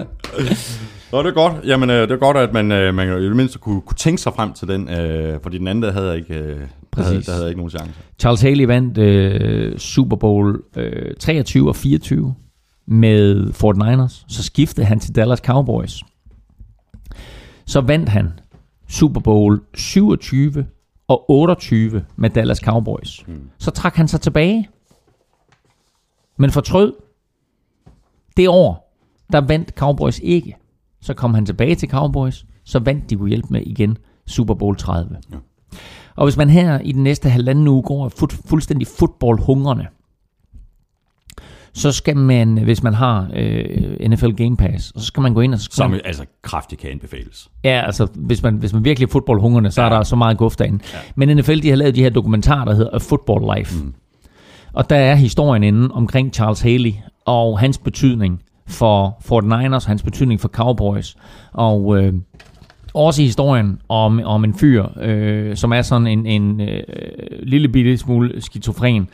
Nå, det er godt. Jamen, øh, det er godt, at man, øh, man i det mindste kunne, kunne tænke sig frem til den, øh, fordi den anden, der havde ikke, øh, der havde, Præcis. der havde ikke nogen chance. Charles Haley vandt øh, Super Bowl øh, 23 og 24 med Fort Niners. Så skiftede han til Dallas Cowboys. Så vandt han Super Bowl 27 og 28 med Dallas Cowboys. Mm. Så trak han sig tilbage. Men fortrød. Det år, der vandt Cowboys ikke. Så kom han tilbage til Cowboys. Så vandt de kunne hjælpe med igen Super Bowl 30. Ja. Og hvis man her i den næste halvanden uge går fut, fuldstændig fodboldhungrende, så skal man, hvis man har øh, NFL Game Pass, så skal man gå ind og så Som man, altså kraftigt kan anbefales. Ja, altså hvis man, hvis man virkelig er fodboldhungrende, så ja. er der så meget guf derinde. Ja. Men NFL de har lavet de her dokumentarer, der hedder A Football Life. Mm. Og der er historien inde omkring Charles Haley og hans betydning for Fort Niners, hans betydning for Cowboys. Og øh, også historien om, om en fyr, øh, som er sådan en, en øh, lille bitte smule skizofren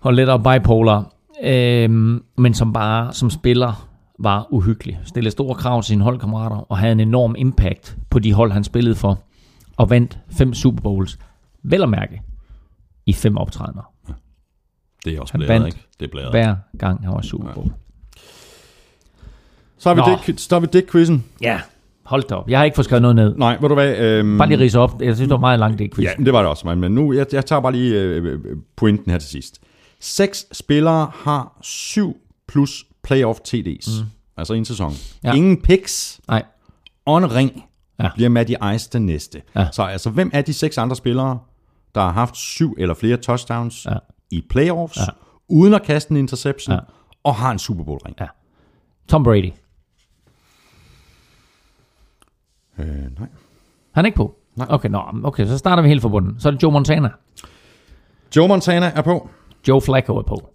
og lettere bipolar, øh, men som bare som spiller var uhyggelig. Stillede store krav til sine holdkammerater og havde en enorm impact på de hold, han spillede for. Og vandt fem Super Bowls. Vel at mærke i fem optrædener. Det er også Han blæret, ikke? Det er blæret. Hver gang han var i Super Bowl. Så har vi, Nå. det, så har vi det quizzen. Ja, Hold da op. Jeg har ikke fået skrevet noget ned. Nej, ved du hvad? Øhm, Bare lige rise op. Jeg synes, det var meget langt, det quiz. Ja, det var det også, men nu, jeg, jeg tager bare lige øh, pointen her til sidst. Seks spillere har syv plus playoff TD's. Mm. Altså en sæson. Ja. Ingen picks Nej. og en ring Ja. bliver Matty Ice den næste. Ja. Så altså, hvem er de seks andre spillere, der har haft syv eller flere touchdowns Ja. i playoffs, Ja. uden at kaste en interception, Ja. og har en Super Bowl ring? Ja. Tom Brady. Øh, nej. Han er ikke på? Nej. Okay, nå, okay, så starter vi helt fra bunden. Så er det Joe Montana. Joe Montana er på. Joe Flacco er på.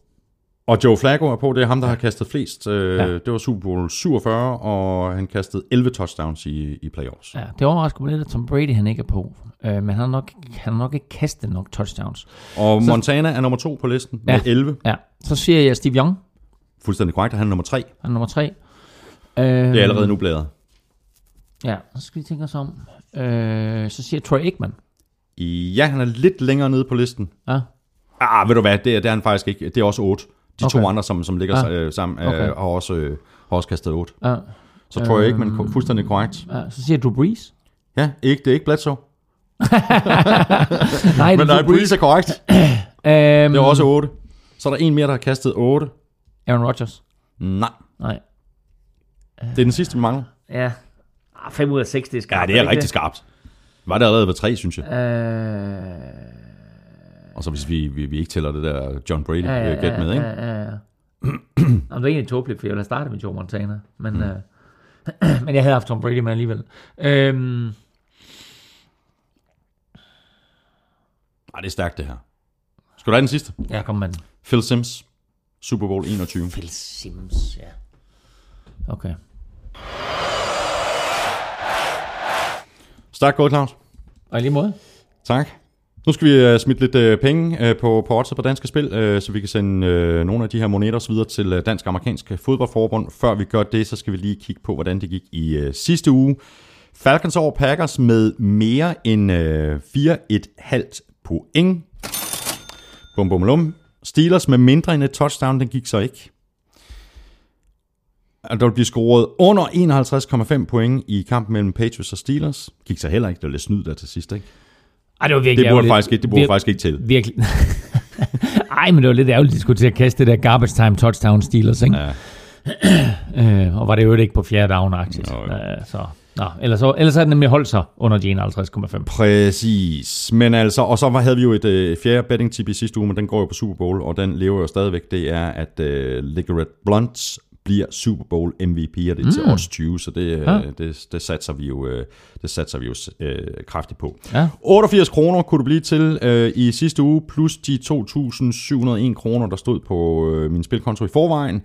Og Joe Flacco er på, det er ham, der har kastet flest. Øh, Ja. Det var Super Bowl 47, og han kastede 11 touchdowns i, i playoffs. Ja, det overrasker mig lidt, at Tom Brady han ikke er på. Øh, men han har nok, han har nok ikke kastet nok touchdowns. Og Montana er nummer to på listen med Ja. 11. Ja, så siger jeg Steve Young. Fuldstændig korrekt, han er nummer tre. Han er nummer tre. Øh, Det er allerede nu blæret. Ja, så skal vi tænke os om. Øh, så siger jeg Troy Aikman. Ja, han er lidt længere nede på listen. Ja, Ah, ved du hvad, det er, det er han faktisk ikke. Det er også 8. De okay. To andre, som, som ligger Ah. ah. øh, sammen, øh, Okay. har, også, øh, har også kastet 8. ja, Så tror jeg ikke, men fuldstændig korrekt. ja. Så siger Drew Brees. Ja, ikke, det er ikke Bledsoe. Nej, Men nej, Breeze er korrekt. Øhm, Det er også 8. Så er der en mere, der har kastet 8. Aaron Rodgers. Nej, Nej. det er den sidste, vi mangler. Ja. 5 ud af 6, det er Ja, skarpt. det er rigtig skarpt. Var det allerede ved 3, synes jeg. Øh, Og så hvis vi, vi, vi ikke tæller det der John Brady ja, ja, ja, gæt med, ikke? Ja, ja, ja. Jamen, det er egentlig tåbeligt, for jeg ville have startet med Joe Montana. Men, mm. øh, men jeg havde haft Tom Brady med alligevel. Øhm, Ej, det er stærkt, det her. Skal du have den sidste? ja, kom med den. Phil Sims, Super Bowl 21. Phil Sims, ja. Okay. Stærkt gået, Claus. Og i lige måde. Tak. Nu skal vi øh, uh, smide lidt uh, penge uh, på, på odds på danske spil, uh, så vi kan sende uh, nogle af de her moneter videre til uh, Dansk Amerikansk Fodboldforbund. Før vi gør det, så skal vi lige kigge på, hvordan det gik i uh, sidste uge. Falcons over Packers med mere end uh, 4,5 point. Bum, bum, lum. Steelers med mindre end et touchdown, den gik så ikke. Og der vil blive scoret under 51,5 point i kampen mellem Patriots og Steelers. Gik så heller ikke. Det var lidt snyd der til sidst, ikke? Ej, det var virkelig Det burde, ærgerligt. faktisk ikke, det burde Vir- faktisk ikke til. Virkelig. Ej, men det var lidt ærgerligt, at de skulle til at kaste det der garbage time touchdown Steelers, ikke? Ja. Øh, og var det jo ikke på fjerde down-agtigt. Nå, jo. Øh, så, nå, ellers, så, ellers havde det nemlig holdt sig under de 51,5. Præcis. Men altså, og så havde vi jo et øh, fjerde betting tip i sidste uge, men den går jo på Super Bowl, og den lever jo stadigvæk. Det er, at øh, Ligarette Blunt bliver Super Bowl MVP, og det er til odds 20, så det, øh, Ja. det, det satser vi jo, øh, det satser vi jo øh, kraftigt på. Ja. 88 kroner kunne du blive til øh, i sidste uge, plus de 2.701 kroner, der stod på øh, min spilkonto i forvejen.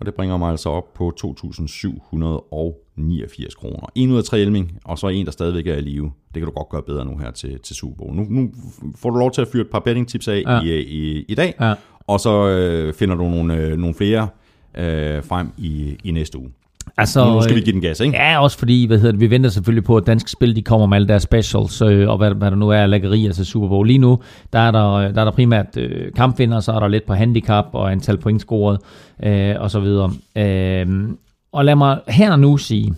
Og det bringer mig altså op på 2.789 kroner. En ud af tre Elming, og så en, der stadigvæk er i live. Det kan du godt gøre bedre nu her til, til Super Bowl. Nu, nu får du lov til at fyre et par betting tips af Ja. ja. i, i, i dag, Ja. og så øh, finder du nogle, øh, nogle flere øh, frem i, i næste uge. Altså, Nu skal vi øh, give den gas, ikke? Ja, også fordi, hvad hedder det, vi venter selvfølgelig på, at dansk spil, de kommer med alle deres specials, øh, og hvad, hvad der nu er af lækkerier til Super Bowl. Lige nu, der er der, der, er der primært øh, kampvinder, så er der lidt på handicap og antal point scoret, øh, og så videre. Øh, og lad mig her nu sige,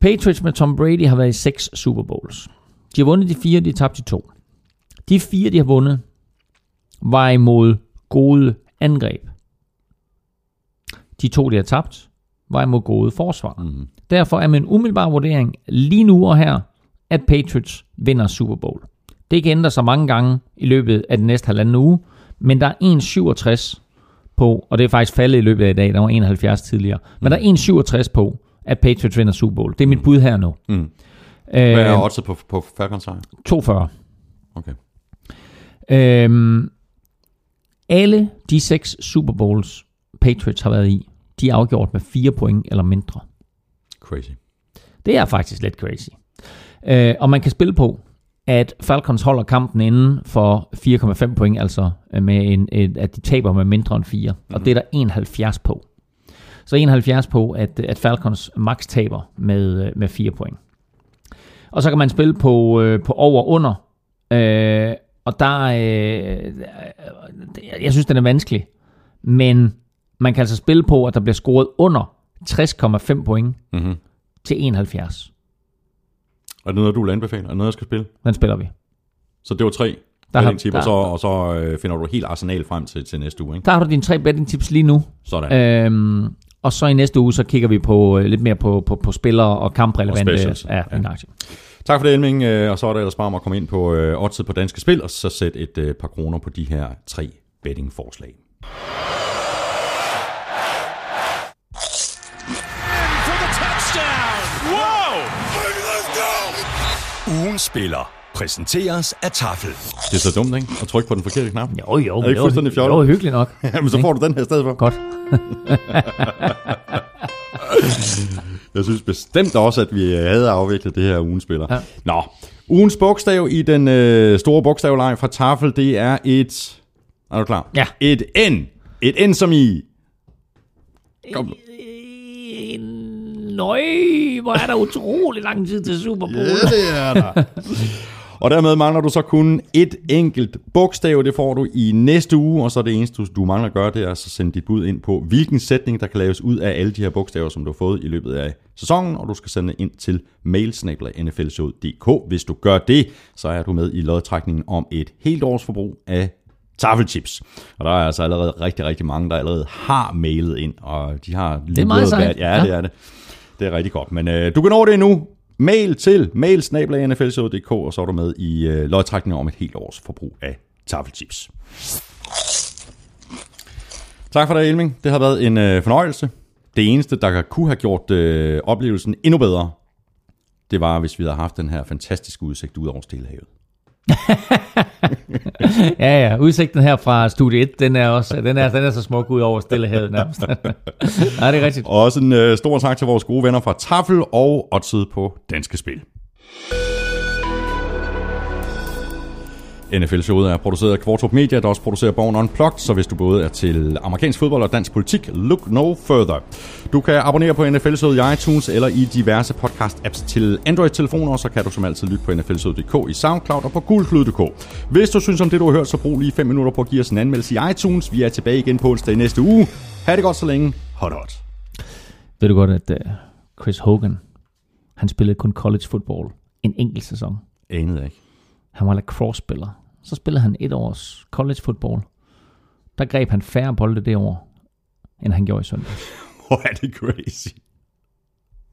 Patriots med Tom Brady har været i seks Super Bowls. De har vundet de fire, de har tabt de to. De fire, de har vundet, var imod gode angreb. De to, de har tabt, var imod gode forsvar. Mm. Derfor er min umiddelbare vurdering lige nu og her, at Patriots vinder Super Bowl. Det kan ændre sig mange gange i løbet af den næste halvanden uge, men der er 1,67 på, og det er faktisk faldet i løbet af i dag, der var 71 tidligere, men der er 1,67 på, at Patriots vinder Super Bowl. Det er mit bud her nu. Mm. Hvad er oddset på, på Falcons sejr? 2,40. Okay. Øhm, alle de seks Super Bowls, Patriots har været i, de er afgjort med 4 point eller mindre. Crazy. Det er faktisk lidt crazy. Øh, og man kan spille på, at Falcons holder kampen inden for 4,5 point, altså øh, med en, et, at de taber med mindre end 4. Mm-hmm. Og det er der 71 på. Så 71 på, at, at Falcons max taber med, øh, med 4 point. Og så kan man spille på, øh, på over og under. Øh, og der øh, jeg synes, den er vanskelig. Men man kan altså spille på, at der bliver scoret under 60,5 point Mm-hmm. til 71. Er det noget, du vil anbefale? Er det noget, jeg skal spille? Den spiller vi. Så det var tre Der har- betting tip, og der- så, og så øh, finder du helt arsenal frem til, til næste uge. Ikke? Der har du dine tre betting tips lige nu. Sådan. Øhm, og så i næste uge, så kigger vi på øh, lidt mere på, på, på spillere og kamprelevante. Og. Ja, Ja. aktie. Tak for det, Elming. Øh, Og så er det ellers bare om at komme ind på øh, oddset på Danske Spil, og så sætte et øh, par kroner på de her tre bettingforslag. Ugens spiller præsenteres af Tafel. Det er så dumt, ikke? At trykke på den forkerte knap. Jo, jo. Er det ikke fuldstændig fjollet? Det var hyggeligt nok. Jamen, så får du den her i stedet for. Godt. Jeg synes bestemt også, at vi havde afviklet det her ugens spiller. Ja. Nå, ugens bogstav i den øh, store bogstavleje fra Tafel, det er et... Er du klar? Ja. Et N. Et N som i... Kom. Nøj, hvor er der utrolig lang tid til Super Bowl. det er der. og dermed mangler du så kun et enkelt bogstav. Det får du i næste uge, og så det eneste, du mangler at gøre, det er at så sende dit bud ind på, hvilken sætning, der kan laves ud af alle de her bogstaver, som du har fået i løbet af sæsonen, og du skal sende ind til mailsnabla.nflshowet.dk. Hvis du gør det, så er du med i lodtrækningen om et helt års forbrug af taffelchips. Og der er altså allerede rigtig, rigtig mange, der allerede har mailet ind, og de har er meget sejt. Ja, Ja. det er det. Det er rigtig godt. Men øh, du kan nå det endnu. Mail til mailsnabla.nflshowet.dk, og så er du med i øh, lodtrækningen om et helt års forbrug af taffelchips. Tak for det, Elming. Det har været en øh, fornøjelse. Det eneste, der kunne have gjort øh, oplevelsen endnu bedre, det var, hvis vi havde haft den her fantastiske udsigt ud over Stillehavet. Ja, ja. Udsigten her fra studie 1, den er også den er, den er så smuk ud over Stillehavet nærmest. Nej, det er rigtigt. Og også en øh, stor tak til vores gode venner fra Tafel og Odset på Danske Spil. NFL-showet er produceret af Kvartrup Media, der også producerer Born Unplugged, så hvis du både er til amerikansk fodbold og dansk politik, look no further. Du kan abonnere på NFL-showet i iTunes eller i diverse podcast-apps til Android-telefoner, og så kan du som altid lytte på nflshowet.dk i SoundCloud og på gulklud.dk. Hvis du synes om det, du har hørt, så brug lige 5 minutter på at give os en anmeldelse i iTunes. Vi er tilbage igen på onsdag næste uge. Ha' det godt så længe. Hot hot. Ved du godt, at uh, Chris Hogan, han spillede kun college football en enkelt sæson. Anede ikke. Han var lacrosse-spiller. Så spillede han et års college football. Der greb han færre bolde det år, end han gjorde i søndag. Hvor er det crazy.